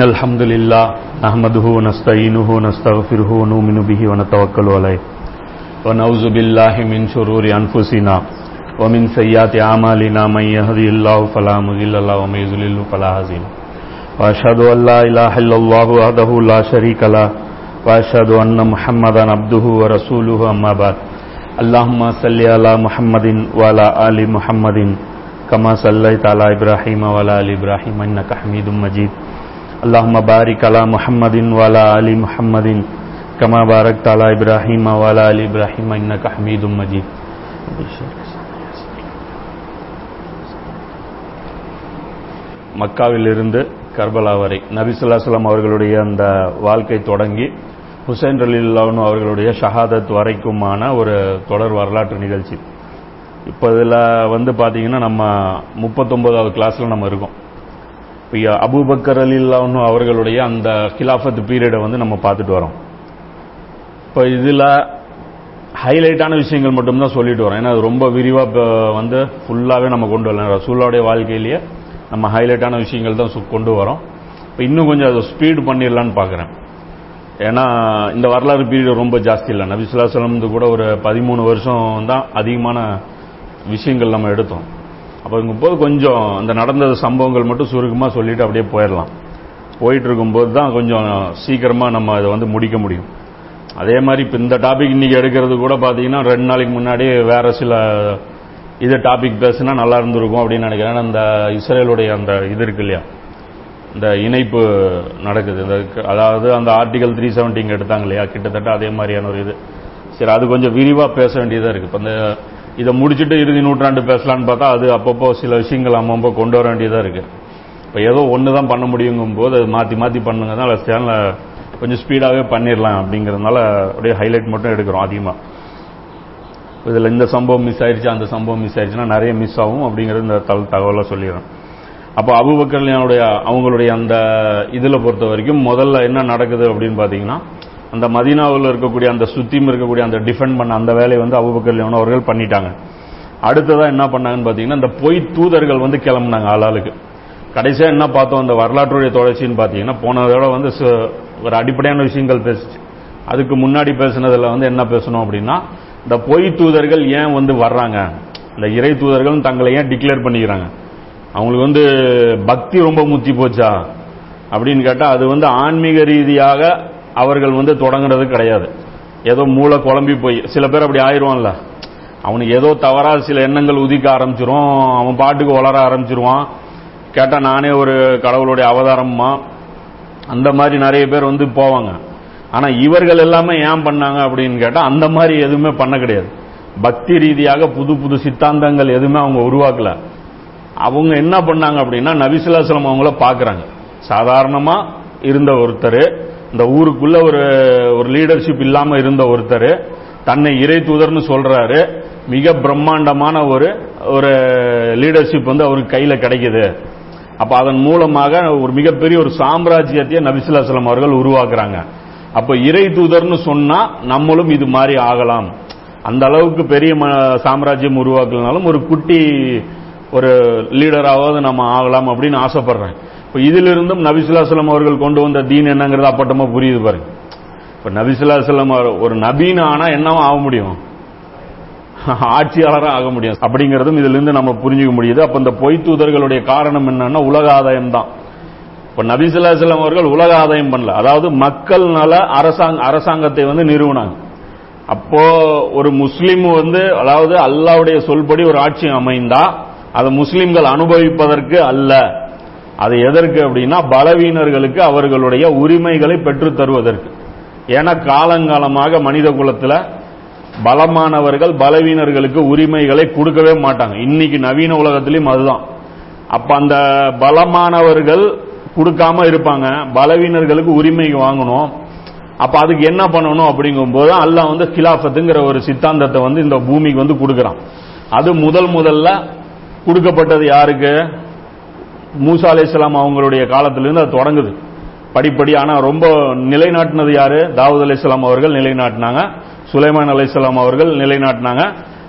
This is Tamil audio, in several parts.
إن الحمد لله نحمده ونستعينه ونستغفره ونؤمن به ونتوكل عليه ونعوذ بالله من شرور أنفسنا ومن سيئات أعمالنا من يهدي الله فلا مضل له ومن يضلل فلا هادي له وأشهد أن لا إله إلا الله وحده لا شريك له وأشهد أن محمدا عبده ورسوله أما بعد اللهم صل على محمد وعلى آل محمد كما صليت على إبراهيم وعلى آل إبراهيم إنك حميد مجيد اللهم بارك على محمد وعلى آل محمد كما باركت على إبراهيم وعلى آل إبراهيم إنك حميد مجيد மக்காவிலிருந்து கர்பலா வரை நபி ஸல்லல்லாஹு அவர்களுடைய அந்த வாழ்க்கை தொடங்கி ஹுசைன் ரலில்லாஹு அவர்களுடைய ஷஹாதத் வரைக்குமான ஒரு தொடர் வரலாற்று நிகழ்ச்சி இப்போ இதில் வந்து பார்த்தீங்கன்னா நம்ம முப்பத்தொன்பதாவது கிளாஸில் நம்ம இருக்கோம் இப்போ அபூபக்கர் அலில்லான்னு அவர்களுடைய அந்த கிலாஃபத் பீரியடை வந்து நம்ம பார்த்துட்டு வரோம். இப்போ இதில் ஹைலைட்டான விஷயங்கள் மட்டும்தான் சொல்லிட்டு வரோம். ஏன்னா அது ரொம்ப விரிவாக வந்து ஃபுல்லாகவே நம்ம கொண்டு வரலாம் ரசூல்லாவுடைய வாழ்க்கையிலேயே நம்ம ஹைலைட்டான விஷயங்கள் தான் சு- கொண்டு வரோம். இப்போ இன்னும் கொஞ்சம் அதை ஸ்பீடு பண்ணிடலான்னு பார்க்குறேன். ஏன்னா இந்த வரலாறு பீரியட் ரொம்ப ஜாஸ்தி இல்லை. நபிசுல்லாஸ்லம் கூட ஒரு பதிமூணு வருஷம் தான் அதிகமான விஷயங்கள் நம்ம எடுத்தோம். அப்போ போது கொஞ்சம் அந்த நடந்த சம்பவங்கள் மட்டும் சுருக்கமாக சொல்லிட்டு அப்படியே போயிடலாம் போயிட்டு இருக்கும்போது தான் கொஞ்சம் சீக்கிரமாக நம்ம அதை வந்து முடிக்க முடியும். அதே மாதிரி இப்போ இந்த டாபிக் இன்னைக்கு எடுக்கிறது கூட பார்த்தீங்கன்னா ரெண்டு நாளைக்கு முன்னாடி வேற சில இது டாபிக் பேசுனா நல்லா இருந்திருக்கும் அப்படின்னு நினைக்கிறேன். ஏன்னா இந்த இஸ்ரேலுடைய அந்த இது இருக்கு இல்லையா? இந்த இணைப்பு நடக்குது. இந்த அதாவது அந்த ஆர்டிகல் த்ரீ செவன்ட்டிங்க எடுத்தாங்க இல்லையா? கிட்டத்தட்ட அதே மாதிரியான ஒரு இது. சரி அது கொஞ்சம் விரிவாக பேச வேண்டியதாக இருக்குது இப்போ இந்த இதை முடிச்சுட்டு இறுதி நூற்றாண்டு பேசலான்னு பார்த்தா அது அப்பப்போ சில விஷயங்கள் அம்மப்போ கொண்டு வர வேண்டியதாக இருக்குது இப்போ ஏதோ ஒன்று தான் பண்ண முடியுங்கும் போது அது மாற்றி மாற்றி பண்ணுங்கனால சேனலை கொஞ்சம் ஸ்பீடாகவே பண்ணிடலாம் அப்படிங்கிறதுனால அப்படியே ஹைலைட் மட்டும் எடுக்கிறோம் அதிகமாக இதில் இந்த சம்பவம் மிஸ் ஆயிடுச்சு அந்த சம்பவம் மிஸ் ஆயிடுச்சுன்னா நிறைய மிஸ் ஆகும் அப்படிங்கிறது இந்த தல் தகவலாக சொல்லிடுறேன். அப்போ அபுபக்கர்லியானுடைய அவங்களுடைய அந்த இதில் பொறுத்த வரைக்கும் முதல்ல என்ன நடக்குது அப்படின்னு பார்த்தீங்கன்னா அந்த மதீனாவில் இருக்கக்கூடிய அந்த சுத்தியும் இருக்கக்கூடிய அந்த டிஃபெண்ட் பண்ண அந்த வேலையை வந்து அபுபக்கர்லியான் அவர்கள் பண்ணிட்டாங்க. அடுத்ததான் என்ன பண்ணாங்கன்னு பார்த்தீங்கன்னா இந்த பொய் தூதர்கள் வந்து கிளம்புனாங்க ஆளாளுக்கு. கடைசியா என்ன பார்த்தோம் அந்த வரலாற்றுடைய தொடர்ச்சின்னு பார்த்தீங்கன்னா போனதோட வந்து ஒரு அடிப்படையான விஷயங்கள் பேசிச்சு. அதுக்கு முன்னாடி பேசுனதில் வந்து என்ன பேசணும் அப்படின்னா இந்த பொய் தூதர்கள் ஏன் வந்து வர்றாங்க? இந்த இறை தூதர்கள் தங்களை ஏன் டிக்ளேர் பண்ணிக்கிறாங்க? அவங்களுக்கு வந்து பக்தி ரொம்ப முத்தி போச்சா? அப்படின்னு கேட்டா அது வந்து ஆன்மீக ரீதியாக அவர்கள் வந்து தொடங்குறது கிடையாது. ஏதோ மூளை குழம்பி போய் சில பேர் அப்படி ஆயிடுவான்ல அவனுக்கு ஏதோ தவறா சில எண்ணங்கள் உதிக்க ஆரம்பிச்சிரும். அவன் பாட்டுக்கு வளர ஆரம்பிச்சிருவான். கேட்டா நானே ஒரு கடவுளுடைய அவதாரமா அந்த மாதிரி நிறைய பேர் வந்து போவாங்க. ஆனா இவர்கள் எல்லாமே ஏன் பண்ணாங்க அப்படின்னு கேட்டா அந்த மாதிரி எதுவுமே பண்ண கிடையாது. பக்தி ரீதியாக புது புது சித்தாந்தங்கள் எதுவுமே அவங்க உருவாக்கல. அவங்க என்ன பண்ணாங்க அப்படின்னா நபிசுல்லாஸ்லம் அவங்கள பாக்குறாங்க சாதாரணமா இருந்த ஒருத்தர் இந்த ஊருக்குள்ள ஒரு ஒரு லீடர்ஷிப் இல்லாம இருந்த ஒருத்தர் தன்னை இறை தூதர்னு சொல்றாரு. மிக பிரம்மாண்டமான ஒரு ஒரு லீடர்ஷிப் வந்து அவருக்கு கையில கிடைக்குது. அப்ப அதன் மூலமாக ஒரு மிகப்பெரிய ஒரு சாம்ராஜ்யத்தையே நபிசுல்லாஸ்லம் அவர்கள் உருவாக்குறாங்க. அப்ப இறை தூதர்னு சொன்னா நம்மளும் இது மாதிரி ஆகலாம். அந்த அளவுக்கு பெரிய ம- சாம்ராஜ்யம் உருவாக்கலனாலும் ஒரு குட்டி ஒரு லீடராவது நம்ம ஆகலாம் அப்படின்னு ஆசைப்படுறேன். இப்போ இதிலிருந்தும் நபிசுல்லாசலம் அவர்கள் கொண்டு வந்த தீன் என்னங்கிறது அப்பட்டமா புரியுது பாருங்க. இப்ப நபிசுல்லாசலம் ஒரு நபீன் ஆனா என்னவா ஆக முடியும்? ஆட்சியாளராக ஆக முடியும். அப்படிங்கிறதும் இதுல இருந்து நம்ம புரிஞ்சுக்க முடியுது. அப்ப இந்த பொய் தூதர்களுடைய காரணம் என்னன்னா உலக ஆதாயம் தான். இப்ப நபிசுல்லாசலம் அவர்கள் உலக ஆதாயம் பண்ணல. அதாவது மக்கள் நல அரசாங்க அரசாங்கத்தை வந்து நிறுவனாங்க. அப்போ ஒரு முஸ்லீம் வந்து அதாவது அல்லாவுடைய சொல்படி ஒரு ஆட்சி அமைந்தா அதை முஸ்லீம்கள் அனுபவிப்பதற்கு அல்ல. அது எதற்கு அப்படின்னா பலவீனர்களுக்கு அவர்களுடைய உரிமைகளை பெற்றுத் தருவதற்கு. ஏன்னா காலங்காலமாக மனித குலத்தில் பலமானவர்கள் பலவீனர்களுக்கு உரிமைகளை கொடுக்கவே மாட்டாங்க. இன்னைக்கு நவீன உலகத்திலையும் அதுதான். அப்ப அந்த பலமானவர்கள் கொடுக்காம இருப்பாங்க. பலவீனர்களுக்கு உரிமை வாங்கணும். அப்ப அதுக்கு என்ன பண்ணணும் அப்படிங்கும்போது அல்லாஹ் வந்து கிலாஃபத்துங்கிற ஒரு சித்தாந்தத்தை வந்து இந்த பூமிக்கு வந்து கொடுக்கறான். அது முதல் முதல்ல கொடுக்கப்பட்டது யாருக்கு? மூசா அலைஹிஸ்ஸலாம் அவங்களுடைய காலத்திலிருந்து அது தொடங்குது. படிப்படி ஆனா ரொம்ப நிலைநாட்டினது யாரு? தாவூத் அலைஹிஸ்ஸலாம் அவர்கள் நிலைநாட்டினாங்க. சுலைமான் அலைஹிஸ்ஸலாம் அவர்கள் நிலைநாட்டினாங்க.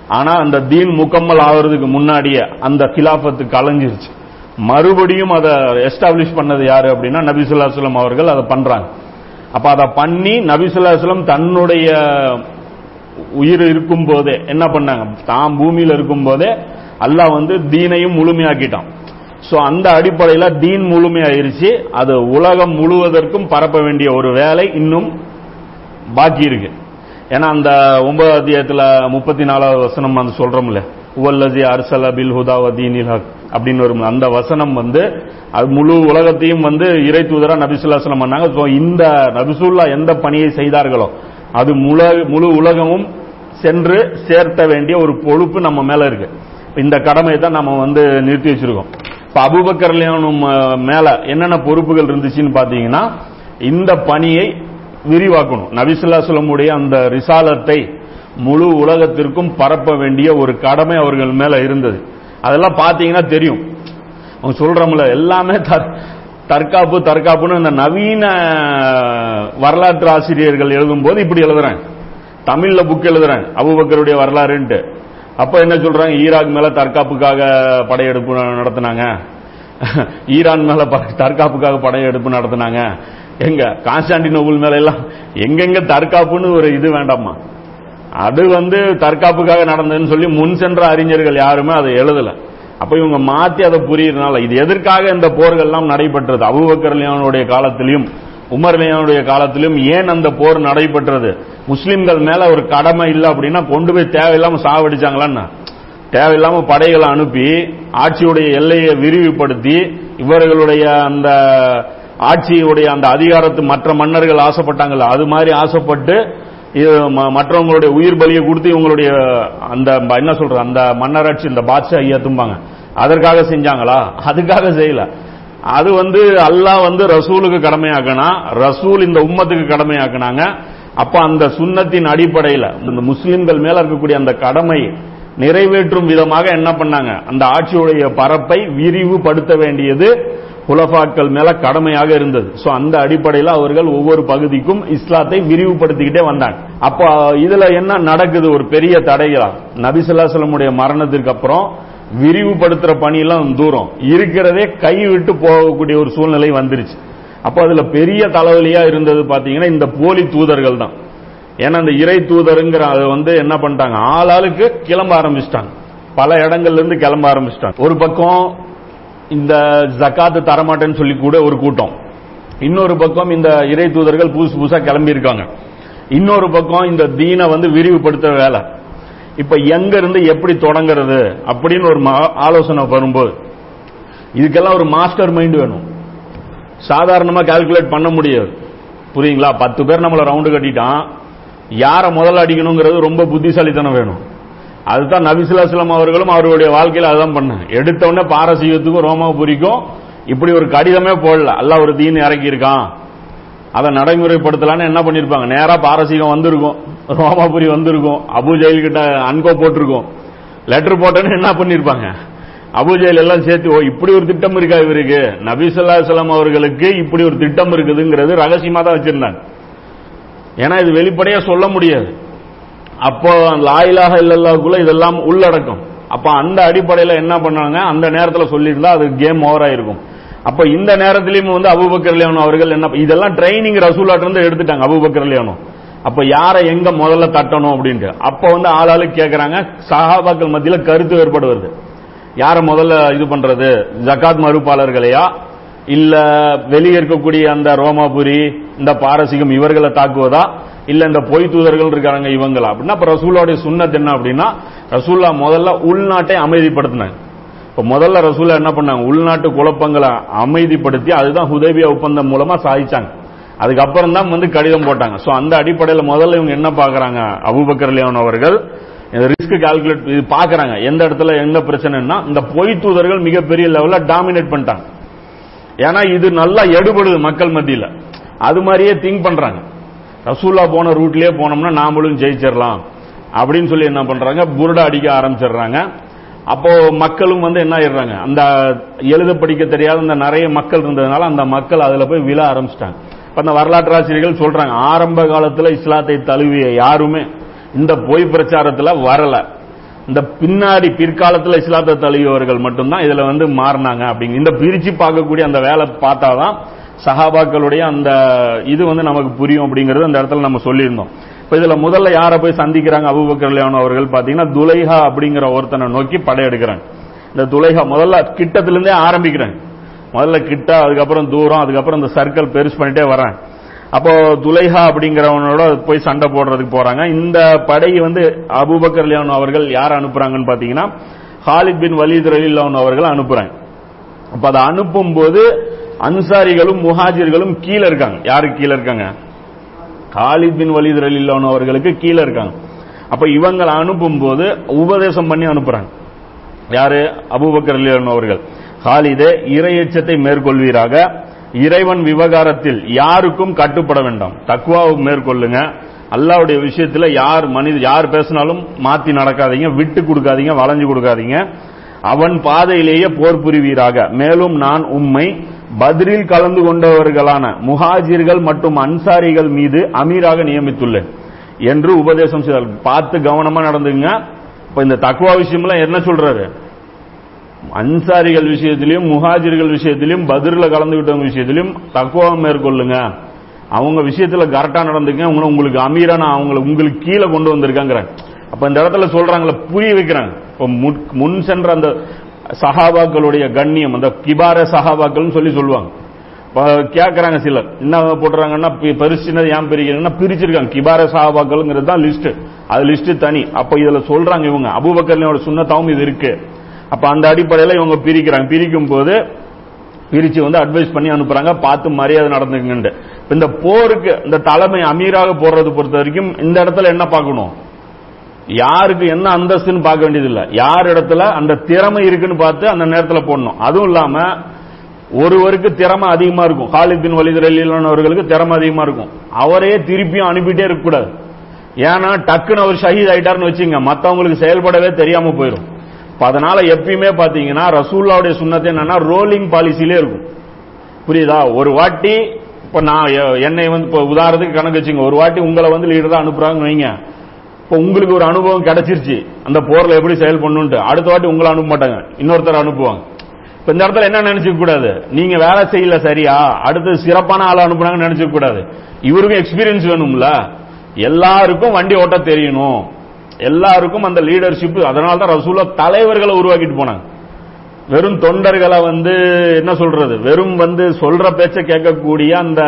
ஆனா அந்த தீன் முக்கம்மல் ஆகிறதுக்கு முன்னாடியே அந்த கிலாஃபத்து கலைஞ்சிருச்சு. மறுபடியும் அதை எஸ்டாப்ளிஷ் பண்ணது யாரு அப்படின்னா நபிசுல்லா ஸல்லல்லாஹு அவர்கள் அதை பண்றாங்க. அப்ப அதை பண்ணி நபிசுல்லா ஸல்லல்லாஹு தன்னுடைய உயிர் இருக்கும் போதே என்ன பண்ணாங்க? தான் பூமியில இருக்கும் போதே அல்லாஹ் வந்து தீனையும் முழுமையாக்கிட்டான். சோ அந்த அடிப்படையில தீன் முழுமையாயிருச்சு. அது உலகம் முழுவதற்கும் பரப்ப வேண்டிய ஒரு வேலை இன்னும் பாக்கி இருக்கு. ஏன்னா அந்த ஒன்பது அத்தியாயத்துல முப்பத்தி நாலாவது வசனம் அந்த சொல்றோம்ல. உவல்லஜி அர்சல பில் ஹுதா வ தீனில் ஹக் அப்படின்னு வரும். அந்த வசனம் வந்து அது முழு உலகத்தையும் வந்து இறை தூதரா நபிசுல்லாஸ்லம் பண்ணாங்க. ஸோ இந்த நபிசுல்லா எந்த பணியை செய்தார்களோ அது முழு முழு உலகமும் சென்று சேர்த்த வேண்டிய ஒரு பொறுப்பு நம்ம மேல இருக்கு. இந்த கடமையை தான் நம்ம வந்து நிறுத்தி வச்சிருக்கோம். இப்ப அபுபக்கர்லயும் மேல என்னென்ன பொறுப்புகள் இருந்துச்சுன்னு பாத்தீங்கன்னா இந்த பணியை விரிவாக்கணும். நபிசுல்லாஸ்லமுடைய அந்த ரிசாலத்தை முழு உலகத்திற்கும் பரப்ப வேண்டிய ஒரு கடமை அவர்கள் மேல இருந்தது. அதெல்லாம் பாத்தீங்கன்னா தெரியும். அவங்க சொல்றோம்ல எல்லாமே தற்காப்பு தற்காப்புன்னு இந்த நவீன வரலாற்று ஆசிரியர்கள் எழுதும் போது இப்படி எழுதுறாங்க தமிழ்ல புக் எழுதுறாங்க அபூபக்கருடைய வரலாறுன்ட்டு. அப்ப என்ன சொல்றாங்க? ஈராக் மேல தற்காப்புக்காக படையெடுப்பு நடத்தினாங்க. ஈரான் மேல ப- தற்காப்புக்காக படையெடுப்பு நடத்தினாங்க. எங்க? கான்ஸ்டாண்டினோபிள் மேல எல்லாம் எங்கெங்க தற்காப்புன்னு ஒரு இது வேண்டாமா அது வந்து தற்காப்புக்காக நடந்ததுன்னு சொல்லி முன் சென்ற அறிஞர்கள் யாருமே அதை எழுதல. அப்ப இவங்க மாத்தி அதை புரியறதுனால இது எதற்காக இந்த போர்கள் எல்லாம் நடைபெற்றது? அபூபக்கர் காலத்திலையும் காலத்திலும் காலத்திலும் ஏன் அந்த போர் நடைபெற்றது? முஸ்லிம்கள் மேல ஒரு கடமை இல்லை அப்படின்னா கொண்டு போய் தேவையில்லாம சாவடிச்சாங்களான்னா? தேவையில்லாம படைகளை அனுப்பி ஆட்சியுடைய எல்லையை விரிவுபடுத்தி இவர்களுடைய அந்த ஆட்சியுடைய அந்த அதிகாரத்து மற்ற மன்னர்கள் ஆசைப்பட்டாங்கல்ல அது மாதிரி ஆசைப்பட்டு இது ம- மற்றவங்களுடைய உயிர் பலியை கொடுத்து இவங்களுடைய அந்த என்ன சொல்ற அந்த மன்னராட்சி இந்த ஏ தும்பாங்க. அதற்காக செஞ்சாங்களா? அதுக்காக செய்யல. அது வந்து அல்லாஹ் வந்து ரசூலுக்கு கடமையாக்கினா ரசூல் இந்த உம்மத்துக்கு கடமையாக்குனாங்க. அப்ப அந்த சுன்னத்தின் அடிப்படையில் இந்த முஸ்லிம்கள் மேல இருக்கக்கூடிய அந்த கடமை நிறைவேற்றும் விதமாக என்ன பண்ணாங்க? அந்த ஆட்சியுடைய பரப்பை விரிவுபடுத்த வேண்டியது குலஃபாக்கள் மேல கடமையாக இருந்தது. சோ அந்த அடிப்படையில் அவர்கள் ஒவ்வொரு பகுதிக்கும் இஸ்லாத்தை விரிவுபடுத்திக்கிட்டே வந்தாங்க. அப்போ இதுல என்ன நடக்குது? ஒரு பெரிய தடைகளா? நபிசுல்லாசலமுடைய மரணத்திற்கு அப்புறம் விரிவுபடுத்துற பணியெல்லாம் தூரம். இருக்கிறதே கை விட்டு போகக்கூடிய ஒரு சூழ்நிலை வந்துருச்சு. அப்ப அதுல பெரிய தலைவலியா இருந்தது பாத்தீங்கன்னா இந்த போலி தூதர்கள் தான். ஏன்னா இந்த இறை தூதருங்கிற அதை வந்து என்ன பண்ணிட்டாங்க? ஆளாளுக்கு கிளம்ப ஆரம்பிச்சிட்டாங்க. பல இடங்கள்ல இருந்து கிளம்ப ஆரம்பிச்சிட்டாங்க. ஒரு பக்கம் இந்த ஜக்காத்து தரமாட்டேன்னு சொல்லி கூட ஒரு கூட்டம். இன்னொரு பக்கம் இந்த இறை தூதர்கள் புதுசு புதுசா கிளம்பி இருக்காங்க இன்னொரு பக்கம் இந்த தீனை வந்து விரிவுபடுத்துற வேலை. இப்ப எங்க இருந்து எப்படி தொடங்குறது அப்படின்னு ஒரு ஆலோசனை வரும்போது இதுக்கெல்லாம் ஒரு மாஸ்டர் மைண்ட் வேணும். சாதாரணமா கால்குலேட் பண்ண முடியாது. புரியுங்களா? பத்து பேர் நம்மள ரவுண்டு கட்டிட்டான். யாரை முதல்ல அடிக்கணுங்கிறது ரொம்ப புத்திசாலித்தனம் வேணும். அதுதான் நபிசுல்லாஸ்லாம் அவர்களும் அவருடைய வாழ்க்கையில் அதான் பண்ண. எடுத்தவொடனே பாரசீகத்துக்கும் ரோமாபுரிக்கும் இப்படி ஒரு கடிதமே போடல. அல்ல ஒரு தீன் இறக்கியிருக்கான். அதை நடைமுறைப்படுத்தலான்னு என்ன பண்ணிருப்பாங்க? நேரா பாரசீகம் வந்திருக்கும். ரோமாபுரி வந்திருக்கும். அபுஜெயில் கிட்ட அன்கோ போட்டிருக்கும். லெட்டர் போட்டேன்னு என்ன பண்ணிருப்பாங்க? அபுஜெயில் எல்லாம் சேர்த்து ஓ இப்படி ஒரு திட்டம் இருக்கா இவருக்கு? நபி ஸல்லல்லாஹு அவர்களுக்கு இப்படி ஒரு திட்டம் இருக்குதுங்கிறது ரகசியமா தான் வச்சிருந்தாங்க. ஏன்னா இது வெளிப்படையா சொல்ல முடியாது. அப்போ லாயிலாக இல்லல்லாக்குள்ள இதெல்லாம் உள்ளடக்கம். அப்ப அந்த அடிப்படையில் என்ன பண்ணாங்க? அந்த நேரத்தில் சொல்லியிருந்தா அது கேம் ஓவர் ஆயிருக்கும். அப்ப இந்த நேரத்திலயும் வந்து அபுபக்கர் லியானோ அவர்கள் என்ன இதெல்லாம் ட்ரைனிங் ரசூலாட்டிருந்து எடுத்துட்டாங்க அபுபக்கர் லியானோ. அப்ப யாரை எங்க முதல்ல தட்டணும் அப்படின்ட்டு. அப்ப வந்து ஆளாளுக்கு கேட்கறாங்க சஹாபாக்கள் மத்தியில கருத்து வேறுபாடு வருது யாரை முதல்ல இது பண்றது? ஜகாத் மறுப்பாளர்களையா? இல்ல வெளியே இருக்கக்கூடிய அந்த ரோமாபுரி இந்த பாரசீகம் இவர்களை தாக்குவதா? இல்ல இந்த பொய் தூதர்கள் இருக்காங்க இவங்களா? அப்படின்னா அப்ப ரசூலாவுடைய சுண்ணத்து என்ன அப்படின்னா ரசூல்லா முதல்ல உள்நாட்டை அமைதிப்படுத்தினாங்க. இப்ப முதல்ல ரசூலா என்ன பண்ணாங்க? உள்நாட்டு குழப்பங்களை அமைதிப்படுத்தி அதுதான் ஹுதேபியா ஒப்பந்தம் மூலமா சாதிச்சாங்க. அதுக்கப்புறம் தான் வந்து கடிதம் போட்டாங்க. சோ அந்த அடிப்படையில் முதல்ல இவங்க என்ன பாக்குறாங்க அபுபக்கர் லியோன் அவர்கள் இந்த ரிஸ்க் கால்குலேட் இது பாக்குறாங்க எந்த இடத்துல எந்த பிரச்சனைன்னா இந்த பொய் தூதர்கள் மிகப்பெரிய லெவலில் டாமினேட் பண்ணிட்டாங்க. ஏன்னா இது நல்லா எடுபடுது மக்கள் மத்தியில். அது மாதிரியே திங்க் பண்றாங்க. ரசூல்லா போன ரூட்லயே போனோம்னா நாமளும் ஜெயிச்சிடலாம் அப்படின்னு சொல்லி என்ன பண்றாங்க? புருடா அடிக்க ஆரம்பிச்சிடுறாங்க. அப்போ மக்களும் வந்து என்ன ஆயிடுறாங்க? அந்த எழுத படிக்க தெரியாத அந்த நிறைய மக்கள் இருந்ததுனால அந்த மக்கள் அதுல போய் விழ ஆரம்பிச்சிட்டாங்க. இப்ப அந்த வரலாற்று ஆசிரியர்கள் சொல்றாங்க ஆரம்ப காலத்துல இஸ்லாத்தை தழுவிய யாருமே இந்த பொய் பிரச்சாரத்துல வரல. இந்த பின்னாடி பிற்காலத்துல இஸ்லாத்தை தழுவியவர்கள் மட்டும்தான் இதுல வந்து மாறினாங்க அப்படிங்க இந்த பிரிச்சு பார்க்கக்கூடிய அந்த வேலை பார்த்தாதான் சஹாபாக்களுடைய அந்த இது வந்து நமக்கு புரியும் அப்படிங்கறது அந்த இடத்துல நம்ம சொல்லியிருந்தோம். இப்ப இதுல முதல்ல யாரை போய் சந்திக்கிறாங்க? அபுபக்கர்லியானோ அவர்கள் பாத்தீங்கன்னா துலைஹா அப்படிங்கிற ஒருத்தனை நோக்கி படையெடுக்கிறாங்க இந்த துலைஹா முதல்ல கிட்டத்திலிருந்தே ஆரம்பிக்கிறாங்க முதல்ல கிட்ட அதுக்கப்புறம் தூரம் அதுக்கப்புறம் இந்த சர்க்கிள் பெருசு பண்ணிட்டே வரேன் அப்போ துலைஹா அப்படிங்கிறவனோட போய் சண்டை போடுறதுக்கு போறாங்க. இந்த படை வந்து அபுபக்கர் லியான் அவர்கள் யார் அனுப்புறாங்கன்னு பாத்தீங்கன்னா ஹாலித் பின் வலீத் ரலில்லான் அவர்கள் அனுப்புறாங்க அப்ப அதை அனுப்பும் போது அன்சாரிகளும் முஹாஜிர்களும் கீழே இருக்காங்க. யாருக்கு கீழே இருக்காங்க? ஹாலித் பின் வலீத் ரலில்லான் அவர்களுக்கு கீழே இருக்காங்க. அப்ப இவங்களை அனுப்பும் போது உபதேசம் பண்ணி அனுப்புறாங்க. யாரு? அபூபக்கர் ரலில்லான் அவர்கள். ஹாலிதே இரையச்சத்தை மேற்கொள்வீராக. இறைவன் விவகாரத்தில் யாருக்கும் கட்டுப்பட வேண்டாம். தக்குவாவை மேற்கொள்ளுங்க. அல்லாவுடைய விஷயத்தில் யார் மனித யார் பேசினாலும் மாத்தி நடக்காதீங்க விட்டு கொடுக்காதீங்க வளைஞ்சு கொடுக்காதீங்க. அவன் பாதையிலேயே போர் புரிவீராக. மேலும் நான் உம்மை பதிரில் கலந்து கொண்டவர்களான முஹாஜிர்கள் மற்றும் அன்சாரிகள் மீது அமீராக நியமித்துள்ளேன் என்று உபதேசம் செய்தார் பார்த்து கவனமா நடந்துங்க இப்ப இந்த தக்குவா விஷயம்லாம் என்ன சொல்றாரு? அன்சாரிகள் விஷயத்திலையும் முஹாஜிர்கள் விஷயத்திலையும் பதிரில் கலந்துகிட்டவங்க விஷயத்திலையும் தக்குவா மேற்கொள்ளுங்க. அவங்க விஷயத்துல கரெக்டா நடந்துக்கங்க. உங்களை உங்களுக்கு அமீரா நான் அவங்களை உங்களுக்கு கீழே கொண்டு வந்திருக்காங்கிறேன் அப்ப இந்த இடத்துல சொல்றாங்களே புரிய வைக்கிறாங்க. இப்ப முன்- முன் சென்ற அந்த சஹாபாக்களுடைய கண்ணியம் அந்த கிபார சஹாபாக்கள்னு சொல்லி சொல்லுவாங்க. கேட்கறாங்க சிலர். என்ன போடுறாங்கன்னா பி- ஏன் பிரிக்கிறீங்கன்னா பிரிச்சிருக்காங்க. கிபார சஹாபாக்கள்ங்கிறது தான் லிஸ்ட் அது லிஸ்ட் தனி. அப்ப இதுல சொல்றாங்க இவங்க. அபூபக்கர்லோட சுண்ணத்தாவும் இது இருக்கு. அப்ப அந்த அடிப்படையில் இவங்க பிரிக்கிறாங்க. பிரிக்கும் போது பிரிச்சு வந்து அட்வைஸ் பண்ணி அனுப்புறாங்க. பார்த்து மரியாதை நடந்துக்குங்கன்ட்டு. இந்த போருக்கு இந்த தலைமை அமீராக போடுறது பொறுத்த வரைக்கும் இந்த இடத்துல என்ன பார்க்கணும்? யாருக்கு என்ன அந்தஸ்துன்னு பார்க்க வேண்டியது இல்ல யார் இடத்துல அந்த திறமை இருக்குன்னு பார்த்து அந்த நேரத்தில் போடணும். அதுவும் இல்லாம ஒருவருக்கு திறமை அதிகமா இருக்கும். காலித்தின் பின் அவர்களுக்கு திறமை அதிகமா இருக்கும். அவரே திருப்பியும் அனுப்பிட்டே இருக்கக்கூடாது. ஏன்னா டக்குன்னு அவர் ஷஹீத் ஆயிட்டாருன்னு வச்சுங்க. மத்தவங்களுக்கு செயல்படவே தெரியாம போயிடும் அதனால எப்பயுமே பாத்தீங்கன்னா ரசூல்லாவுடைய சுண்ணத்தை என்னன்னா ரோலிங் பாலிசிலே இருக்கும். புரியுதா? ஒரு வாட்டி இப்ப நான் எ- என்னை வந்து இப்ப உதாரணத்துக்கு கணக்கு வச்சுங்க ஒரு வாட்டி உங்களை வந்து லீடரா அனுப்புறாங்க வைங்க. இப்ப உங்களுக்கு ஒரு அனுபவம் கிடைச்சிருச்சு. அந்த போர்ல எப்படி செயல் பண்ணுன்ட்டு அடுத்த வாட்டி உங்களை அனுப்ப மாட்டாங்க. இன்னொருத்தர் அனுப்புவாங்க. இப்ப இந்த இடத்துல என்ன நினைச்சுக்க கூடாது? நீங்க வேலை செய்யல சரியா? அடுத்து சிறப்பான ஆளை அனுப்புனாங்கன்னு நினைச்சுக்க கூடாது. இவருக்கும் எக்ஸ்பீரியன்ஸ் வேணும்ல. எல்லாருக்கும் வண்டி ஓட்ட தெரியணும். எல்லாருக்கும் அந்த லீடர்ஷிப் அதனால தான் ரசூலா தலைவர்களை உருவாக்கிட்டு போனாங்க. வெறும் தொண்டர்களை வந்து என்ன சொல்றது வெறும் வந்து சொல்ற பேச்ச கேட்கக்கூடிய அந்த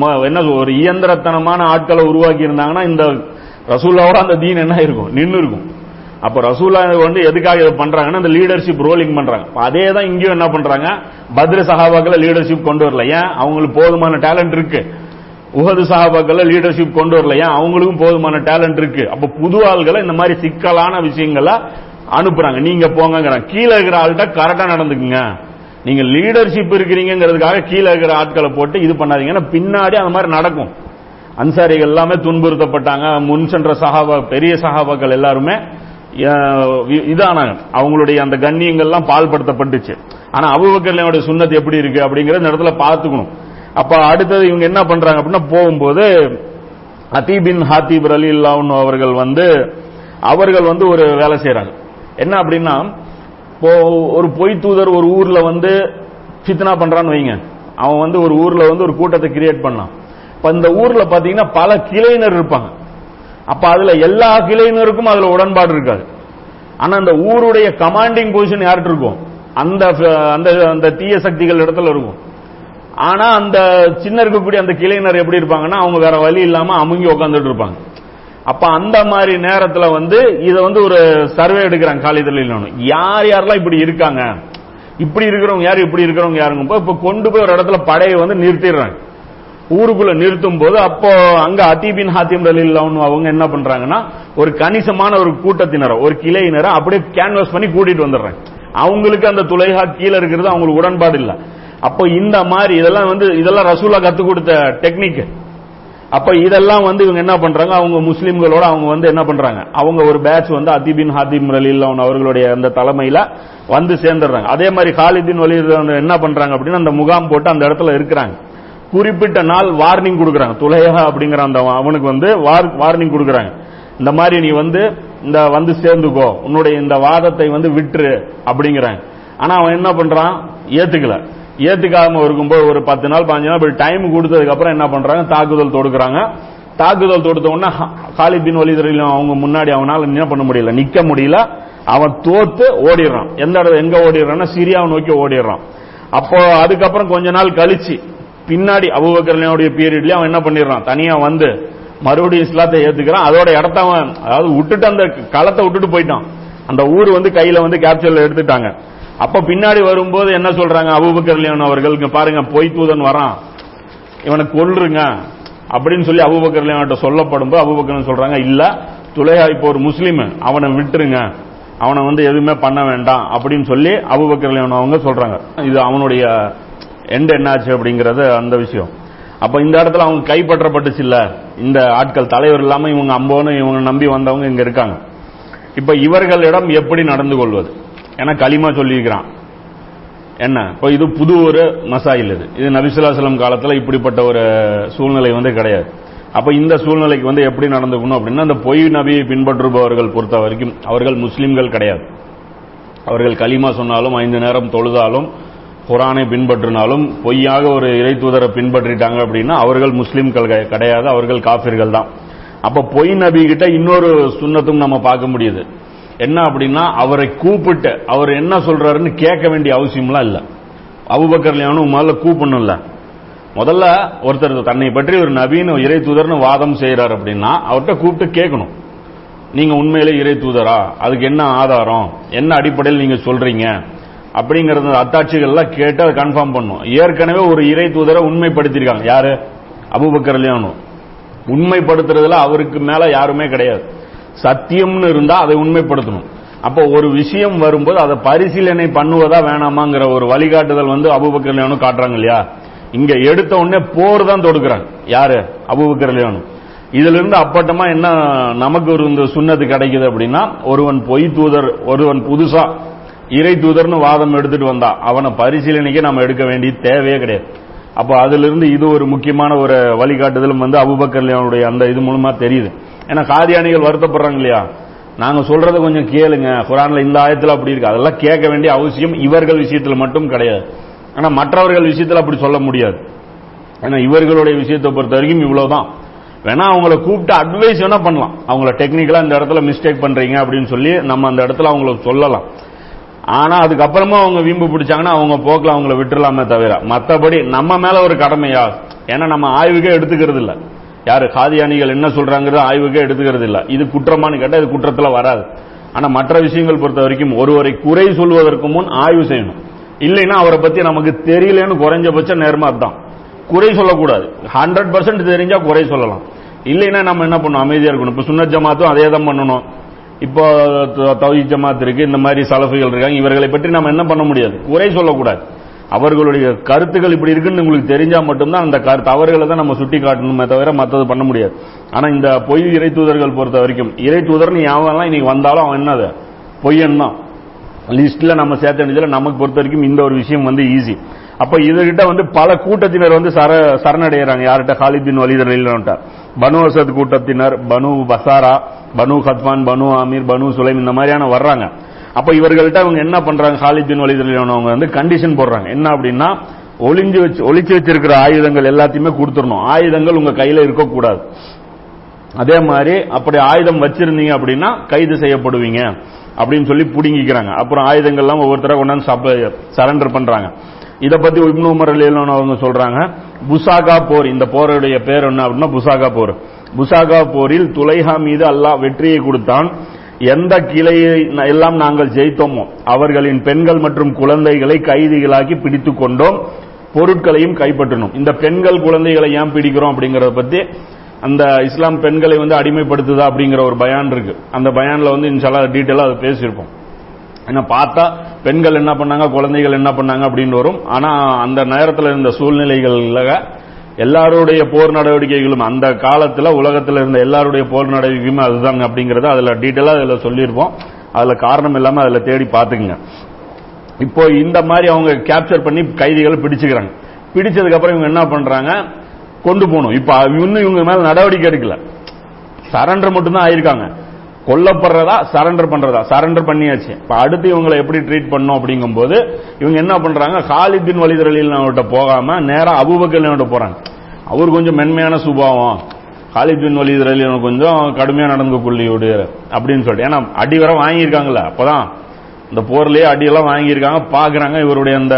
ம- என்ன ஒரு இயந்திரத்தனமான ஆட்களை உருவாக்கி இருந்தாங்கன்னா இந்த ரசூலாவோட அந்த தீன் என்ன இருக்கும் நின்று இருக்கும் அப்ப ரசூலா வந்து எதுக்காக இதை பண்றாங்கன்னா இந்த லீடர்ஷிப் ரோலிங் பண்றாங்க. அதே தான் இங்கேயும் என்ன பண்றாங்க? பத்ர சஹாபாக்களை லீடர்ஷிப் கொண்டு வரல. ஏன்? அவங்களுக்கு போதுமான டேலண்ட் இருக்கு. உகது சஹாபாக்களை லீடர்ஷிப் கொண்டு வரல. ஏன்? அவங்களுக்கும் போதுமான டேலண்ட் இருக்கு. அப்ப புது ஆள்களை இந்த மாதிரி சிக்கலான விஷயங்களை அனுப்புறாங்க. நீங்க போங்கங்கிறாங்க. கீழே இருக்கிற ஆள்கிட்ட கரெக்டா நடந்துக்குங்க. நீங்க லீடர்ஷிப் இருக்கிறீங்கிறதுக்காக கீழே இருக்கிற ஆட்களை போட்டு இது பண்ணாதீங்க. ஏன்னா பின்னாடி அந்த மாதிரி நடக்கும். அன்சாரிகள் எல்லாமே துன்புறுத்தப்பட்டாங்க. முன் சென்ற சகாபா பெரிய சகாபாக்கள் எல்லாருமே இதானாங்க. அவங்களுடைய அந்த கண்ணியங்கள்லாம் பால்படுத்தப்பட்டுச்சு. ஆனா அபுபக்கர்லையோட சுண்ணத் எப்படி இருக்கு அப்படிங்கறத இந்த இடத்துல பார்த்துக்கணும். அப்ப அடுத்தது இவங்க என்ன பண்றாங்க அப்படின்னா போகும்போது அத்தீபின் ஹாத்திப் அலி அவர்கள் வந்து அவர்கள் வந்து ஒரு வேலை செய்யறாங்க என்ன அப்படின்னா இப்போ ஒரு பொய் தூதர் ஒரு ஊர்ல வந்து சித்தனா பண்றான்னு வைங்க. அவன் வந்து ஒரு ஊர்ல வந்து ஒரு கூட்டத்தை கிரியேட் பண்ணான். இப்ப இந்த ஊர்ல பாத்தீங்கன்னா பல கிளையினர் இருப்பாங்க. அப்ப அதுல எல்லா கிளையினருக்கும் அதுல உடன்பாடு இருக்காது. ஆனா அந்த ஊருடைய கமாண்டிங் பொசிஷன் யார்கிட்ட இருக்கும்? அந்த அந்த அந்த தீய சக்திகள் இடத்துல இருக்கும். ஆனா அந்த சின்ன இருக்கக்கூடிய அந்த கிளையினர் எப்படி இருப்பாங்கன்னா அவங்க வேற வழி இல்லாம அமுங்கி உட்காந்துட்டு இருப்பாங்க. அப்ப அந்த மாதிரி நேரத்துல வந்து இதை வந்து ஒரு சர்வே எடுக்கிறாங்க காலிதழில் யார் யாரெல்லாம் இப்படி இருக்காங்க? இப்படி இருக்கிறவங்க யாரு இப்படி இருக்கிறவங்க யாருங்க? இப்ப- கொண்டு போய் ஒரு இடத்துல படையை வந்து நிறுத்திடுறாங்க. ஊருக்குள்ள நிறுத்தும் போது அப்போ அங்க அத்தீபின் ஹாத்திம் ரலில்லான்னு அவங்க என்ன பண்றாங்கன்னா ஒரு கணிசமான ஒரு கூட்டத்தினரை ஒரு கிளையினரை அப்படியே கேன்வாஸ் பண்ணி கூட்டிட்டு வந்துடுறாங்க. அவங்களுக்கு அந்த துளைகா கீழே இருக்கிறது அவங்களுக்கு உடன்பாடு இல்லை. அப்போ இந்த மாதிரி இதெல்லாம் வந்து இதெல்லாம் ரசூலா கத்து கொடுத்த டெக்னிக் அப்ப இதெல்லாம் வந்து இவங்க என்ன பண்றாங்க? அவங்க முஸ்லீம்களோட அவங்க வந்து என்ன பண்றாங்க? அவங்க ஒரு பேட்ச் வந்து அதிபின் ஹாதிம் ரலில்லான் அவர்களுடைய அந்த தலைமையில வந்து சேர்ந்துடுறாங்க. அதே மாதிரி காலிதீன் வலி என்ன பண்றாங்க அப்படின்னா அந்த முகாம் போட்டு அந்த இடத்துல இருக்கிறாங்க. குறிப்பிட்ட நாள் வார்னிங் கொடுக்குறாங்க. துலையா அப்படிங்கிற அந்த அவனுக்கு வந்து வார்னிங் கொடுக்குறாங்க. இந்த மாதிரி நீ வந்து இந்த வந்து சேர்ந்துக்கோ. உன்னுடைய இந்த வாதத்தை வந்து விட்டுரு அப்படிங்கிறாங்க. ஆனா அவன் என்ன பண்றான்? ஏத்துக்கல. ஏத்துக்காம இருக்கும்போது ஒரு பத்து நாள் பாஞ்சு நாள் டைம் கொடுத்ததுக்கு அப்புறம் என்ன பண்றாங்க? தாக்குதல் தொடுக்கிறாங்க. தாக்குதல் தொடுத்த உடனே காலிபின் வலிதரையிலும் அவங்க முன்னாடி அவனால என்ன பண்ண முடியல? நிக்க முடியல. அவன் தோத்து ஓடிடுறான். எந்த இடத்துல எங்க ஓடிடுறான்னா? சிரியாவை நோக்கி ஓடிடுறான். அப்போ அதுக்கப்புறம் கொஞ்ச நாள் கழிச்சு பின்னாடி அபுபக்கரனுடைய பீரியட்லயே அவன் என்ன பண்ணிடுறான்? தனியா வந்து மறுபடியும் இஸ்லாத்தை ஏத்துக்கிறான். அதோட இடத்த அவன் அதாவது விட்டுட்டு அந்த களத்தை விட்டுட்டு போயிட்டான். அந்த ஊர் வந்து கையில வந்து கேப்சர்ல எடுத்துட்டாங்க. அப்ப பின்னாடி வரும்போது என்ன சொல்றாங்க? அபுபக்கர்லியான் அவர்கள் இங்க பாருங்க பொய் தூதன் வரான். இவனை கொல்லுங்க. அப்படின்னு சொல்லி அபுபக்கர்லியான்ட்ட சொல்லப்படும் போது அபுபக்கர் சொல்றாங்க இல்ல துளையா இப்போ ஒரு முஸ்லீம். அவனை விட்டுருங்க. அவனை வந்து எதுவுமே பண்ண வேண்டாம். அப்படின்னு சொல்லி அபுபக்கர்லியான் அவங்க சொல்றாங்க. இது அவனுடைய எண்ட் என்னாச்சு அப்படிங்கறது அந்த விஷயம். அப்ப இந்த இடத்துல அவங்க கைப்பற்றப்பட்டுச்சு இல்ல. இந்த ஆட்கள் தலைவர் இல்லாம இவங்க அம்போன்னு இவங்க நம்பி வந்தவங்க இங்க இருக்காங்க. இப்ப இவர்களிடம் எப்படி நடந்து கொள்வது? ஏன்னா களிமா சொல்லியிருக்கிறான். என்ன? இப்போ இது புது ஒரு மசாயில் இது. இது நபிசுல்லாசலம் காலத்துல இப்படிப்பட்ட ஒரு சூழ்நிலை வந்து கிடையாது. அப்ப இந்த சூழ்நிலைக்கு வந்து எப்படி நடந்துக்கணும் அப்படின்னா அந்த பொய் நபியை பின்பற்றுபவர்கள் பொறுத்த வரைக்கும் அவர்கள் முஸ்லீம்கள் கிடையாது. அவர்கள் களிமா சொன்னாலும் ஐந்து நேரம் தொழுதாலும் குரானை பின்பற்றினாலும் பொய்யாக ஒரு இறை தூதரை பின்பற்றிட்டாங்க அப்படின்னா அவர்கள் முஸ்லீம்கள் கிடையாது. அவர்கள் காபிர்கள் தான். அப்ப பொய் நபி கிட்ட இன்னொரு சுண்ணத்தும் நம்ம பார்க்க முடியுது. என்ன அப்படின்னா அவரை கூப்பிட்டு அவர் என்ன சொல்றாருன்னு கேட்க வேண்டிய அவசியம்லாம் இல்ல. அபுபக்கர்லையானும் முதல்ல கூப்பிடணும்ல. முதல்ல ஒருத்தர் தன்னை பற்றி ஒரு நவீன இறை தூதர்னு வாதம் செய்யறாரு அப்படின்னா அவர்கிட்ட கூப்பிட்டு கேட்கணும். நீங்க உண்மையிலே இறை தூதரா? அதுக்கு என்ன ஆதாரம்? என்ன அடிப்படையில் நீங்க சொல்றீங்க? அப்படிங்கறது அத்தாட்சிகள்லாம் கேட்டு அதை கன்ஃபார்ம் பண்ணும். ஏற்கனவே ஒரு இறை தூதரை உண்மைப்படுத்திருக்காங்க யாரு? அபுபக்கர்லையானும் உண்மைப்படுத்துறதுல அவருக்கு மேல யாருமே கிடையாது. சத்தியம்னு இருந்தா அதை உண்மைப்படுத்தணும். அப்போ ஒரு விஷயம் வரும்போது அதை பரிசீலனை பண்ணுவதா வேணாமாங்கிற ஒரு வழிகாட்டுதல் வந்து அபுபக்கர்லையானும் காட்டுறாங்க இல்லையா? இங்க எடுத்த உடனே போர் தான் தொடுக்கிறாங்க. யாரு? அபுபக்கர்லையானும் இதுல இருந்து அப்பட்டமா என்ன நமக்கு ஒரு இந்த சுண்ணத்து கிடைக்குது அப்படின்னா ஒருவன் பொய் தூதர் ஒருவன் புதுசா இறை தூதர்னு வாதம் எடுத்துட்டு வந்தா அவனை பரிசீலனைக்கு நம்ம எடுக்க வேண்டிய தேவையே கிடையாது. அப்போ அதிலிருந்து இது ஒரு முக்கியமான ஒரு வழிகாட்டுதலும் வந்து அபுபக்கர்லையானுடைய அந்த இது மூலமா தெரியுது. ஏன்னா காதியானிகள் வருத்தப்படுறாங்க இல்லையா? நாங்க சொல்றத கொஞ்சம் கேளுங்க. குரான்ல இந்த ஆயத்தில் அப்படி இருக்கு. அதெல்லாம் கேட்க வேண்டிய அவசியம் இவர்கள் விஷயத்துல மட்டும் கிடையாது. ஆனா மற்றவர்கள் விஷயத்துல அப்படி சொல்ல முடியாது. ஏன்னா இவர்களுடைய விஷயத்தை பொறுத்த வரைக்கும் இவ்வளவுதான். வேணா அவங்கள கூப்பிட்டு அட்வைஸ் வேணா பண்ணலாம். அவங்கள டெக்னிக்கலா இந்த இடத்துல மிஸ்டேக் பண்றீங்க அப்படின்னு சொல்லி நம்ம அந்த இடத்துல அவங்களுக்கு சொல்லலாம். ஆனா அதுக்கப்புறமா அவங்க வீம்பு பிடிச்சாங்கன்னா அவங்க போக்கில் அவங்கள விட்டுலாமே தவிர மற்றபடி நம்ம மேல ஒரு கடமையா? ஏன்னா நம்ம ஆய்வுக்கே எடுத்துக்கிறது இல்ல. யாரு காதியானிகள் என்ன சொல்றாங்கிறது ஆய்வுக்கே எடுத்துக்கிறது இல்ல. இது குற்றமானு கேட்டா இது குற்றத்துல வராது. ஆனா மற்ற விஷயங்கள் பொறுத்த வரைக்கும் ஒருவரை குறை சொல்வதற்கு முன் ஆய்வு செய்யணும். இல்லைன்னா அவரை பத்தி நமக்கு தெரியலன்னு குறைஞ்சபட்ச நேர்மா தான் குறை சொல்லக்கூடாது. ஹண்ட்ரட் பர்சன்ட் தெரிஞ்சா குறை சொல்லலாம். இல்லைன்னா நம்ம என்ன பண்ணணும்? அமைதியா இருக்கணும். இப்ப சுன்னத் ஜமாத்தும் அதே தான் பண்ணணும். இப்போ தௌஹி ஜமாத் இருக்கு இந்த மாதிரி சலஃபிகள் இருக்காங்க. இவர்களை பற்றி நம்ம என்ன பண்ண முடியாது? குறை சொல்லக்கூடாது. அவர்களுடைய கருத்துக்கள் இப்படி இருக்குன்னு உங்களுக்கு தெரிஞ்சா மட்டும்தான் அந்த கருத்து. அவர்களை தான் நம்ம சுட்டி காட்டணுமே தவிர மற்றது பண்ண முடியாது. ஆனா இந்த பொய் இறை தூதர்கள் பொறுத்த வரைக்கும் இறை தூதர்னு யாவெல்லாம் இன்னைக்கு வந்தாலும் அவன் என்னது? பொய்யன் தான். லிஸ்ட்ல நம்ம சேர்த்த நமக்கு பொறுத்த வரைக்கும் இந்த ஒரு விஷயம் வந்து ஈஸி அப்ப இதுகிட்ட வந்து பல கூட்டத்தினர் வந்து சர சரணடைகிறாங்க யார்கிட்ட? ஹாலிபின் வலிதர் பனு அசத் கூட்டத்தினர் பனு பசாரா பனு ஹத்மான் பனு அமீர் பனு சுலைம் இந்த மாதிரியான வர்றாங்க. அப்ப இவர்கள்ட்ட அவங்க என்ன பண்றாங்க? ஹாலிபின் வலிதர் அவங்க வந்து கண்டிஷன் போடுறாங்க. என்ன அப்படின்னா ஒளிஞ்சு வச்சு ஒளிச்சு வச்சிருக்கிற ஆயுதங்கள் எல்லாத்தையுமே கொடுத்துடணும். ஆயுதங்கள் உங்க கையில இருக்கக்கூடாது. அதே மாதிரி அப்படி ஆயுதம் வச்சிருந்தீங்க அப்படின்னா கைது செய்யப்படுவீங்க அப்படின்னு சொல்லி புடுங்கிக்கிறாங்க. அப்புறம் ஆயுதங்கள்லாம் ஒவ்வொருத்தராக கொண்டாந்து சரண்டர் பண்றாங்க. இதை பத்தி இப்னு உமர் அலியல்லான் அவங்க சொல்றாங்க புசாகா போர் இந்த போருடைய பேர் என்ன அப்படின்னா புசாகா போர். புசாகா போரில் துலைஹா மீது அல்லாஹ் வெற்றியை கொடுத்தான். எந்த கிளையை எல்லாம் நாங்கள் ஜெயித்தோமோ அவர்களின் பெண்கள் மற்றும் குழந்தைகளை கைதிகளாக்கி பிடித்துக் கொண்டோம் பொருட்களையும் கைப்பற்றணும் இந்த பெண்கள் குழந்தைகளை ஏன் பிடிக்கிறோம் அப்படிங்கறத பத்தி அந்த இஸ்லாம் பெண்களை வந்து அடிமைப்படுத்துதா அப்படிங்கிற ஒரு பயான் இருக்கு. அந்த பயான்ல வந்து இன்ஷால்லா டீட்டெயிலா அதை பேசியிருப்போம். ஏன்னா பார்த்தா பெண்கள் என்ன பண்ணாங்க குழந்தைகள் என்ன பண்ணாங்க அப்படின்னு வரும். ஆனா அந்த நேரத்தில் இருந்த சூழ்நிலைகள்ல எல்லாருடைய போர் நடவடிக்கைகளும் அந்த காலத்தில் உலகத்தில் இருந்த எல்லாருடைய போர் நடவடிக்கையுமே அதுதான் அப்படிங்கறத அதுல டீட்டெயிலா அதுல சொல்லியிருப்போம். அதுல காரணம் இல்லாம அதுல தேடி பாத்துக்குங்க இப்போ இந்த மாதிரி அவங்க கேப்சர் பண்ணி கைதிகளை பிடிச்சுக்கிறாங்க. பிடிச்சதுக்கு அப்புறம் இவங்க என்ன பண்றாங்க? கொண்டு போகணும். இப்ப இன்னும் இவங்க மேல நடவடிக்கை எடுக்கல. சரண்டர் மட்டும்தான் ஆயிருக்காங்க. கொல்லப்படுறதா சரண்டர் பண்றதா? சரண்டர் பண்ணியாச்சு. இப்ப அடுத்து இவங்களை எப்படி ட்ரீட் பண்ணும் அப்படிங்கும்போது இவங்க என்ன பண்றாங்க? ஹாலித் வழிதரலில் அவர்கிட்ட போகாம நேரா அபுபக்கல் போறாங்க. அவர் கொஞ்சம் மென்மையான சுபாவம். ஹாலித் பின் கொஞ்சம் கடுமையா நடந்து கொள்ளியோடு அப்படின்னு சொல்லிட்டு. ஏன்னா அடி வர வாங்கியிருக்காங்களே அப்பதான் இந்த போர்லயே அடியெல்லாம் வாங்கியிருக்காங்க. பாக்குறாங்க இவருடைய அந்த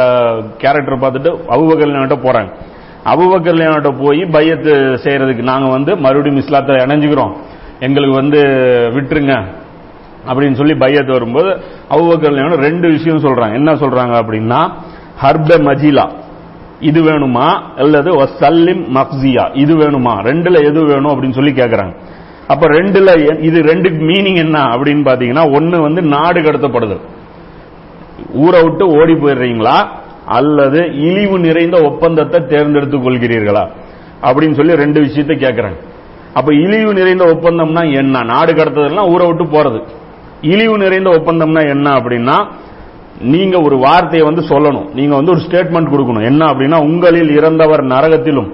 கேரக்டர் பார்த்துட்டு அபுபக்கல் போறாங்க. அபுபக்கல் போய் பையத்து செய்யறதுக்கு நாங்க வந்து மறுபடியும் இஸ்லாத்தை இணைஞ்சுக்கிறோம். எங்களுக்கு வந்து விட்டுருங்க அப்படின்னு சொல்லி பையத்து வரும்போது அவுபக்கர் ரெண்டு விஷயம் சொல்றாங்க. என்ன சொல்றாங்க அப்படின்னா ஹர்ப மஜிலா. இது வேணுமா? அல்லது சல்லிம் மக்ஸியா இது வேணுமா? ரெண்டுல எது வேணும் அப்படின்னு சொல்லி கேட்கறாங்க அப்ப ரெண்டுல இது ரெண்டு மீனிங் என்ன அப்படின்னு பாத்தீங்கன்னா ஒன்னு வந்து நாடு கடத்தப்படுதல் ஊரை விட்டு ஓடி போயிடுறீங்களா? அல்லது இழிவு நிறைந்த ஒப்பந்தத்தை தேர்ந்தெடுத்துக் கொள்கிறீர்களா? அப்படின்னு சொல்லி ரெண்டு விஷயத்தை கேட்கறாங்க அப்ப இழிவு நிறைந்த ஒப்பந்தம்னா என்ன? நாடு கடத்துதல்னா ஊரை விட்டு போறது. இழிவு நிறைந்த ஒப்பந்தம்னா என்ன அப்படின்னா நீங்க ஒரு வார்த்தையை வந்து சொல்லணும். நீங்க வந்து ஒரு ஸ்டேட்மெண்ட் கொடுக்கணும். என்ன அப்படின்னா உங்களில் இறந்தவர் நரகத்திலும்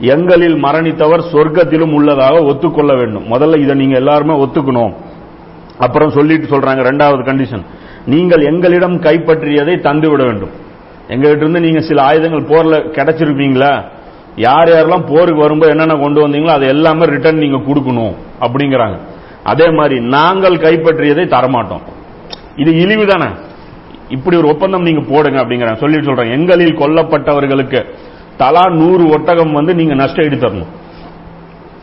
எங்களில் மரணித்தவர் சொர்க்கத்திலும் உள்ளதாக ஒத்துக்கொள்ள வேண்டும். முதல்ல இதை நீங்க எல்லாருமே ஒத்துக்கணும். அப்புறம் சொல்லிட்டு சொல்றாங்க ரெண்டாவது கண்டிஷன் நீங்கள் எங்களிடம் கைப்பற்றியதை தந்து விட வேண்டும். எங்ககிட்ட இருந்து நீங்க சில ஆயுதங்கள் போர்ல கிடைச்சிருப்பீங்களா? யார் யாரெல்லாம் போருக்கு வரும்போது என்னென்ன கொண்டு வந்தீங்களோ அதை எல்லாமே ரிட்டர்ன் நீங்க கொடுக்கணும் அப்படிங்கிறாங்க. அதே மாதிரி நாங்கள் கைப்பற்றியதை தரமாட்டோம். இது இழிவு தானே? இப்படி ஒரு ஒப்பந்தம் நீங்க போடுங்க அப்படிங்கிறாங்க. சொல்லிட்டு சொல்றேன். எங்களில் கொல்லப்பட்டவர்களுக்கு தலா நூறு ஒட்டகம் வந்து நீங்க நஷ்ட ஈடு தரணும்.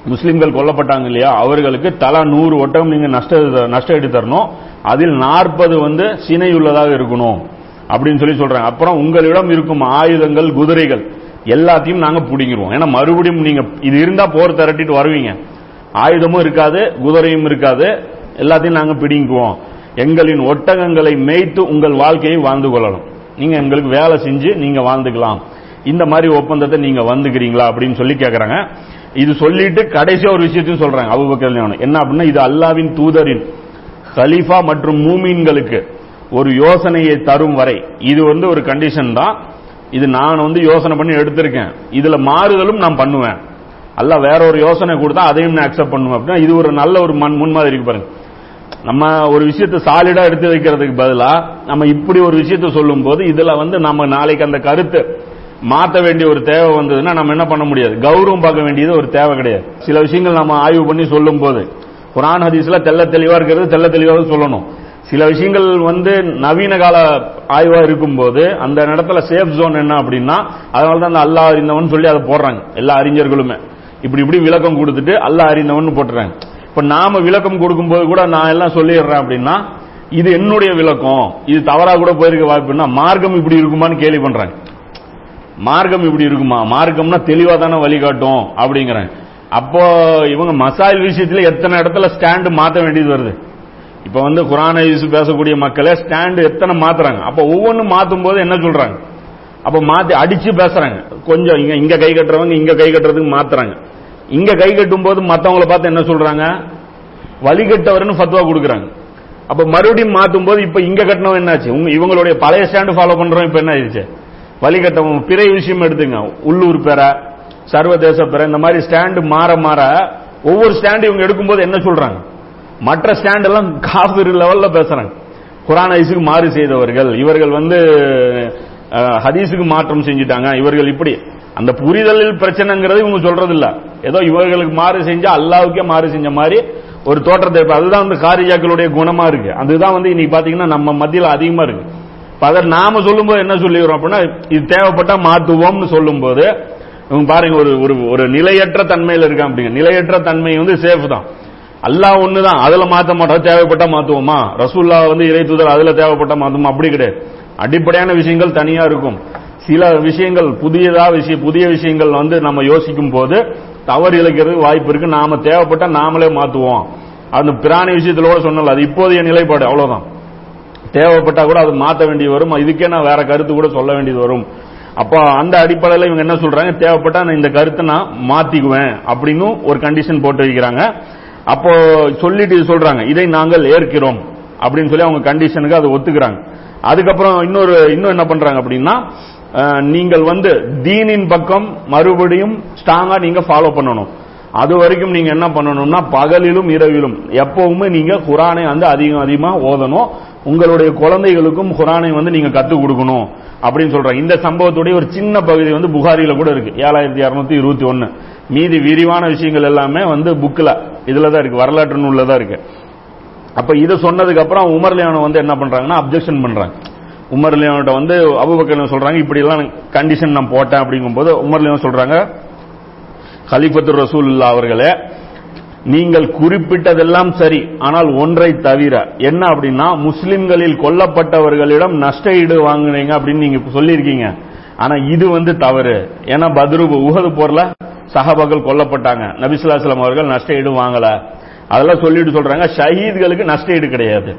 முஸ்லிம்கள் கொல்லப்பட்டாங்க இல்லையா? அவர்களுக்கு தலா நூறு ஒட்டகம் நீங்க நஷ்ட நஷ்ட ஈடு தரணும். அதில் நாற்பது வந்து சினை உள்ளதாக இருக்கணும் அப்படின்னு சொல்லி சொல்றேன். அப்புறம் உங்களிடம் இருக்கும் ஆயுதங்கள் குதிரைகள். எல்லாத்தையும் நாங்க பிடிங்கிருவோம். ஏன்னா மறுபடியும் நீங்க இது இருந்தா போர் திரட்டிட்டு வருவீங்க. ஆயுதமும் இருக்காது குதிரையும் இருக்காது எல்லாத்தையும் நாங்க பிடிங்குவோம் எங்களின் ஒட்டகங்களை மேய்த்து உங்கள் வாழ்க்கையை வாழ்ந்து கொள்ளணும். நீங்க எங்களுக்கு வேலை செஞ்சு நீங்க வாழ்ந்துக்கலாம். இந்த மாதிரி ஒப்பந்தத்தை நீங்க வந்துக்கிறீங்களா அப்படின்னு சொல்லி கேக்குறாங்க. இது சொல்லிட்டு கடைசியா ஒரு விஷயத்தையும் சொல்றாங்க அபூபக்கர் என்ன அப்படின்னா இது அல்லாவின் தூதரின் கலீஃபா மற்றும் மூமீன்களுக்கு ஒரு யோசனையை தரும் வரை. இது வந்து ஒரு கண்டிஷன் தான். இது நான் வந்து யோசனை பண்ணி எடுத்திருக்கேன். இதுல மாறுதலும் நான் பண்ணுவேன். அல்ல வேற ஒரு யோசனை கொடுத்தா அதையும் நான் அக்செப்ட் பண்ணுவேன். அப்படின்னா இது ஒரு நல்ல ஒரு மண் முன்மாதிரி இருக்கு பாருங்க. நம்ம ஒரு விஷயத்தை சாலிடா எடுத்து வைக்கிறதுக்கு பதிலா நம்ம இப்படி ஒரு விஷயத்தை சொல்லும் போது இதுல வந்து நம்ம நாளைக்கு அந்த கருத்து மாற்ற வேண்டிய ஒரு தேவை வந்ததுன்னா நம்ம என்ன பண்ண முடியாது? கௌரவம் பார்க்க வேண்டியது ஒரு தேவை கிடையாது. சில விஷயங்கள் நம்ம ஆய்வு பண்ணி சொல்லும் போது குரான் ஹதீஸ்ல தெல்ல தெளிவா இருக்கிறது தெல்ல தெளிவாக சொல்லணும். சில விஷயங்கள் வந்து நவீன கால ஆய்வா இருக்கும்போது அந்த இடத்துல சேஃப் ஜோன் என்ன அப்படின்னா அதனால தான் அந்த அல்லாஹ் அறிந்தவன் சொல்லி அதை போடுறாங்க. எல்லா அறிஞர்களுமே. இப்படி இப்படி விளக்கம் கொடுத்துட்டு அல்லாஹ் அறிந்தவன் போட்டுறாங்க. இப்ப நாம விளக்கம் கொடுக்கும்போது கூட நான் எல்லாம் சொல்லிடுறேன் அப்படின்னா இது என்னுடைய விளக்கம். இது தவறா கூட போயிருக்க வாய்ப்புன்னா மார்க்கம் இப்படி இருக்குமான்னு கேள்வி பண்றாங்க. மார்க்கம் இப்படி இருக்குமா? மார்க்கம்னா தெளிவா தானே வழிகாட்டும் அப்படிங்கிறேன் அப்போ இவங்க மசாயில் விஷயத்துல எத்தனை இடத்துல ஸ்டாண்டு மாத்த வேண்டியது வருது? இப்ப வந்து குரான பேசக்கூடிய மக்களை ஸ்டாண்டு எத்தனை மாத்துறாங்க? அப்ப ஒவ்வொன்றும் மாத்தும் போது என்ன சொல்றாங்க? அப்ப மாத்தி அடிச்சு பேசுறாங்க. கொஞ்சம் இங்க இங்க கை கட்டுறவங்க இங்க கை கட்டுறதுக்கு மாத்துறாங்க. இங்க கை கட்டும் போது மத்தவங்களை பார்த்து என்ன சொல்றாங்க? வழிகட்டவர்னு ஃபத்வா கொடுக்குறாங்க. அப்ப மறுபடியும் மாத்தும் போது இப்ப இங்க கட்டினவன் என்னாச்சு? உங்க இவங்களுடைய பழைய ஸ்டாண்டு ஃபாலோ பண்றோம் இப்ப என்ன ஆயிடுச்சு? வழிகட்டவன் பிற விஷயம் எடுத்துங்க. உள்ளூர் பேர சர்வதேச பேர இந்த மாதிரி ஸ்டாண்டு மாற மாற ஒவ்வொரு ஸ்டாண்டு இவங்க எடுக்கும்போது என்ன சொல்றாங்க? மற்ற ஸ்டாண்ட் எல்லாம் காஃபிர் லெவல்ல பேசுறாங்க. குரான் ஐஸுக்கு மாறு செய்தவர்கள். இவர்கள் வந்து ஹதீஸுக்கு மாற்றம் செஞ்சுட்டாங்க. இவர்கள் இப்படி. அந்த புரிதலில் பிரச்சனைங்கிறது இவங்க சொல்றது இல்ல ஏதோ இவர்களுக்கு மாறு செஞ்சா அல்லாவுக்கே மாறு செஞ்ச மாதிரி ஒரு தோற்றத்தை அதுதான் வந்து காரியாக்களுடைய குணமா இருக்கு. அதுதான் வந்து இன்னைக்கு பாத்தீங்கன்னா நம்ம மத்தியில் அதிகமா இருக்கு. அதை நாம சொல்லும்போது என்ன சொல்லிடுறோம் அப்படின்னா இது தேவைப்பட்டா மாத்துவோம்னு சொல்லும்போது இவங்க பாருங்க ஒரு ஒரு ஒரு நிலையற்ற தன்மையில் இருக்கான் அப்படிங்க. நிலையற்ற தன்மை வந்து சேஃப் தான். அல்லாஹ் ஒண்ணுதான். அதுல மாத்த மாட்டோம். தேவைப்பட்டா மாத்துவோமா? ரசூல்லா வந்து இறை தூதர் அதுல தேவைப்பட்டா மாத்துவோமா? அப்படி கிடையாது. அடிப்படையான விஷயங்கள் தனியா இருக்கும். சில விஷயங்கள் புதியதா விஷயம் புதிய விஷயங்கள் வந்து நம்ம யோசிக்கும் போது தவறு இழைக்கிறதுக்கு வாய்ப்பு இருக்கு. நாம தேவைப்பட்டா நாமளே மாத்துவோம். அந்த பிராணி விஷயத்துல கூட சொன்னல அது இப்போதைய நிலைப்பாடு அவ்வளவுதான். தேவைப்பட்டா கூட அது மாத்த வேண்டியது வரும். இதுக்கே நான் வேற கருத்து கூட சொல்ல வேண்டியது வரும். அப்போ அந்த அடிப்படையில் இவங்க என்ன சொல்றாங்க? தேவைப்பட்டா நான் இந்த கருத்தை நான் மாத்திக்குவேன் அப்படின்னு ஒரு கண்டிஷன் போட்டு வைக்கிறாங்க. அப்போ சொல்லிட்டு சொல்றாங்க இதை நாங்கள் ஏற்கிறோம். அப்படின்னு சொல்லி அவங்க கண்டிஷனுக்கு அதை ஒத்துக்கிறாங்க. அதுக்கப்புறம் இன்னொரு இன்னும் என்ன பண்றாங்க அப்படின்னா நீங்கள் வந்து தீனின் பக்கம் மறுபடியும் ஸ்ட்ராங்கா நீங்க ஃபாலோ பண்ணணும். அது வரைக்கும் நீங்க என்ன பண்ணணும்னா பகலிலும் இரவிலும் எப்பவுமே நீங்க குரானை வந்து அதிகம் அதிகமா ஓதணும். உங்களுடைய குழந்தைகளுக்கும் குரானை வந்து நீங்க கத்துக் கொடுக்கணும் அப்படின்னு சொல்றாங்க இந்த சம்பவத்துடைய ஒரு சின்ன பகுதி வந்து புகாரியில கூட இருக்கு. ஏழாயிரத்தி இருநூத்தி இருபத்தி ஒன்னு மீதி விரிவான விஷயங்கள் எல்லாமே வந்து புக்ல இதுல தான் இருக்கு. வரலாற்று நூலில் தான் இருக்கு. அப்ப இதை சொன்னதுக்கு அப்புறம் உமர்லியானோ வந்து என்ன பண்றாங்கன்னா அப்ஜெக்ஷன் பண்றாங்க. உமர்லியானோட வந்து அபுபக்கர் சொல்றாங்க இப்படி எல்லாம் கண்டிஷன் நான் போட்டேன் அப்படிங்கும்போது போது லியானோ சொல்றாங்க கலிஃபத்து ரசூலுல்லா அவர்களே நீங்கள் குறிப்பிட்டதெல்லாம் சரி ஆனால் ஒன்றை தவிர என்ன அப்படின்னா முஸ்லிம்களில் கொல்லப்பட்டவர்களிடம் நஷ்ட ஈடு வாங்குனீங்க அப்படின்னு நீங்க சொல்லியிருக்கீங்க. ஆனா இது வந்து தவறு. ஏன்னா பத்ரு உகது போர்ல சஹாபாக்கள் கொல்லப்பட்டாங்க. நபிசுல்லாஸ்லாம் அவர்கள் நஷ்ட ஈடு வாங்கல. அதெல்லாம் சொல்லிட்டு சொல்றாங்க ஷஹீத்களுக்கு நஷ்ட ஈடு கிடையாது.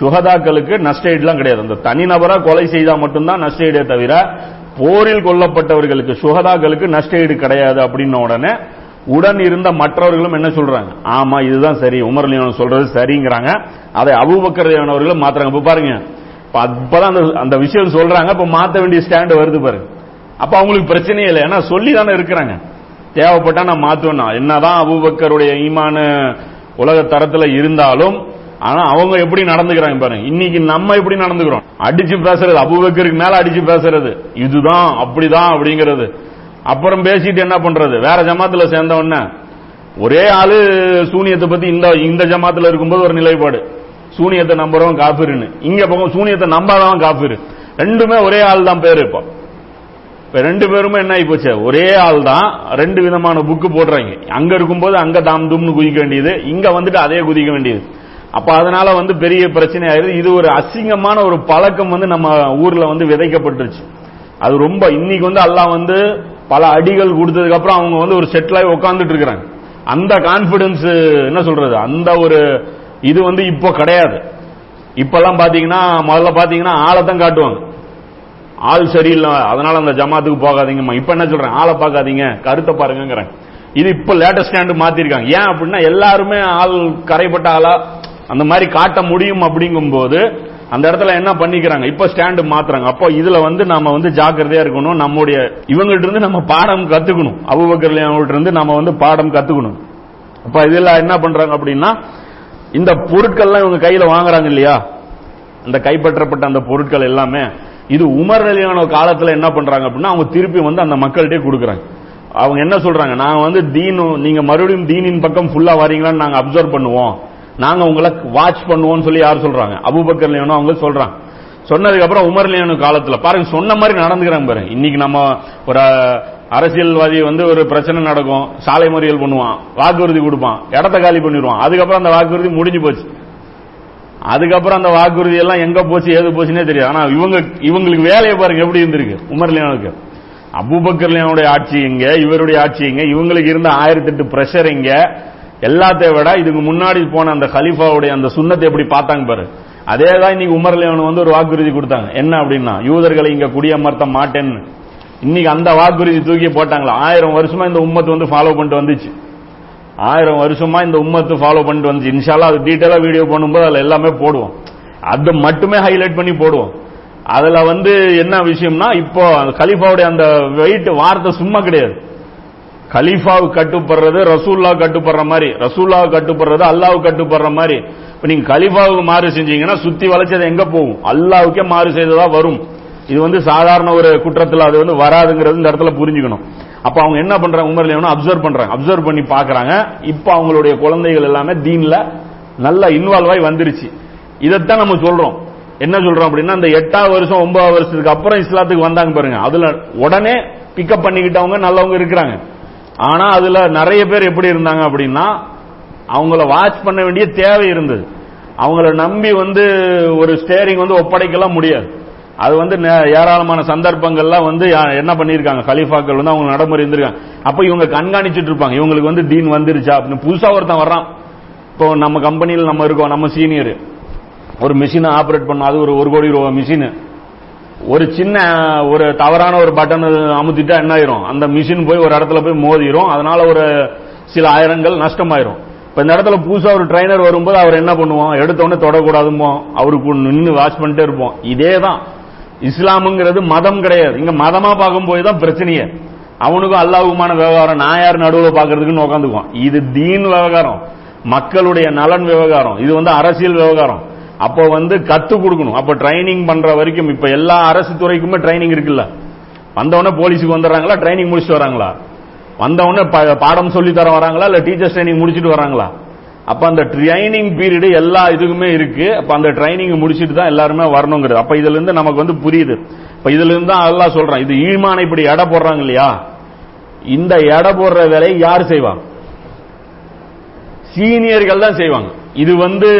சுகதாக்களுக்கு நஷ்ட ஈடுலாம் கிடையாது. அந்த தனிநபரா கொலை செய்தா மட்டும்தான் நஷ்ட ஈடே தவிர போரில் கொல்லப்பட்டவர்களுக்கு சுகதாக்களுக்கு நஷ்ட ஈடு கிடையாது அப்படின்ன உடனே உடன் இருந்த மற்றவர்களும் என்ன சொல்றாங்க? ஆமா இதுதான் சரி. உமர் லியோன் சொல்றது சரிங்கிறாங்க. அதை அபூபக்கர் அவர்களும் மாத்துறாங்க. இப்ப பாருங்க. அப்பதான் அந்த அந்த விஷயம் சொல்றாங்க. இப்ப மாத்த வேண்டிய ஸ்டாண்ட் வருது பாருங்க. அப்ப அவங்களுக்கு பிரச்சனையே இல்லை. ஏன்னா சொல்லி தானே இருக்கிறாங்க. தேவைப்பட்டா நான் மாத்துவேன் என்னதான் அபுபக்கருடைய ஈமான உலக தரத்துல இருந்தாலும் ஆனா அவங்க எப்படி நடந்துக்கிறாங்க பாருங்க. இன்னைக்கு நம்ம எப்படி நடந்துக்கிறோம்? அடிச்சு பேசுறது அபுபக்கருக்கு மேல அடிச்சு பேசுறது. இதுதான் அப்படிதான் அப்படிங்கிறது. அப்புறம் பேசிட்டு என்ன பண்றது? வேற ஜமாத்துல சேர்ந்த உடனே ஒரே ஆளு சூனியத்தை பத்தி இந்த இந்த ஜமாத்துல இருக்கும்போது ஒரு நிலைப்பாடு. சூனியத்தை நம்புறவன் காபிருன்னு. இங்க பக்கம் சூனியத்தை நம்பாதவன் காபிரு. ரெண்டுமே ஒரே ஆள் தான் பேரு இப்போ. இப்ப ரெண்டு பேருமே என்ன ஆகி போச்சு ஒரே ஆள் தான் ரெண்டு விதமான புக்கு போடுறாங்க. அங்க இருக்கும்போது அங்க தாம் தும்னு குதிக்க வேண்டியது இங்க வந்துட்டு அதே குதிக்க வேண்டியது. அப்ப அதனால வந்து பெரிய பிரச்சனை ஆயிருது இது ஒரு அசிங்கமான ஒரு பழக்கம் வந்து நம்ம ஊர்ல வந்து விதைக்கப்பட்டுருச்சு. அது ரொம்ப இன்னைக்கு வந்து அல்லாஹ் வந்து பல அடிகள் கொடுத்ததுக்கு அப்புறம் அவங்க வந்து ஒரு செட்டில் ஆகி உட்காந்துட்டு இருக்கிறாங்க. அந்த கான்பிடன்ஸ் என்ன சொல்றது? அந்த ஒரு இது வந்து இப்போ கிடையாது. இப்பெல்லாம் பாத்தீங்கன்னா முதல்ல பாத்தீங்கன்னா ஆழத்தான் காட்டுவாங்க. ஆள் சரியில்லை அதனால அந்த ஜமாத்துக்கு போகாதீங்கம்மா. இப்ப என்ன சொல்றேன்? ஆளை பார்க்காதீங்க கருத்தை பாருங்கிறேன் இது இப்ப லேட்டஸ்ட் ஸ்டாண்டு மாத்திருக்காங்க. ஏன் அப்படின்னா எல்லாருமே ஆள் கரைப்பட்ட ஆளா அந்த மாதிரி காட்ட முடியும் அப்படிங்கும்போது அந்த இடத்துல என்ன பண்ணிக்கிறாங்க? இப்ப ஸ்டாண்டு மாத்துறாங்க. அப்போ இதுல வந்து நாம வந்து ஜாக்கிரதையா இருக்கணும். நம்முடைய இவங்கள்ட்ட இருந்து நம்ம பாடம் கத்துக்கணும். அபுபக்கர்ல இருந்து நம்ம வந்து பாடம் கத்துக்கணும். அப்ப இதுல என்ன பண்றாங்க அப்படின்னா இந்த பொருட்கள்லாம் இவங்க கையில வாங்குறாங்க இல்லையா? இந்த கைப்பற்றப்பட்ட அந்த பொருட்கள் எல்லாமே. இது உமர் அலியான காலத்துல என்ன பண்றாங்க அப்படின்னா அவங்க திருப்பி வந்து அந்த மக்கள்கிட்டே கொடுக்குறாங்க. அவங்க என்ன சொல்றாங்க? நாங்க வந்து தீனு நீங்க மறுபடியும் தீனின் பக்கம் ஃபுல்லா வரீங்களான்னு நாங்க அப்சர்வ் பண்ணுவோம். நாங்க உங்களை வாட்ச் பண்ணுவோம்னு சொல்லி யார் சொல்றாங்க? அபுபக்கர் லியோனோ அவங்க சொல்றாங்க. சொன்னதுக்கு அப்புறம் உமர் லியோனு காலத்துல. பாருங்க சொன்ன மாதிரி நடந்துக்கிறாங்க பாருங்க. இன்னைக்கு நம்ம ஒரு அரசியல்வாதி வந்து ஒரு பிரச்சனை நடக்கும். சாலை மறியல் பண்ணுவான். வாக்குறுதி கொடுப்பான். இடத்த காலி பண்ணிடுவான். அதுக்கப்புறம் அந்த வாக்குறுதி முடிஞ்சு போச்சு. அதுக்கப்புறம் அந்த வாக்குறுதி எல்லாம் எங்க போச்சு ஏது போச்சுன்னே தெரியாது. ஆனா இவங்க இவங்களுக்கு வேலையை பாருங்க எப்படி இருந்திருக்கு? உமர் லியானுக்கு. அபுபக்கர் லியானுடைய ஆட்சி இங்க இவருடைய ஆட்சி இங்க இவங்களுக்கு இருந்த ஆயிரத்தி எட்டு பிரஷர் இங்க எல்லாத்தையும் விட இதுக்கு முன்னாடி போன அந்த ஹலீஃபாவுடைய அந்த சுண்ணத்தை எப்படி பார்த்தாங்க பாரு. அதே தான் இன்னைக்கு உமர் வந்து ஒரு வாக்குறுதி கொடுத்தாங்க. என்ன அப்படின்னா யூதர்களை இங்க குடியமர்த்த மாட்டேன்னு. இன்னைக்கு அந்த வாக்குறுதி தூக்கி போட்டாங்களா? ஆயிரம் வருஷமா இந்த உம்மத்து வந்து ஃபாலோ பண்ணிட்டு வந்துச்சு. ஆயிரம் வருஷமா இந்த உம்மத்து ஃபாலோ பண்ணிட்டு வந்துச்சு. இன்ஷால்லா அது டீட்டெயிலா வீடியோ பண்ணும்போது அதில் எல்லாமே போடுவோம். அது மட்டுமே ஹைலைட் பண்ணி போடுவோம். அதுல வந்து என்ன விஷயம்னா இப்போ அந்த கலிஃபாவுடைய அந்த வெயிட் வார்த்தை சும்மா கிடையாது. கலீஃபாவுக்கு கட்டுப்படுறது ரசூல்லா கட்டுப்படுற மாதிரி ரசூல்லாவு கட்டுப்படுறது அல்லாவு கட்டுப்படுற மாதிரி. இப்போ நீங்க கலீஃபாவுக்கு மாறு செஞ்சீங்கன்னா சுத்தி வளைச்சது எங்க போகும்? அல்லாவுக்கே மாறு செய்ததா வரும். இது வந்து சாதாரண ஒரு குற்றத்தில் அது வந்து வராதுங்கிறது இந்த இடத்துல புரிஞ்சுக்கணும். அப்ப அவங்க என்ன பண்றாங்க? உமர் லியோனா அப்சர்வ் பண்றாங்க. அப்சர்வ் பண்ணி பாக்குறாங்க இப்ப அவங்களுடைய குழந்தைகள் எல்லாமே தீன்ல நல்லா இன்வால்வ் ஆகி வந்துருச்சு. இதைத்தான் நம்ம சொல்றோம். என்ன சொல்றோம் அப்படின்னா இந்த எட்டாவது வருஷம் ஒன்பதாவது வருஷத்துக்கு அப்புறம் இஸ்லாத்துக்கு வந்தாங்க பாருங்க. அதுல உடனே பிக்கப் பண்ணிக்கிட்டவங்க நல்லவங்க இருக்கிறாங்க. ஆனா அதுல நிறைய பேர் எப்படி இருந்தாங்க அப்படின்னா அவங்கள வாட்ச் பண்ண வேண்டிய தேவை இருந்தது. அவங்கள நம்பி வந்து ஒரு ஸ்டேரிங் வந்து ஒப்படைக்கலாம் முடியாது. அது வந்து ஏராளமான சந்தர்ப்பங்கள்லாம் வந்து என்ன பண்ணியிருக்காங்க? கலீஃபாக்கள் வந்து அவங்க நடைமுறை இருந்திருக்காங்க. அப்ப இவங்க கண்காணிச்சுட்டு இருப்பாங்க. இவங்களுக்கு வந்து டீன் வந்துருச்சா அப்படின்னு. புதுசா ஒருத்தன் வர்றான். இப்போ நம்ம கம்பெனியில் நம்ம இருக்கோம். நம்ம சீனியர் ஒரு மிஷினை ஆபரேட் பண்ணோம். அது ஒரு ஒரு கோடி ரூபா மிஷின் ஒரு சின்ன ஒரு தவறான ஒரு பட்டன் அமுத்திட்டா என்ன ஆயிரும் அந்த மிஷின் போய் ஒரு இடத்துல போய் மோதிரும். அதனால ஒரு சில ஆயிரங்கள் நஷ்டமாயிரும். இப்ப இந்த இடத்துல புதுசா ஒரு ட்ரைனர் வரும்போது அவர் என்ன பண்ணுவோம் எடுத்தோடனே தொடக்கூடாதுமோ அவருக்கு நின்று வாட்ச் பண்ணிட்டே இருப்போம். இதே தான் இஸ்லாமுங்கிறது மதம் கிடையாது. இங்க மதமா பார்க்கும்போது தான் பிரச்சனையே. அவனுக்கும் அல்லாஹுமான விவகாரம். நான் யார் நடுவில் பாக்குறதுக்குன்னு உட்காந்துக்குவோம் இது தீன் விவகாரம். மக்களுடைய நலன் விவகாரம். இது வந்து அரசியல் விவகாரம். அப்போ வந்து கத்து கொடுக்கணும். அப்ப ட்ரைனிங் பண்ற வரைக்கும் இப்ப எல்லா அரசு துறைக்குமே ட்ரைனிங் இருக்குல்ல? வந்தவொடனே போலீஸுக்கு வந்துடுறாங்களா? ட்ரைனிங் முடிச்சுட்டு வராங்களா? வந்தவொடனே ப- பாடம் சொல்லி தர வராங்களா? இல்ல டீச்சர்ஸ் ட்ரைனிங் முடிச்சுட்டு வராங்களா? அப்ப அந்த ட்ரைனிங் பீரியடு எல்லா இதுக்குமே இருக்கு. அப்ப அந்த ட்ரைனிங் முடிச்சிட்டு தான் எல்லாருமே வரணுங்கிறது. அப்ப இதுல இருந்து நமக்கு வந்து புரியுது. இப்ப இதுல இருந்து தான் எல்லாம் சொல்றான் இது ஈமானை இப்படி எடை போடுறாங்க இல்லையா? இந்த எடை போடுற வேலையை யார் செய்வாங்க? சீனியர்கள் தான் செய்வாங்க. இது வந்து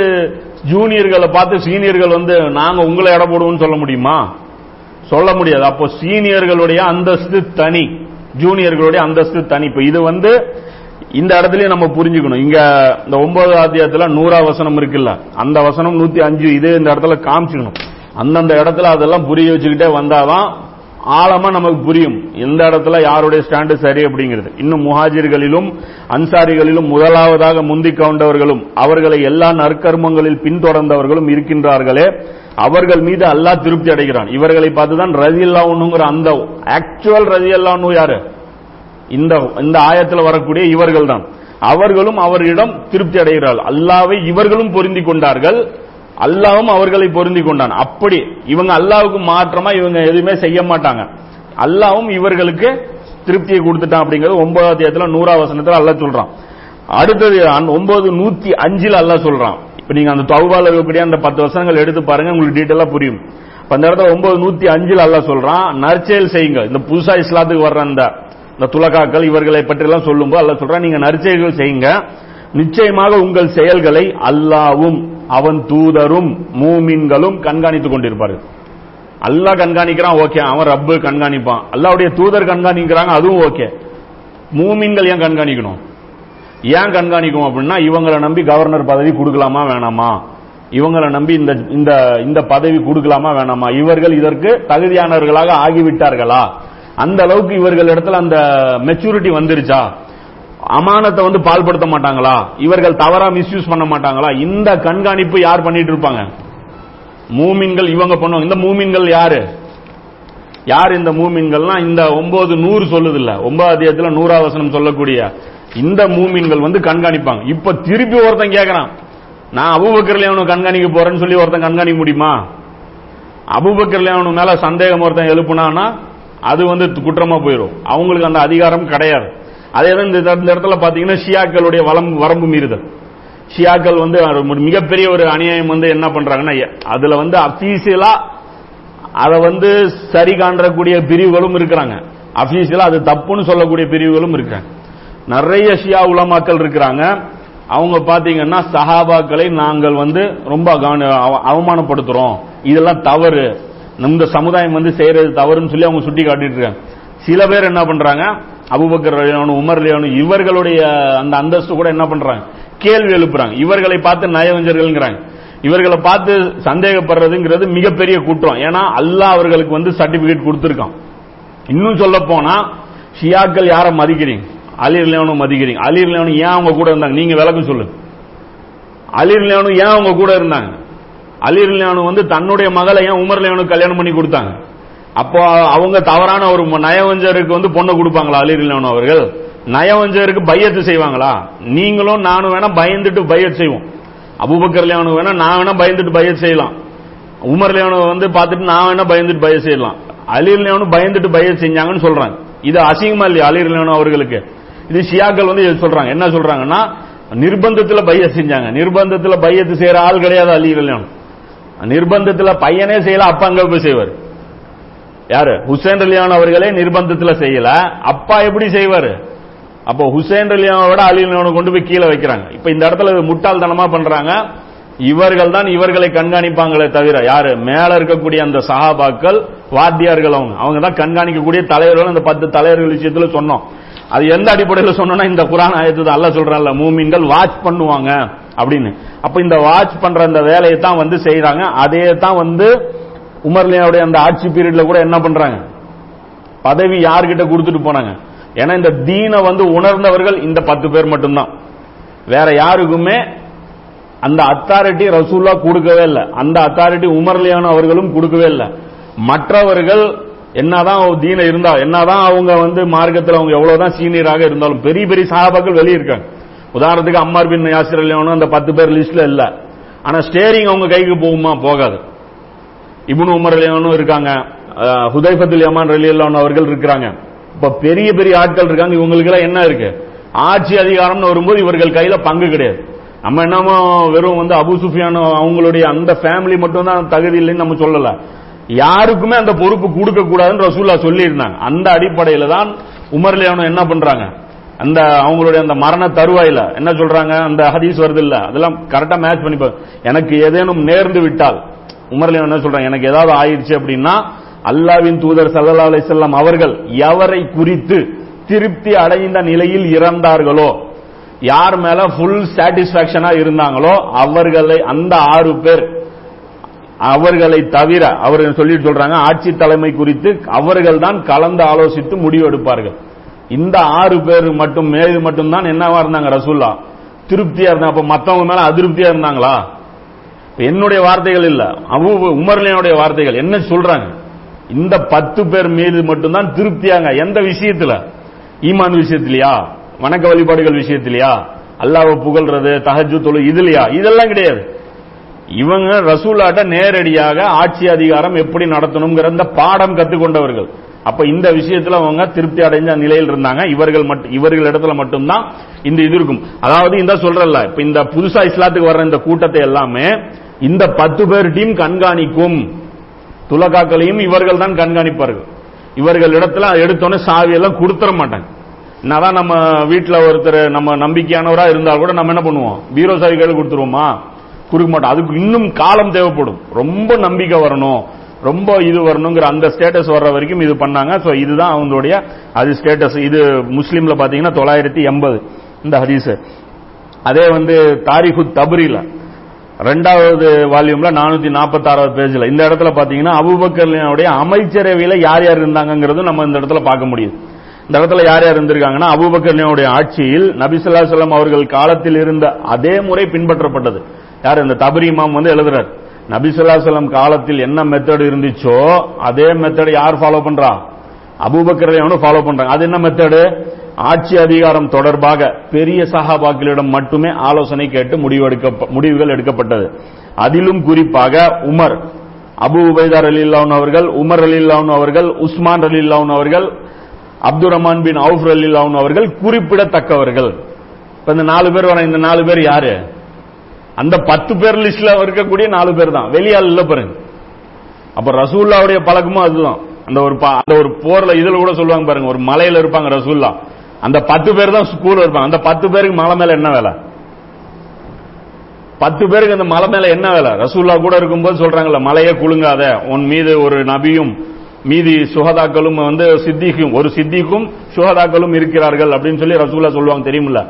ஜூனியர்களை பார்த்து சீனியர்கள் வந்து நாங்க உங்களை எடை போடுவோம்னு சொல்ல முடியுமா? சொல்ல முடியாது. அப்போ சீனியர்களுடைய அந்தஸ்து தனி. ஜூனியர்களுடைய அந்தஸ்து தனி. இப்ப இது வந்து இந்த இடத்துலயே நம்ம புரிஞ்சுக்கணும். இங்க இந்த ஒன்பது அத்தியாயத்துல நூறா வசனம் இருக்குல்ல. அந்த வசனம் நூத்தி அஞ்சு இது இந்த இடத்துல காமிச்சுக்கணும். அந்தந்த இடத்துல அதெல்லாம் புரிய வச்சுக்கிட்டே வந்தாதான் ஆழமா நமக்கு புரியும். எந்த இடத்துல யாருடைய ஸ்டாண்டு சரி அப்படிங்கிறது. இன்னும் முஹாஜிர்களிலும் அன்சாரிகளிலும் முதலாவதாக முந்திக் கொண்டவர்களும் அவர்களை எல்லா நற்கர்மங்களில் பின்தொடர்ந்தவர்களும் இருக்கின்றார்களே அவர்கள் மீது அல்லாஹ் திருப்தி அடைகிறான். இவர்களை பார்த்துதான் ரதி அல்லாஹ்னுங்கிற அந்த ஆக்சுவல் ரதி அல்லான்னு யாரு? இந்த இந்த ஆயத்தில் வரக்கூடிய இவர்கள் தான் அவர்களும் அவரிடம் திருப்தி அடைகிறார்கள். அல்லாவை இவர்களும் பொருந்தி கொண்டார்கள். அல்லாவும் அவர்களை பொருந்தி கொண்டான். அப்படி இவங்க அல்லாவுக்கு மாற்றமா இவங்க எதுவுமே செய்ய மாட்டாங்க. அல்லாவும் இவர்களுக்கு திருப்தியை கொடுத்துட்டான் அப்படிங்கிறது ஒன்பதாம் தேதியில நூறா வசனத்துல அல்லாஹ் சொல்றான். அடுத்தது ஒன்பது நூத்தி அஞ்சில் அல்ல சொல்றான். இப்ப நீங்க அந்த தௌபால இருக்கக்கூடிய அந்த பத்து வருஷங்கள் எடுத்து பாருங்க உங்களுக்கு டீட்டெயிலா புரியும். அந்த இடத்துல ஒன்பது நூத்தி அஞ்சில் அல்லாஹ் சொல்றான் நற்செயல் செய்யுங்க இந்த புதுசா இஸ்லாத்துக்கு வர்ற அந்த இந்த துலகாக்கள் இவர்களை பற்றி எல்லாம் சொல்லும்போது அல்ல சொல்றான் நீங்க நற்செயல்கள் செய்யுங்க. நிச்சயமாக உங்கள் செயல்களை அல்லாவும் அவன் தூதரும் மூமின்களும் கண்காணித்துக் கொண்டிருப்பார்கள். அல்லாஹ் கண்காணிக்கிறான் ஓகே. அவன் ரப்பு கண்காணிப்பான். அல்லாவுடைய தூதர் கண்காணிக்கிறாங்க அதுவும் ஓகே. மூமின்கள் ஏன் கண்காணிக்கணும்? ஏன் கண்காணிக்கும் அப்படின்னா இவங்களை நம்பி கவர்னர் பதவி கொடுக்கலாமா வேணாமா? இவங்களை நம்பி இந்த இந்த இந்த பதவி கொடுக்கலாமா வேணாமா? இவர்கள் இதற்கு தகுதியானவர்களாக ஆகிவிட்டார்களா? அந்த அளவுக்கு இவர்கள் இடத்துல அந்த மெச்சூரிட்டி வந்துருச்சா? அமானத்தை வந்து பால்படுத்த மாட்டாங்களா? இவர்கள் தவறா மிஸ்யூஸ் பண்ண மாட்டாங்களா? இந்த கண்காணிப்பு யார் பண்ணிட்டு இருப்பாங்க? மூமின்கள் இவங்க பண்ணுவாங்க. இந்த மூமின்கள் யாரு? யார் இந்த மூமின்கள்னா இந்த ஒன்பது நூறு சொல்லுது இல்ல ஒன்பது நூறாவசனம் சொல்லக்கூடிய இந்த மூமின்கள் வந்து கண்காணிப்பாங்க. இப்ப திருப்பி ஒருத்தன் கேக்குறான். நான் அபுபக்கர்ல அவனு கண்காணிக்க போறேன்னு சொல்லி ஒருத்தன் கண்காணிக்க முடியுமா? அபுபக்கர்ல அவனு மேல சந்தேகம் ஒருத்தன் எழுப்புனானா அது வந்து குற்றமா போயிடும் அவங்களுக்கு அந்த அதிகாரம் கிடையாது. அதே தான் இந்த இடத்துல பாத்தீங்கன்னா ஷியாக்களுடைய வளம் வரம்பு மீறுதல். ஷியாக்கள் வந்து ஒரு மிகப்பெரிய ஒரு அநியாயம் வந்து என்ன பண்றாங்கன்னா அதுல வந்து அபீசியலா அதை வந்து சரி காண்றக்கூடிய பிரிவுகளும் இருக்கிறாங்க. அபீசியலா அது தப்புன்னு சொல்லக்கூடிய பிரிவுகளும் இருக்காங்க. நிறைய ஷியா உலமாக்கள் இருக்கிறாங்க. அவங்க பாத்தீங்கன்னா சஹாபாக்களை நாங்கள் வந்து ரொம்ப கவன- அவ- அவமானப்படுத்துறோம். இதெல்லாம் தவறு. இந்த சமுதாயம் வந்து செய்யறது தவறுன்னு சொல்லி அவங்க சுட்டி காட்டிட்டு இருக்காங்க. சில பேர் என்ன பண்றாங்க அபுபக்கர் ரலியல்லாஹு, இவர்களுடைய அந்த அந்தஸ்து கூட என்ன பண்றாங்க? கேள்வி எழுப்புறாங்க. இவர்களை பார்த்து நயவஞ்சர்கள்ங்கிறாங்க இவர்களை பார்த்து சந்தேகப்படுறதுங்கிறது மிகப்பெரிய குற்றம் ஏன்னா அல்லாஹ் அவர்களுக்கு வந்து சர்டிபிகேட் கொடுத்துருக்கான். இன்னும் சொல்ல போனா ஷியாக்கள் யாரை மதிக்கிறீங்க? அலிர் லேவனும் மதிக்கிறீங்க. அலிர் லேவனும் ஏன் அவங்க கூட இருந்தாங்க? நீங்க விளக்கம் சொல்லுங்க அலிர் லேவனும் ஏன் அவங்க கூட இருந்தாங்க? அலிர் லேவனு வந்து தன்னுடைய மகளை ஏன் உமர் லேவனுக்கு கல்யாணம் பண்ணி கொடுத்தாங்க? அப்போ அவங்க தவறான ஒரு நயவஞ்சருக்கு வந்து பொண்ணை கொடுப்பாங்களா அலிர் அவர்கள்? நயவஞ்சருக்கு பையத்து செய்வாங்களா? நீங்களும் நானும் வேணா பயந்துட்டு பையத் செய்வோம். அபூபக்கர் லேவனு வேணா நான் வேணா பயந்துட்டு பையத் செய்யலாம். உமர்லேவனவ வந்து பார்த்துட்டு நான் வேணா பயந்துட்டு பய செய்யலாம். அலிர் லேவனு பயந்துட்டு பய செஞ்சாங்கன்னு சொல்றாங்க. இது அசிங்கமா இல்லையா அலிர் லேவனு அவர்களுக்கு? இது ஷியாக்கள் வந்து சொல்றாங்க. என்ன சொல்றாங்கன்னா நிர்பந்தத்தில் பைய செஞ்சாங்க. நிர்பந்தத்தில் பையத்து செய்யற ஆள் கிடையாது அலிர் லேவனு நிர்பந்தத்தில் பையனே செய்யல அப்பா அங்க போய் செய்வார். யாரு? ஹுசேன் ரலியான் அவர்களே நிர்பந்தத்தில் செய்யல. அப்பா எப்படி செய்வாரு? அப்போ ஹுசேன் ரலியானோட அலி கொண்டு போய் கீழே வைக்கிறாங்க. இப்ப இந்த இடத்துல முட்டாள்தனமா பண்றாங்க. இவர்கள் தான் இவர்களை கண்காணிப்பாங்களே தவிர யாரு? மேல இருக்கக்கூடிய அந்த சஹாபாக்கள் வாத்தியார்கள் அவங்க. அவங்க தான் கண்காணிக்கக்கூடிய தலைவர்கள். அந்த பத்து தலைவர்கள் விஷயத்துல சொன்னோம். அது எந்த அடிப்படையில் சொன்னோம்னா இந்த குரான் ஆயத்து அல்ல சொல்றான்ல மூமின்கள் வாட்ச் பண்ணுவாங்க அப்படின்னு. அப்ப இந்த வாட்ச் பண்ற அந்த வேலையை தான் வந்து செய்யறாங்க அதே தான் வந்து உமர்லியாவுடைய அந்த ஆட்சி பீரியட்ல கூட என்ன பண்றாங்க? பதவி யார்கிட்ட கொடுத்துட்டு போனாங்க? ஏன்னா இந்த தீனை வந்து உணர்ந்தவர்கள் இந்த பத்து பேர் மட்டும்தான். வேற யாருக்குமே அந்த அத்தாரிட்டி ரசூல்லா கொடுக்கவே இல்லை. அந்த அத்தாரிட்டி உமர்லியான அவர்களும் கொடுக்கவே இல்லை. மற்றவர்கள் என்னதான் தீன இருந்தா என்னதான் அவங்க வந்து மார்க்கத்தில் அவங்க எவ்வளவுதான் சீனியராக இருந்தாலும் பெரிய பெரிய சாபாக்கள் வெளியே இருக்காங்க உதாரணத்துக்கு அம்மார் பின் யாசிர் அலியானும் அந்த பத்து பேர் லிஸ்ட்ல இல்ல. ஆனா ஸ்டேரிங் அவங்க கைக்கு போகுமா? போகாது. இபுன் உமர் அலியானும் இருக்காங்க. அஹ், ஹுதைஃபத்துல் யமான் ரலியல்லாஹு அவர்கள் இருக்கிறாங்க. இப்ப பெரிய பெரிய ஆட்கள் இருக்காங்க. இவங்களுக்கு எல்லாம் என்ன இருக்கு? ஆட்சி அதிகாரம்னு வரும்போது இவர்கள் கையில பங்கு கிடையாது. நம்ம என்னமோ வெறும் வந்து அபு சுஃபியான் அவங்களுடைய அந்த ஃபேமிலி மட்டும் தான் தகுதி இல்லைன்னு நம்ம சொல்லல. யாருக்குமே அந்த பொறுப்பு கொடுக்க கூடாதுன்னு ரசூல்லா சொல்லி இருந்தாங்க அந்த அடிப்படையில தான் உமர்லியானோ என்ன பண்றாங்க? அந்த அவங்களுடைய அந்த மரண தருவாயில என்ன சொல்றாங்க? அந்த ஹதீஸ் வருது இல்ல? அதெல்லாம் கரெக்டா மேட்ச் பண்ணிப்பாங்க எனக்கு ஏதேனும் நேர்ந்து விட்டால் உமர்லியானோ என்ன சொல்றாங்க? எனக்கு ஏதாவது ஆயிடுச்சு அப்படின்னா அல்லாவின் தூதர் சல்லா அலைஹி செல்லம் அவர்கள் எவரை குறித்து திருப்தி அடைந்த நிலையில் இறந்தார்களோ யார் மேல ஃபுல் சாட்டிஸ்பாக்சனா இருந்தாங்களோ அவர்களை அந்த ஆறு பேர் அவர்களை தவிர அவர்கள் சொல்லிட்டு சொல்றாங்க? ஆட்சி தலைமை குறித்து அவர்கள் தான் கலந்து ஆலோசித்து முடிவு எடுப்பார்கள். இந்த ஆறு பேர் மட்டும் மேது மட்டும்தான் என்னவா இருந்தாங்க ரசூல்லா திருப்தியா இருந்தாங்க. அப்ப மத்தவங்க மேல அதிருப்தியா இருந்தாங்களா? என்னுடைய வார்த்தைகள் இல்ல. அபு உமர்லினுடைய வார்த்தைகள். என்ன சொல்றாங்க? இந்த பத்து பேர் மீது மட்டும்தான் திருப்தியாங்க. எந்த விஷயத்துல? ஈமான் விஷயத்திலயா? வணக்க வழிபாடுகள் விஷயத்திலயா? அல்லாவை புகழ்றது தகஜு தொழு இதுலயா? இதெல்லாம் கிடையாது. இவங்க ரசூலாட்ட நேரடியாக ஆட்சி அதிகாரம் எப்படி நடத்தணுங்கிற இந்த பாடம் கத்துக்கொண்டவர்கள். அப்ப இந்த விஷயத்துல அவங்க திருப்தி அடைஞ்ச நிலையில் இருந்தாங்க. இவர்கள் மட்டும் இவர்கள் இடத்துல மட்டும்தான் இந்த இது இருக்கும். அதாவது இந்த சொல்றல இப்ப இந்த புதுசா இஸ்லாத்துக்கு வர்ற இந்த கூட்டத்தை எல்லாமே இந்த பத்து பேர் டீம் கண்காணிக்கும். துலகாக்களையும் இவர்கள் தான் கண்காணிப்பார்கள். இவர்கள் இடத்துல எடுத்தோன்னே சாவி எல்லாம் கொடுத்துட மாட்டாங்க. என்னதான் நம்ம வீட்டுல ஒருத்தர் நம்ம நம்பிக்கையானவரா இருந்தால் கூட நம்ம என்ன பண்ணுவோம்? பீரோ சாவி கையில் கொடுத்துருவோமா? கொடுக்க மாட்டோம். அதுக்கு இன்னும் காலம் தேவைப்படும். ரொம்ப நம்பிக்கை வரணும். ரொம்ப இது வரணுங்கிற அந்த ஸ்டேட்டஸ் வர்ற வரைக்கும் இது பண்ணாங்க. ஸோ இதுதான் அவங்களுடைய அது ஸ்டேட்டஸ் இது முஸ்லீம்ல பாத்தீங்கன்னா தொள்ளாயிரத்தி எண்பது இந்த ஹதீஸ். அதே வந்து தாரிஹு தபரில ரெண்டாவது வால்யூம்ல நானூத்தி நாற்பத்தி ஆறாவது பேஜ்ல இந்த இடத்துல பாத்தீங்கன்னா அபுபக்கர்னுடைய அமைச்சரவையில யார் யார் இருந்தாங்கிறதும் நம்ம இந்த இடத்துல பார்க்க முடியுது. இந்த இடத்துல யார் யார் இருந்திருக்காங்கன்னா அபுபக்கர்னுடைய ஆட்சியில் நபிசுல்லா சொல்லம் அவர்கள் காலத்தில் இருந்த அதே முறை பின்பற்றப்பட்டது. யார்? இந்த தபரி இமாம் வந்து எழுதுறார். நபிசுல்லாசலம் காலத்தில் என்ன மெத்தட் இருந்துச்சோ அதே மெத்தட் யார் ஃபாலோ பண்றா? அபூபக்கரையும் ஃபாலோ பண்றாங்க. அது என்ன மெத்தடு ஆட்சி அதிகாரம் தொடர்பாக பெரிய சஹாபாக்களிடம் மட்டுமே ஆலோசனை கேட்டு முடிவெடுக்க முடிவுகள் எடுக்கப்பட்டது. அதிலும் குறிப்பாக உமர் அபு உபைதார் அலி அலில்லான் அவர்கள் உமர் அலில்லான் அவர்கள் உஸ்மான் அலி அலில்லான் அவர்கள் அப்துல் ரஹ்மான் பின் அவுஃப் அலில்லான் அவர்கள் குறிப்பிடத்தக்கவர்கள். இப்ப இந்த நாலு பேர் வர இந்த நாலு பேர் யாரு? அந்த பத்து பேர் லிஸ்ட்ல இருக்கக்கூடிய நாலு பேர் தான். வெளியால் இல்ல பாருங்க. அப்ப ரசூல்லாவுடைய பழக்கமும் அதுதான். அந்த ஒரு அந்த ஒரு போர்ல இதுல கூட சொல்லுவாங்க பாருங்க. ஒரு மலையில இருப்பாங்க ரசூல்லா. அந்த பத்து பேர் தான் ஸ்கூல்ல இருப்பாங்க. அந்த பத்து பேருக்கு மலை மேல என்ன வேலை? பத்து பேருக்கு அந்த மலை மேல என்ன வேலை? ரசூல்லா கூட இருக்கும்போது சொல்றாங்கல்ல மலையே குலுங்காத. உன் மீது ஒரு நபியும் மீதி சுகதாக்களும் வந்து சித்திக்கும். ஒரு சித்திக்கும் சுகதாக்களும் இருக்கிறார்கள் அப்படின்னு சொல்லி ரசூல்லா சொல்லுவாங்க தெரியுமில்ல?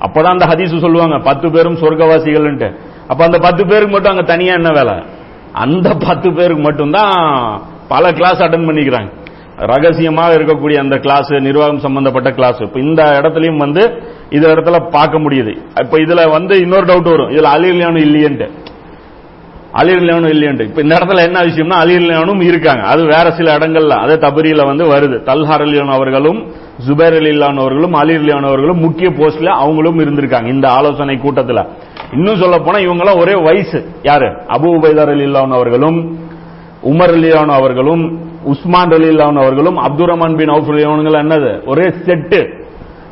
அப்பதான் அந்த ஹதீஸ் சொல்லுவாங்க பத்து பேரும் சொர்க்கவாசிகள்ன்ட்டு. அப்ப அந்த பத்து பேருக்கு மட்டும் அங்க தனியா என்ன வேலை? அந்த பத்து பேருக்கு மட்டும்தான் பல கிளாஸ் அட்டன் பண்ணிக்கிறாங்க. ரகசியமாக இருக்கக்கூடிய அந்த கிளாஸ் நிர்வாகம் சம்பந்தப்பட்ட கிளாஸ் இப்போ இந்த இடத்துலயும் வந்து இந்த இடத்துல பார்க்க முடியுது. இப்ப இதுல வந்து இன்னொரு டவுட் வரும். இதுல அழியலையானு இல்லையன்ட்டு. அலிர்லியானும் இல்லையண்டு இப்ப இந்த இடத்துல என்ன விஷயம்னா அலிர்லியானும் இருக்காங்க. அது வேற சில இடங்கள்ல அதே தபரியில வந்து வருது. தல்ஹார் அலியான் அவர்களும் ஜுபேர் அலிலான் அவர்களும் அலிர்லியான் அவர்களும் முக்கிய போஸ்ட்ல அவங்களும் இருந்திருக்காங்க இந்த ஆலோசனை கூட்டத்துல. இன்னும் சொல்ல போனா இவங்கெல்லாம் ஒரே வயசு. யாரு? அபு உபைதார் அலில்லான் அவர்களும் உமர் அலிலான் அவர்களும் உஸ்மான் அலிலான் அவர்களும் அப்துல் ரஹ்மான் பின் அவுஃப் அலிலான் என்னது? ஒரே செட்டு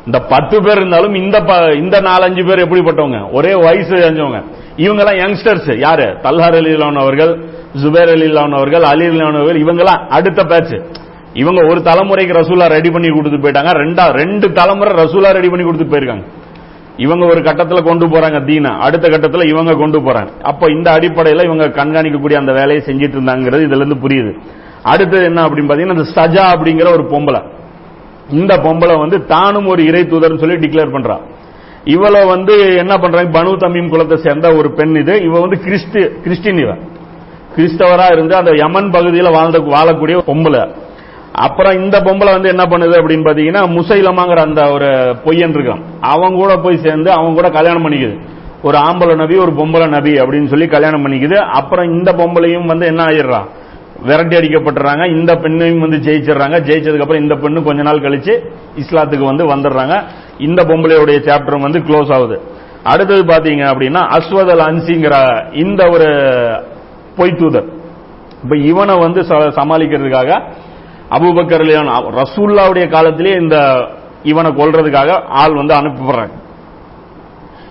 இந்த பத்து பேர் இருந்தாலும் இந்த ப- இந்த நாலஞ்சு பேர் எப்படிப்பட்டவங்க? ஒரே வயசு அஞ்சவங்க. இவங்க எல்லாம் யங்ஸ்டர்ஸ் யாரு? தல்ஹார் அலி அவர்கள் ஜுபேர் அலி அவர்கள் அலி அலிலான் அவர்கள் இவங்கெல்லாம் அடுத்த பேட்ச். இவங்க ஒரு தலைமுறைக்கு ரசூலா ரெடி பண்ணி கொடுத்து போயிட்டாங்க. ரெண்டா ரெண்டு தலைமுறை ரசூலா ரெடி பண்ணி கொடுத்து போயிருக்காங்க. இவங்க ஒரு கட்டத்துல கொண்டு போறாங்க தீனா. அடுத்த கட்டத்துல இவங்க கொண்டு போறாங்க. அப்ப இந்த அடிப்படையில இவங்க கண்காணிக்கக்கூடிய அந்த வேலையை செஞ்சிட்டு இருந்தாங்கிறது இதுல இருந்து புரியுது. அடுத்தது என்ன அப்படின்னு பாத்தீங்கன்னா இந்த சஜா அப்படிங்கிற ஒரு பொம்பளை. இந்த பொம்பளை வந்து தானும் ஒரு இறை தூதர்னு சொல்லி டிக்ளேர் பண்றான் இவளை வந்து என்ன பண்றாங்க? பனு தமீம் குலத்தை சேர்ந்த ஒரு பெண் இது. இவ வந்து கிறிஸ்து கிறிஸ்டின் இவ. கிறிஸ்தவரா இருந்து அந்த யமன் பகுதியில் வாழ்ந்த வாழக்கூடிய பொம்பளை. அப்புறம் இந்த பொம்பளை வந்து என்ன பண்ணுது அப்படின்னு பாத்தீங்கன்னா முசைலமாங்கிற அந்த ஒரு பொய்யன் இருக்கான். அவங்க கூட போய் சேர்ந்து அவன் கூட கல்யாணம் பண்ணிக்குது. ஒரு ஆம்பளை நபி ஒரு பொம்பளை நபி அப்படின்னு சொல்லி கல்யாணம் பண்ணிக்குது. அப்புறம் இந்த பொம்பளையும் வந்து என்ன ஆயிடுறான்? விரட்டி அடிக்கப்பட்டுறாங்க. இந்த பெண்ணையும் வந்து ஜெயிச்சிடுறாங்க. ஜெயிச்சதுக்கு அப்புறம் இந்த பெண்ணு கொஞ்ச நாள் கழிச்சு இஸ்லாத்துக்கு வந்து வந்துடுறாங்க. இந்த பொம்பளையுடைய சாப்டரும் வந்து க்ளோஸ் ஆகுது. அடுத்தது பாத்தீங்க அப்படின்னா அஸ்வதல் அன்சிங்கிற இந்த ஒரு பொய்த்தூதர் இப்ப இவனை வந்து ச- சமாளிக்கிறதுக்காக அபுபக்கர் ரசூல்லாவுடைய காலத்திலே இந்த இவனை கொல்றதுக்காக ஆள் வந்து அனுப்பப்படுறாங்க.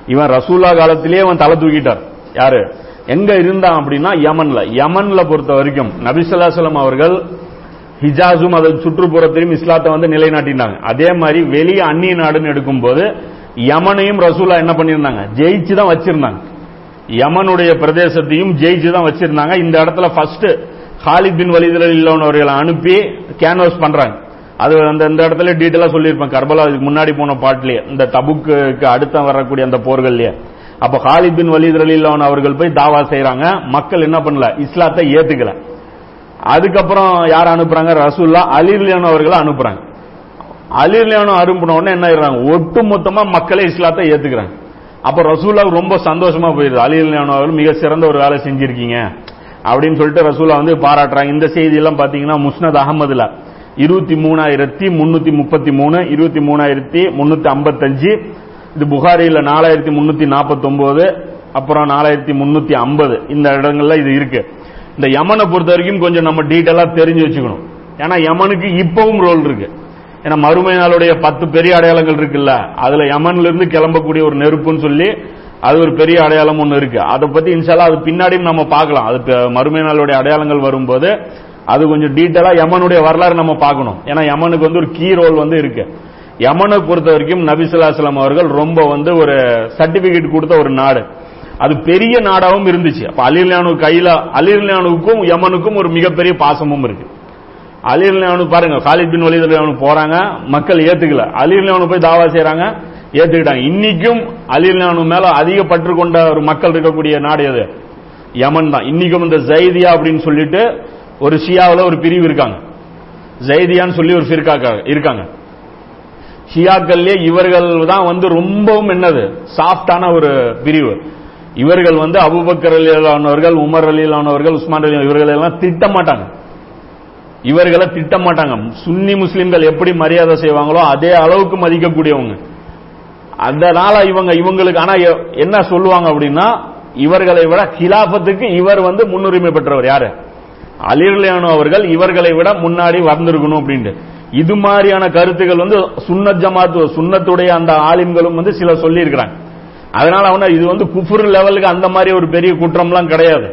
இவன் ரசூல்லா காலத்திலே அவன் தலை தூக்கிட்டார். யாரு? எங்க இருந்தான் அப்படின்னா யமன்ல. யமன்ல பொறுத்த வரைக்கும் நபிசல்லாசலம் அவர்கள் ஹிஜாஸும் அதன் சுற்றுப்புறத்திலும் இஸ்லாத்தை வந்து நிலைநாட்டினாங்க. அதே மாதிரி வெளியே அந்நிய நாடுன்னு எடுக்கும்போது யமனையும் ரசூலா என்ன பண்ணியிருந்தாங்க? ஜெயிச்சு தான் வச்சிருந்தாங்க. யமனுடைய பிரதேசத்தையும் ஜெயிச்சு தான் வச்சிருந்தாங்க. இந்த இடத்துல ஃபர்ஸ்ட் ஹாலித் பின் வலிதுல இல்லவனவர்களை அனுப்பி கேன்வாஸ் பண்றாங்க. அது அந்த இந்த இடத்துல டீட்டெயிலாக சொல்லியிருப்பேன். கர்பலா இதுக்கு முன்னாடி போன பாட்டிலேயே இந்த தபுக்கு அடுத்த வரக்கூடிய அந்த போர்கள்லயே. அப்ப ஹாலித் பின் வலித் ரலில்லான் அவர்கள் போய் தாவா செய்யறாங்க மக்கள் என்ன பண்ணல? இஸ்லாத்தை ஏத்துக்கல. அதுக்கப்புறம் யார் அனுப்புறாங்க? ரசூல்லா அலிர்லியான் அவர்களை அனுப்புறாங்க. அலிர்லியானோ அனுப்பின உடனே என்ன ஆயிடுறாங்க? ஒட்டு மொத்தமா மக்களே இஸ்லாத்தை ஏத்துக்கிறாங்க. அப்ப ரசூல்லா ரொம்ப சந்தோஷமா போயிருது அலிர்லியானோ அவர்கள் மிக சிறந்த ஒரு வேலை செஞ்சிருக்கீங்க. அப்படின்னு சொல்லிட்டு ரசூலா வந்து பாராட்டுறாங்க. இந்த செய்தி எல்லாம் பாத்தீங்கன்னா முஸ்னத் அகமதுல இருபத்தி மூணாயிரத்தி முன்னூத்தி முப்பத்தி மூணு இருபத்தி மூணாயிரத்தி முன்னூத்தி ஐம்பத்தஞ்சு இது புகாரியில் நாலாயிரத்தி முன்னூத்தி நாற்பத்தி ஒன்பது அப்புறம் நாலாயிரத்தி முன்னூத்தி ஐம்பது. இந்த இடங்கள்ல இது இருக்கு. இந்த யமனை பொறுத்த வரைக்கும் கொஞ்சம் நம்ம டீட்டெயிலா தெரிஞ்சு வச்சுக்கணும். ஏன்னா யமனுக்கு இப்பவும் ரோல் இருக்கு. ஏன்னா மறுமை நாளுடைய பத்து பெரிய அடையாளங்கள் இருக்குல்ல அதுல யமன்ல இருந்து கிளம்பக்கூடிய ஒரு நெருப்புன்னு சொல்லி அது ஒரு பெரிய அடையாளம் ஒன்று இருக்கு. அதை பத்தி இன்ஷால்லா அது பின்னாடியும் நம்ம பார்க்கலாம். அது மறுமை நாளுடைய அடையாளங்கள் வரும்போது அது கொஞ்சம் டீட்டெயிலா யமனுடைய வரலாறு நம்ம பார்க்கணும். ஏன்னா யமனுக்கு வந்து ஒரு கீ ரோல் வந்து இருக்கு. யமனை பொறுத்த வரைக்கும் நபிசுல்லாஸ்லாம் அவர்கள் ரொம்ப வந்து ஒரு சர்டிபிகேட் கொடுத்த ஒரு நாடு. அது பெரிய நாடாகவும் இருந்துச்சு. அப்ப அலிர்லானு கையில அலிர்லானுக்கும் யமனுக்கும் ஒரு மிகப்பெரிய பாசமும் இருக்கு. அலிர்லானு பாருங்க காலித் பின் வலித் ரலியல்லாஹு போறாங்க மக்கள் ஏத்துக்கல. அலிர்லானு போய் தாவா செய்யறாங்க ஏத்துக்கிட்டாங்க. இன்னைக்கும் அலிர்லானு மேல அதிக பற்று கொண்ட ஒரு மக்கள் இருக்கக்கூடிய நாடு எது? யமன் தான். இன்னைக்கும் இந்த ஜைதியா அப்படின்னு சொல்லிட்டு ஒரு ஷியாவுல ஒரு பிரிவு இருக்காங்க. ஜைதியான்னு சொல்லி ஒரு ஃபிர்கா இருக்காங்க. ஷியாக்கள்லயே இவர்கள் தான் வந்து ரொம்பவும் என்னது? சாஃப்டான ஒரு பிரிவு. இவர்கள் வந்து அபுபக்கர் அலியலானவர்கள் உமர் அலியலானவர்கள் உஸ்மான் அலி இவர்கள் எல்லாம் திட்ட மாட்டாங்க இவர்களை திட்ட மாட்டாங்க சுன்னி முஸ்லிம்கள் எப்படி மரியாதை செய்வாங்களோ அதே அளவுக்கு மதிக்கக்கூடியவங்க. அதனால இவங்க இவங்களுக்கு ஆனா எ- என்ன சொல்லுவாங்க அப்படின்னா இவர்களை விட கிலாபத்துக்கு இவர் வந்து முன்னுரிமை பெற்றவர் யாரு? அலிர்லியானோ அவர்கள் இவர்களை விட முன்னாடி வந்திருக்கணும் அப்படின்ட்டு. இது மாதிரியான கருத்துக்கள் வந்து சுன்னத் ஜமாத் சுன்னத்துடைய அந்த ஆலிம்களும் வந்து சில சொல்லி இருக்கிறாங்க அதனால அவன இது வந்து குஃபுர் லெவலுக்கு அந்த மாதிரி ஒரு பெரிய குற்றம்லாம் கிடையாது.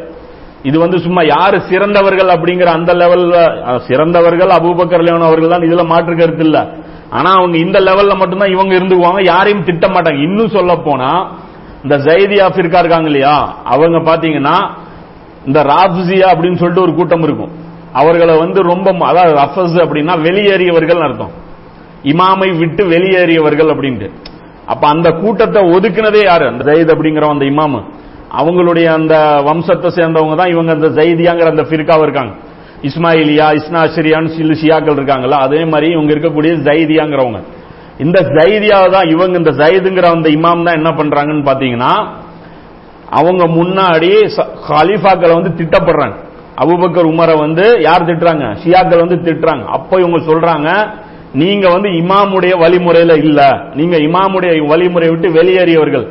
இது வந்து சும்மா யாரு சிறந்தவர்கள் அப்படிங்கிற அந்த லெவல்ல சிறந்தவர்கள் அபூபக்கர் லேவன் அவர்கள் தான் இதுல மாற்று கருத்து இல்ல. ஆனா அவங்க இந்த லெவல்ல மட்டும்தான் இவங்க இருந்துக்குவாங்க யாரையும் திட்ட மாட்டாங்க. இன்னும் சொல்ல போனா இந்த ஜைதி ஆஃபிர்கா இருக்காங்க இல்லையா? அவங்க பாத்தீங்கன்னா இந்த ராப்சியா அப்படின்னு சொல்லிட்டு ஒரு கூட்டம் இருக்கும். அவர்களை வந்து ரொம்ப அதாவது ரஃபஸ் அப்படின்னா வெளியேறியவர்கள் அர்த்தம். இமாமை விட்டு வெளியேறியவர்கள் அப்படின்ட்டு. அப்ப அந்த கூட்டத்தை ஒதுக்குனதே யாரு? அந்த ஜெயித் அப்படிங்கிற அந்த இமாமு. அவங்களுடைய அந்த வம்சத்தை சேர்ந்தவங்க தான் இவங்க அந்த ஜெய்தியாங்கிற அந்த ஃபிர்காவ இருக்காங்க. இஸ்மாயிலியா இஸ்னாசிரியான்னு சில ஷியாக்கள் இருக்காங்கல்ல அதே மாதிரி இவங்க இருக்கக்கூடிய ஜைதியாங்கிறவங்க இந்த ஜைதியாவை தான் இவங்க இந்த ஜைதுங்கிற அந்த இமாம் தான் என்ன பண்றாங்கன்னு பாத்தீங்கன்னா அவங்க முன்னாடி ச- கலீஃபாக்களை வந்து திட்டப்படுறாங்க. அபூபக்கர் உமரை வந்து யார் திட்டுறாங்க? ஷியாக்கள் வந்து திட்டுறாங்க. அப்போ இவங்க சொல்றாங்க நீங்க வந்து இமாமுடைய வழிமுறையில இல்ல. நீங்க இமாமுடைய வழிமுறையை விட்டு வெளியேறியவர்கள்.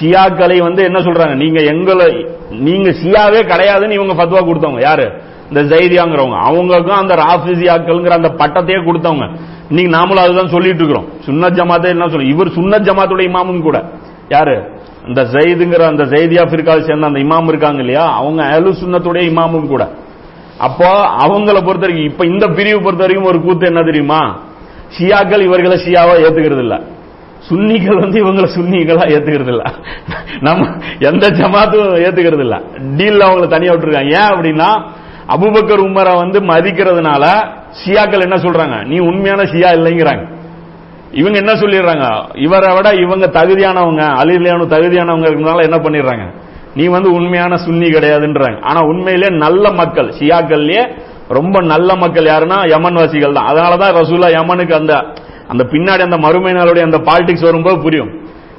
ஷியாக்களை வந்து என்ன சொல்றாங்க? நீங்க எங்களை நீங்க ஷியாவே கிடையாதுன்னு இவங்க ஃபத்வா கொடுத்தவங்க. யாரு? இந்த ஜைதியாங்கிறவங்க அவங்களுக்கும் அந்த ராஃபிசியாக்கள்ங்கிற அந்த பட்டத்தையே கொடுத்தவங்க. இன்னைக்கு நாமளும் அதுதான் சொல்லிட்டு இருக்கிறோம். சுன்னத் ஜமாத்தே என்ன சொல்லுவோம் இவர் சுன்னத் ஜமாத்துடைய இமாமும் கூட. யாரு? இந்த ஜெயிதுங்கிற அந்த ஜெயிதியா ஆப்பிரிக்காவை சேர்ந்த அந்த இமாம் இருக்காங்க இல்லையா? அவங்க அலு சுன்னத்துடைய இமாமும் கூட. அப்போ அவங்கள பொறுத்த வரைக்கும் இப்ப இந்த பிரிவு பொறுத்த வரைக்கும் ஒரு கூத்து என்ன தெரியுமா? ஷியாக்கள் இவர்களை ஷியாவா ஏத்துக்கிறது இல்ல சுன்னிகள் வந்து இவங்களை சுன்னிகளா ஏத்துக்கிறது இல்ல நம்ம எந்த ஜமாத்தும் ஏத்துக்கிறது இல்ல டீல்ல அவங்கள தனியா விட்டுருக்காங்க. ஏன் அப்படின்னா அபூபக்கர் உமரை வந்து மதிக்கிறதுனால ஷியாக்கள் என்ன சொல்றாங்க? நீ உண்மையான ஷியா இல்லைங்கிறாங்க. இவங்க என்ன சொல்லிடுறாங்க? இவரை விட இவங்க தகுதியானவங்க அலிலியானு தகுதியானவங்க இருக்கிறதுனால என்ன பண்ணிடுறாங்க? நீ வந்து உண்மையான சுன்னி கிடையாதுன்றாங்க. ஆனா உண்மையிலே நல்ல மக்கள் ஷியாக்கள்லயே ரொம்ப நல்ல மக்கள் யாருன்னா யமன் வாசிகள் தான். அதனாலதான் ரசூலா யமனுக்கு அந்த அந்த பின்னாடி அந்த மறுமை நாளுடைய அந்த பாலிடிக்ஸ் வரும்போது புரியும்.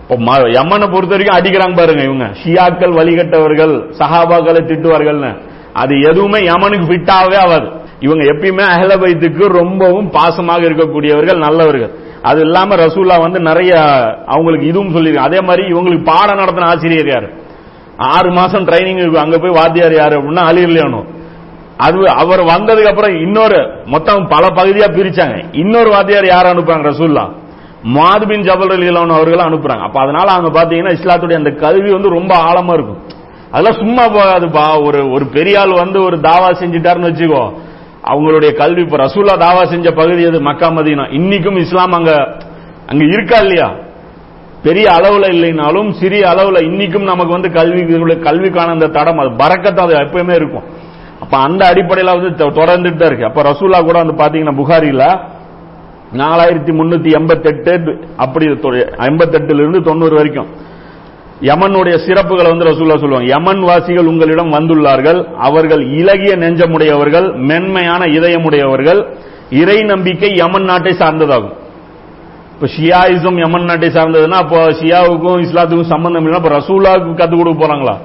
இப்போ ம- யமனை பொறுத்த வரைக்கும் அடிக்கிறாங்க பாருங்க இவங்க. ஷியாக்கள் வழிகட்டவர்கள் சஹாபாக்களை திட்டுவார்கள்னு. அது எதுவுமே யமனுக்கு ஃபிட்டாகவே ஆகாது இவங்க எப்பயுமே அஹ்ல பைத்துக்கு ரொம்பவும் பாசமாக இருக்கக்கூடியவர்கள் நல்லவர்கள். அது இல்லாம ரசூல்லா வந்து நிறைய அவங்களுக்கு இதுவும் சொல்லியிருக்காங்க அதே மாதிரி இவங்களுக்கு பாடம் நடத்தின ஆசிரியர் யாரு? ஆறு மாசம் ட்ரைனிங் அங்க போய் வாத்தியார் யாரு அப்படின்னா அலிர்லியானோ அது அவர் வந்ததுக்கு அப்புறம் இன்னொரு மொத்தம் பல பகுதியா பிரிச்சாங்க. இன்னொரு வாத்தியார் யார் அனுப்புறாங்க ரசூல்லா மாதுபின் ஜபல் அலிலான் அவர்கள் அனுப்புறாங்க. அப்ப அதனால அங்க பாத்தீங்கன்னா இஸ்லாத்துடைய அந்த கல்வி வந்து ரொம்ப ஆழமா இருக்கும். அதெல்லாம் சும்மா போகாதுப்பா ஒரு ஒரு பெரிய ஆள் வந்து ஒரு தாவா செஞ்சுட்டாருன்னு வச்சுக்கோ. அவங்களுடைய கல்வி இப்ப ரசூல்லா தாவா செஞ்ச பகுதி அது மக்கா மதீனா. இன்னைக்கும் இஸ்லாம் அங்க அங்க இருக்கா இல்லையா? பெரிய அளவுல இல்லைனாலும் சிறிய அளவுல இன்னைக்கும் நமக்கு வந்து கல்வி கல்விக்கான அந்த தடம் அது பறக்கத்தை அது எப்பயுமே இருக்கும். அப்ப அந்த அடிப்படையில வந்து தொடர்ந்துட்டு தான் இருக்கு. அப்ப ரசூல்லா கூட வந்து பாத்தீங்கன்னா புகாரில நாலாயிரத்தி முன்னூத்தி எண்பத்தெட்டு அப்படி எண்பத்தெட்டுல இருந்து தொண்ணூறு வரைக்கும். யமனுடைய சிறப்புகளை வந்து ரசூல்லா சொல்லுவாங்க. யமன் வாசிகள் உங்களிடம் வந்துள்ளார்கள். அவர்கள் இலகிய நெஞ்சமுடையவர்கள் மென்மையான இதயமுடையவர்கள். இறை நம்பிக்கை யமன் நாட்டை சார்ந்ததாகும். இப்ப ஷியாயிசம் யமன் நாட்டை சார்ந்ததுன்னா அப்போ ஷியாவுக்கும் இஸ்லாத்துக்கும் சம்பந்தம் இல்லைன்னா இப்போ ரசூல்லாவுக்கு கத்துக் கொடுக்க போறாங்களா?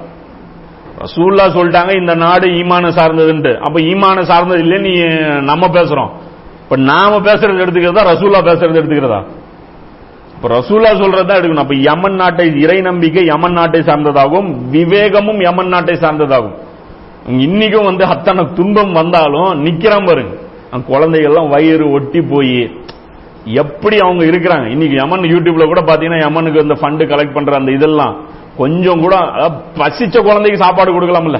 ரசூல்லா சொல்லிட்டாங்க இந்த நாடு ஈமான சார்ந்ததுன்ட்டு. அப்ப ஈமான சார்ந்தது இல்லைன்னு நீ நம்ம பேசுறோம். இப்ப நாம பேசுறது எடுத்துக்கிறதா ரசூல்லா பேசுறது எடுத்துக்கிறதா? இப்ப ரசூலா சொல்றதா எடுக்கணும். அப்ப யமன் நாட்டை இறை நம்பிக்கை யமன் நாட்டை சார்ந்ததாகும் விவேகமும் யமன் நாட்டை சார்ந்ததாகும். இன்னைக்கும் வந்து அத்தனை துன்பம் வந்தாலும் நிக்கிறான் பாருங்க. குழந்தைகள்லாம் வயிறு ஒட்டி போய் எப்படி அவங்க இருக்கிறாங்க? இன்னைக்கு யமன் யூடியூப்ல கூட பாத்தீங்கன்னா யமனுக்கு அந்த ஃபண்டு கலெக்ட் பண்ற அந்த இதெல்லாம் கொஞ்சம் கூட பசிச்ச குழந்தைக்கு சாப்பாடு கொடுக்கலாம்ல.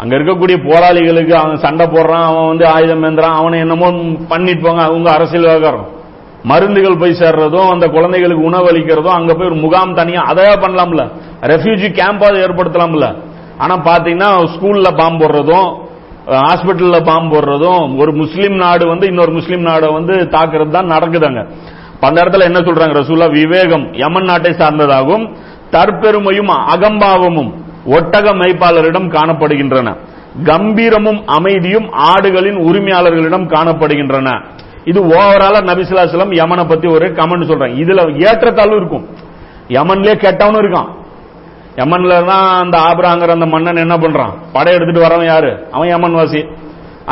அங்க இருக்கக்கூடிய போராளிகளுக்கு அவன் சண்டை போடுறான் அவன் வந்து ஆயுதம் ஏந்துறான் அவனை என்னமோ பண்ணிட்டு போங்க அவங்க அரசியல் விவகாரம் மருந்துகள் போய் சேர்றதும் அந்த குழந்தைகளுக்கு உணவு அளிக்கிறதும் அங்க போய் ஒரு முகாம் தனியா அதை பண்ணலாம்ல. ரெஃப்யூஜி கேம்பாவது ஏற்படுத்தலாம்ல. ஆனா பாத்தீங்கன்னா ஸ்கூல்ல பாம்பு போடுறதும் ஹாஸ்பிட்டல்ல பாம்பு போடுறதும் ஒரு முஸ்லீம் நாடு வந்து இன்னொரு முஸ்லீம் நாடை வந்து தாக்குறது தான் நடக்குதாங்க. அந்த இடத்துல என்ன சொல்றாங்க ரசூலா விவேகம் யமன் நாட்டை சார்ந்ததாகும் தற்பெருமையும் அகம்பாவமும் ஒட்டக மைப்பாளரிடம் காணப்படுகின்றன. கம்பீரமும் அமைதியும் ஆடுகளின் உரிமையாளர்களிடம் காணப்படுகின்றன. இது ஓவராலா நபிசுலாசலம் யமனை பத்தி ஒரு கமெண்ட் சொல்றாங்க. இதுல ஏற்றத்தாழ்வு இருக்கும். யமன்லயே கெட்டவனும் இருக்கான். யமன்ல தான் அந்த ஆபராங்கிற அந்த மன்னன் என்ன பண்றான்? படை எடுத்துட்டு வரவன் யாரு? அவன் யமன் வாசி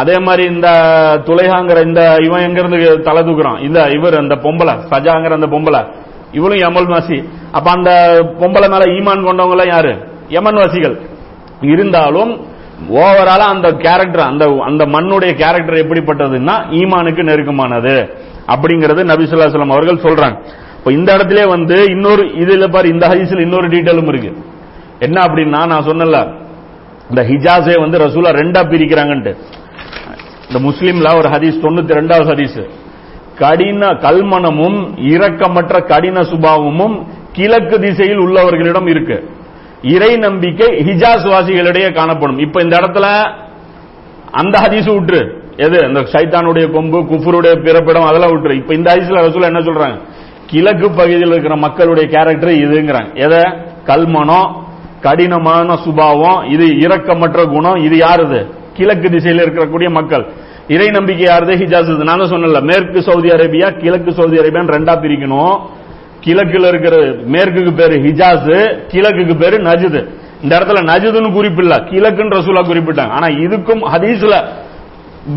அதே மாதிரி இந்த துளைஹாங்கிற இந்த இவன் எங்க இருந்து தலை தூக்குறான்? இந்த இவர் அந்த பொம்பளை சஜாங்கிற அந்த பொம்பளை. இவளும் யமல் வாசி அப்ப அந்த பொம்பளை மேல ஈமான் கொண்டவங்க எல்லாம் யாரு? யமன் வாசிகள் இருந்தாலும் ஓவராலா அந்த கேரக்டர் அந்த அந்த மண்ணுடைய கேரக்டர் எப்படிப்பட்டதுன்னா ஈமானுக்கு நெருக்கமானது. அப்படிங்கறது நபிசுல்லாஸ்லாம் அவர்கள் சொல்றாங்க. இப்ப இந்த இடத்துல வந்து இன்னொரு இதுல பாரு இந்த ஹதீஸ்ல இன்னொரு டீட்டெயிலும் இருக்கு. என்ன அப்படின்னா நான் சொன்னல இந்த ஹிஜாஸே வந்து ரசூலா ரெண்டா பிரிக்கிறாங்கன்ட்டு. இந்த முஸ்லீம்ல ஒரு ஹதீஸ் தொண்ணூத்தி ரெண்டாவது ஹதீஸ். கடின கல்மனமும் இரக்கமற்ற கடின சுபாவமும் கிழக்கு திசையில் உள்ளவர்களிடம் இருக்கு. இறை நம்பிக்கை ஹிஜாஸ் வாசிகளிடையே காணப்படும். இப்ப இந்த இடத்துல அந்த ஹதீஸ் விட்டுரு எது? அந்த சைத்தானுடைய கொம்பு குஃபருடைய பிறப்பிடம் அதெல்லாம் விட்டுரு இப்ப இந்த ஹதீஸ்ல ரசூல் என்ன சொல்றாங்க? கிழக்கு பகுதியில் இருக்கிற மக்களுடைய கேரக்டர் இதுங்கிறாங்க. எதை? கல்மனம் கடினமான சுபாவம் இது இரக்கமற்ற குணம் இது யாருது கிழக்கு திசையில் இருக்கக்கூடிய மக்கள். இறை நம்பிக்கை யாருது ஹிஜாஸ் இது. நான் தான் சொன்னல மேற்கு சவுதி அரேபியா கிழக்கு சவுதி அரேபியான்னு ரெண்டா பிரிக்கணும். கிழக்குல இருக்கிற மேற்குக்கு பேரு ஹிஜாஸ் கிழக்குக்கு பேரு நஜிது. இந்த இடத்துல நஜிதுன்னு குறிப்பில்ல கிழக்குன்னு ரசூலா குறிப்பிட்டாங்க. ஆனா இதுக்கும் ஹதீஸ்ல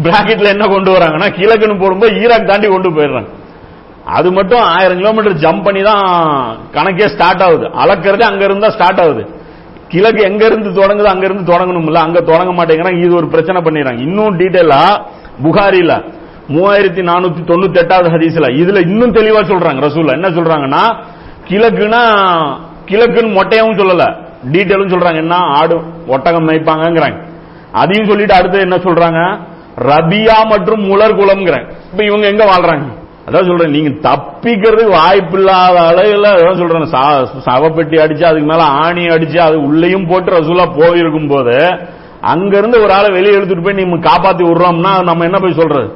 பிராக்கெட்ல என்ன கொண்டு வராங்கன்னா கிழக்குன்னு போடும்போது ஈராக் தாண்டி கொண்டு போயிடுறாங்க. அது மட்டும் ஆயிரம் கிலோமீட்டர் ஜம்ப் பண்ணி தான் கணக்கே ஸ்டார்ட் ஆகுது. அளக்கிறதே அங்க இருந்தா ஸ்டார்ட் ஆகுது. கிழக்கு எங்க இருந்து தொடங்குது அங்க இருந்து தொடங்கணும்ல அங்க தொடங்க மாட்டேங்கிறாங்க. இது ஒரு பிரச்சனை பண்ணிடுறாங்க. இன்னும் டீட்டெயிலா புகாரில மூவாயிரத்தி நானூத்தி தொண்ணூத்தி எட்டாவது ஹதீஸ்ல. இதுல இன்னும் தெளிவா சொல்றாங்க ரசூல்ல என்ன சொல்றாங்கன்னா கிழக்குனா கிழக்குன்னு மொட்டையாவும் சொல்லல. டீட்டெயிலும் சொல்றாங்க என்ன ஆடு ஒட்டகம் மேய்ப்பாங்கிறாங்க அதையும் சொல்லிட்டு அடுத்து என்ன சொல்றாங்க? ரபியா மற்றும் முலர் குலம்ங்கிறாங்க. இப்ப இவங்க எங்க வாழ்றாங்க? அதான் சொல்றேன் நீங்க தப்பிக்கிறதுக்கு வாய்ப்பு இல்லாத அளவுல அதான் சொல்றேன் சவப்பெட்டி அடிச்சு அதுக்கு மேல ஆணி அடிச்சு அது உள்ளேயும் போட்டு ரசூலா போயிருக்கும் போது அங்க இருந்து ஒரு ஆளை வெளியே எடுத்துட்டு போய் நீங்க காப்பாத்தி விடுறோம்னா நம்ம என்ன போய் சொல்றது?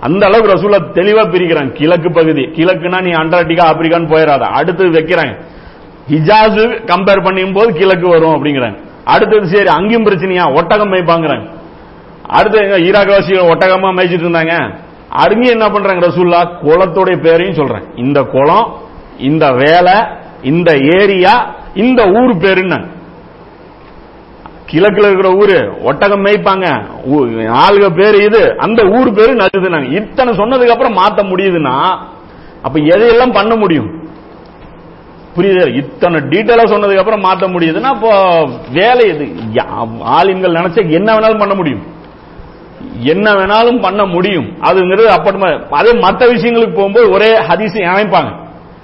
அந்த அளவுக்கு ரசூல தெளிவா பிரிக்கிறாங்க. கிழக்கு பகுதி. கிழக்குனா நீ அண்டார்டிகா ஆப்பிரிக்கான்னு போயிடாத அடுத்து வைக்கிறாங்க. ஹிஜாஸ் கம்பேர் பண்ணும் போது கிழக்கு வரும் அப்படிங்கிறாங்க. அடுத்தது சரி அங்கேயும் பிரச்சனையா? ஒட்டகம் மேய்ப்பாங்கிறாங்க. அடுத்து எங்க ஈராக்கவாசிகள் ஒட்டகமா மேய்ச்சிட்டு இருந்தாங்க. அடுங்க என்ன பண்றாங்க ரசூல்லா குளத்துடைய பேரையும் சொல்றேன் இந்த குளம் இந்த வேலை இந்த ஏரியா இந்த ஊர் பேருன்னு. கிழக்குல இருக்கிற ஊரு ஒட்டகம் மேய்ப்பாங்க. ஊ- ஆளுக பேரு இது. அந்த ஊர் பேரு நடுதுனாங்க. இத்தனை சொன்னதுக்கு அப்புறம் மாத்த முடியுதுன்னா அப்ப எதையெல்லாம் பண்ண முடியும்? புரியுது? இத்தனை டீட்டெயிலா சொன்னதுக்கு அப்புறம் மாத்த முடியுதுன்னா இப்போ வேலை இது யா- ஆளுங்கள் நினைச்சா என்ன வேணாலும் பண்ண முடியும். என்ன வேணாலும் பண்ண முடியும். அதுங்கிறது அப்பட்டமா அதே மற்ற விஷயங்களுக்கு போகும்போது ஒரே ஹதீஸ் இணைப்பாங்க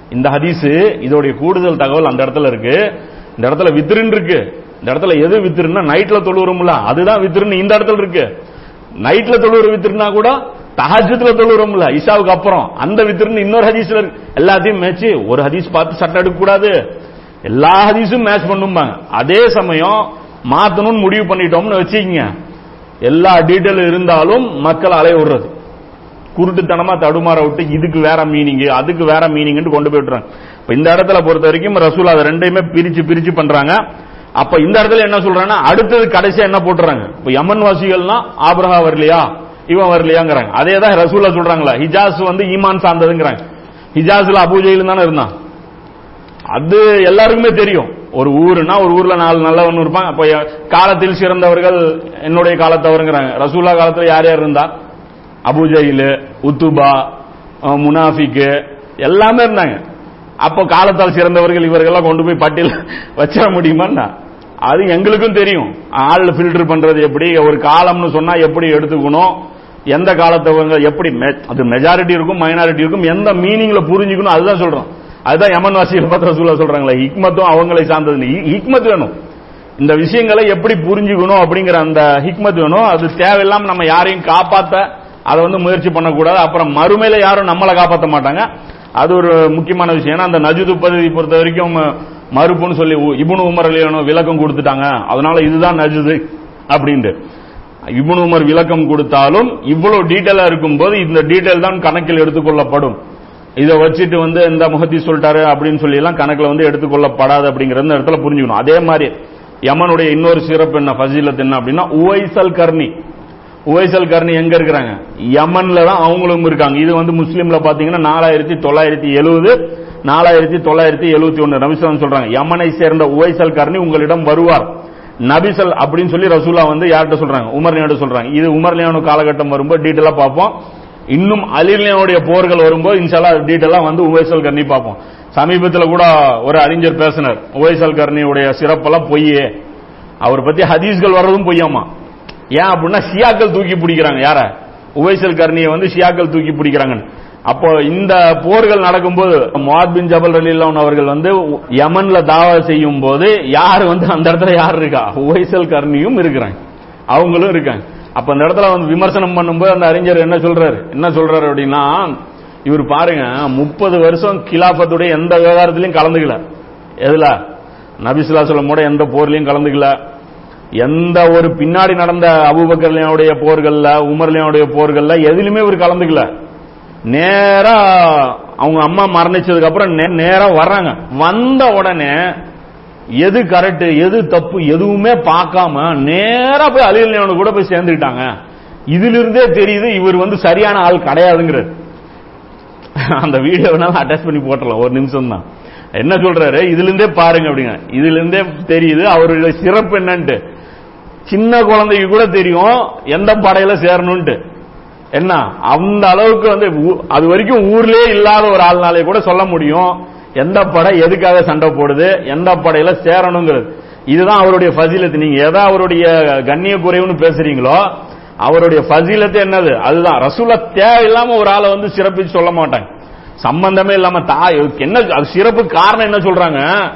இந்த ஹதீஸ் இதோடைய கூடுதல் தகவல் அந்த இடத்துல இருக்கு. இந்த இடத்துல வித்ரின் இருக்கு. இந்த இடத்துல எது வித்திருன்னா நைட்ல தொழுவுறோம்ல அதுதான் வித்திருன்னு இந்த இடத்துல இருக்கு. நைட்ல தொழுவுற வித்திருனா கூட தஹஜத்துல தொழுவுறோம்ல இஷாவுக்கு அப்புறம். அந்த வித்திருன்னு இன்னொரு ஹதீஸ்ல இருக்கு. எல்லாத்தையும் மேட்ச் ஒரு ஹதீஸ் பார்த்து சட்டை எடுக்க கூடாது எல்லா ஹதீஸும் மேட்ச் பண்ணும்பாங்க. அதே சமயம் மாத்தணும்னு முடிவு பண்ணிட்டோம்னு வச்சுக்கங்க. எல்லா டீட்டெயில் இருந்தாலும் மக்கள் அலைய விடுறது. குருட்டுத்தனமா தடுமாற விட்டு இதுக்கு வேற மீனிங் அதுக்கு வேற மீனிங் கொண்டு போயிட்டுறாங்க இந்த இடத்துல பொறுத்த வரைக்கும் ரசூல் அதை ரெண்டையுமே பிரிச்சு பிரிச்சு பண்றாங்க. அப்ப இந்த இடத்துல என்ன சொல்றாங்கன்னா அடுத்தது கடைசியா என்ன போட்டுறாங்க? இப்ப யமன் வாசிகள்னா ஆப்ரஹா வரலையா? இவன் வரலையாங்கிறாங்க. அதே தான் ரசூலா சொல்றாங்களா? ஹிஜாஸ் வந்து ஈமான் சார்ந்ததுங்கிறாங்க. ஹிஜாஸ்ல அபூஜையில் தானே இருந்தான். அது எல்லாருக்குமே தெரியும். ஒரு ஊருனா ஒரு ஊர்ல நாலு நல்லவன் இருப்பாங்க. அப்ப காலத்தில் சிறந்தவர்கள் என்னுடைய காலத்தவருங்கிறாங்க. ரசூல்லா காலத்துல யார் யார் இருந்தா? அபுஜைலு உத்துபா முனாஃபிக்கு எல்லாமே இருந்தாங்க. அப்போ காலத்தால் சிறந்தவர்கள் இவர்கள்லாம் கொண்டு போய் பட்டியல் வச்சிட முடியுமான்னா? அது எங்களுக்கும் தெரியும். ஆள் ஃபில்டர் பண்றது எப்படி ஒரு காலம்னு சொன்னா எப்படி எடுத்துக்கணும் எந்த காலத்தவங்க எப்படி அது மெஜாரிட்டி இருக்கும் மைனாரிட்டி இருக்கும் எந்த மீனிங்ல புரிஞ்சுக்கணும் அதுதான் சொல்றோம். அதுதான் யமன் வாசிகள் பத்திர சூழ சொல்றாங்களே ஹிக்மத்தும் அவங்களை சார்ந்தது ஹிக்மத் வேணும். இந்த விஷயங்களை எப்படி புரிஞ்சுக்கணும் அப்படிங்கிற அந்த ஹிக்மத் வேணும். அது தேவையில்லாம நம்ம யாரையும் காப்பாத்த அதை வந்து முயற்சி பண்ணக்கூடாது. அப்புறம் மறுமையில யாரும் நம்மளை காப்பாற்ற மாட்டாங்க. அது ஒரு முக்கியமான விஷயம். ஏன்னா அந்த நஜுது பதவி பொறுத்த வரைக்கும் மறுப்புன்னு சொல்லி உ- உமர் அலியானோ விளக்கம் கொடுத்துட்டாங்க. அதனால இதுதான் நஜுது அப்படின்ட்டு. இபுனு உமர் விளக்கம் கொடுத்தாலும் இவ்வளவு டீட்டெயிலா இருக்கும்போது இந்த டீட்டெயில் தான் கணக்கில் எடுத்துக்கொள்ளப்படும். இதை வச்சுட்டு வந்து இந்த முகத்தி சொல்லிட்டாரு அப்படின்னு சொல்லி எல்லாம் கணக்கில் வந்து எடுத்துக்கொள்ளப்படாது அப்படிங்கறது இடத்துல புரிஞ்சுக்கணும். அதே மாதிரி யமனுடைய இன்னொரு சிறப்பு என்ன ஃபசீலத் என்ன அப்படின்னா உவைசல் கர்ணி. உவைசல் கர்ணி எங்க இருக்கிறாங்க? யமன்ல தான் அவங்களும் இருக்காங்க. இது வந்து முஸ்லீம்ல பாத்தீங்கன்னா நாலாயிரத்தி தொள்ளாயிரத்தி எழுபது நாலாயிரத்தி தொள்ளாயிரத்தி எழுபத்தி ஒன்னு நபிசன் சொல்றாங்க. யமனை சேர்ந்த உவைசல் கர்ணி உங்களிடம் வருவார். நபிசல் அப்படின்னு சொல்லி ரசூலா வந்து யார்கிட்ட சொல்றாங்க? உமர்லியாட்ட சொல்றாங்க. இது உமர்லியானு காலகட்டம் வரும்போது டீட்டெயிலா பார்ப்போம். இன்னும் அலிலியானுடைய போர்கள் வரும்போது இன்ஷால்லா டீட்டெயிலா வந்து உவைசல் கர்ணி பார்ப்போம். சமீபத்தில் கூட ஒரு அறிஞர் பேசினார். உவைசல் கர்ணியுடைய சிறப்பெல்லாம் பொய்யே. அவர் பத்தி ஹதீஸ்கள் வர்றதும் பொய்யாமா? ஏன் அப்படின்னா ஷியாக்கள் தூக்கி பிடிக்கிறாங்க. யார? உவைசல் கர்ணியை வந்து ஷியாக்கள் தூக்கி பிடிக்கிறாங்க அப்போ இந்த போர்கள் நடக்கும்போது முவாத் பின் ஜபல் ரலில்லான் அவர்கள் வந்து யமன்ல தாவா செய்யும் போது யார் வந்து அந்த இடத்துல யார் இருக்கா? உவைசல் கர்ணியும் இருக்கிறாங்க. அவங்களும் இருக்காங்க. அப்ப அந்த இடத்துல வந்து விமர்சனம் பண்ணும்போது அந்த அறிஞர் என்ன சொல்றாரு? என்ன சொல்றாரு அப்படின்னா இவர் பாருங்க முப்பது வருஷம் கிலாபத்துடைய எந்த விவகாரத்திலையும் கலந்துக்கல. எதுல? நபிசுல்லா சொல்லம் எந்த போர்லயும் கலந்துக்கல. எந்த ஒரு பின்னாடி நடந்த அபூபக்கர்லியாவுடைய போர்கள்ல உமர்லியாவுடைய போர்கள்ல எதுலையுமே இவர் கலந்துக்கல. நேரா அவங்க அம்மா மரணிச்சதுக்கு அப்புறம் நே- நேரா வர்றாங்க. வந்த உடனே எது கரெக்ட் எது தப்பு எதுவுமே பார்க்காம நேரா போய் அலிலியானு கூட போய் சேர்ந்துக்கிட்டாங்க. இதுல இருந்தே தெரியுது இவர் வந்து சரியான ஆள் கிடையாதுங்கிறது. அந்த வீடியோ வேணாலும் அட்டாச் பண்ணி போட்டலாம் ஒரு நிமிஷம் தான் என்ன சொல்றாரு? இதுல இருந்தே பாருங்க அப்படிங்க. இதுல இருந்தே தெரியுது அவருடைய சிறப்பு என்னன்ட்டு. சின்ன குழந்தைக்கு கூட தெரியும் எந்த படையில சேரணும்ட்டு என்ன? அந்த அளவுக்கு வந்து ஊ- அது வரைக்கும் ஊர்லயே இல்லாத ஒரு ஆள்னாலே கூட சொல்ல முடியும் எந்த படை எதுக்காக சண்டை போடுது எந்த படையில சேரணுங்கிறது. இதுதான் அவருடைய ஃபசீலத்து. நீங்க எதா அவருடைய கண்ணிய குறைவுன்னு பேசுறீங்களோ அவருடைய ஃபசீலத்து என்னது? அதுதான். ரசூல தேவையில்லாம ஒரு ஆளை வந்து சிறப்பிச்சு சொல்ல மாட்டாங்க. சம்பந்தமே இல்லாம தாய் என்ன அது சிறப்பு காரணம் என்ன சொல்றாங்க?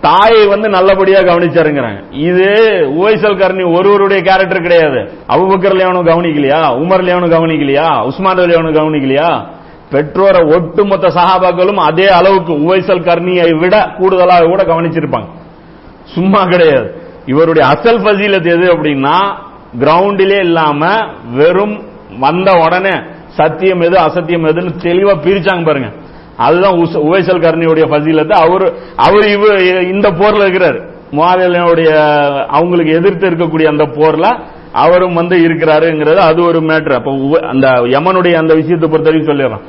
தாயை வந்து நல்லபடியா கவனிச்சாருங்கிறாங்க இது உவைசல் கர்ணி ஒருவருடைய கேரக்டர் கிடையாது. அபுபக்கர் லியானும் கவனிக்கலையா? உமர்லயானும் கவனிக்கலையா? உஸ்மான் கவனிக்கலையா? பெற்றோரை ஒட்டுமொத்த சகாபாக்களும் அதே அளவுக்கு உவைசல் கர்ணியை விட கூடுதலாக கூட கவனிச்சிருப்பாங்க. சும்மா கிடையாது. இவருடைய அசல் ஃபசீலத் எது அப்படின்னா கிரவுண்டிலே இல்லாம வெறும் வந்த உடனே சத்தியம் எது அசத்தியம் எதுன்னு தெளிவா பிரிச்சாங்க பாருங்க. அதுதான் உவைசல் கர்ணியுடைய ஃபசீலத்தை. அவர் அவர் இவ இந்த போர்ல இருக்கிறார். முவாவியனுடைய அவங்களுக்கு எதிர்த்து இருக்கக்கூடிய அந்த போர்ல அவரும் வந்து இருக்கிறாருங்கிறது அது ஒரு மேட்ரு. அப்ப அந்த யமனுடைய அந்த விஷயத்தை பொறுத்த வரைக்கும் சொல்லிடுறான்.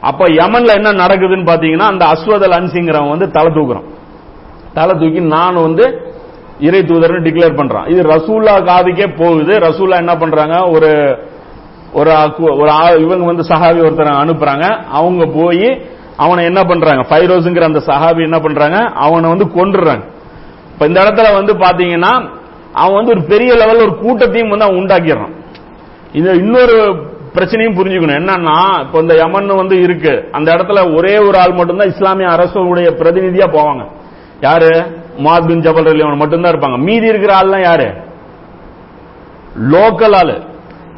அப்ப யமன்ல என்ன நடக்குதுன்னு பாத்தீங்கன்னா அந்த அஸ்வதல் அன்சிங்கிறவன் வந்து தலை தூக்குறான். தலை தூக்கி நான் வந்து இறை தூதர்னு டிக்ளேர் பண்றான். இது ரசூல்லா காதுக்கே போகுது. ரசூல்லா என்ன பண்றாங்க? ஒரு ஒரு ஒரு ஆ- இவங்க வந்து சஹாவி ஒருத்தரை அனுப்புறாங்க. அவங்க போய் அவனை என்ன பண்றாங்க? ஃபைரோஸுங்கிற அந்த சஹாபி என்ன பண்றாங்க? அவனை வந்து கொண்டுறாங்க இப்ப இந்த இடத்துல வந்து பாத்தீங்கன்னா அவன் வந்து ஒரு பெரிய லெவல்ல ஒரு கூட்டத்தையும் வந்து அவன் உண்டாக்கிடுறான். இது இன்னொரு பிரச்சனையும் புரிஞ்சுக்கணும். என்னன்னா இப்ப இந்த யமன் வந்து இருக்கு. அந்த இடத்துல ஒரே ஒரு ஆள் மட்டும்தான் இஸ்லாமிய அரசுடைய பிரதிநிதியா போவாங்க. யாரு? மாத் பின் ஜபல் அலி அவன் மட்டும்தான் இருப்பாங்க. மீதி இருக்கிற ஆள்லாம் யாரு? லோக்கல் ஆளு.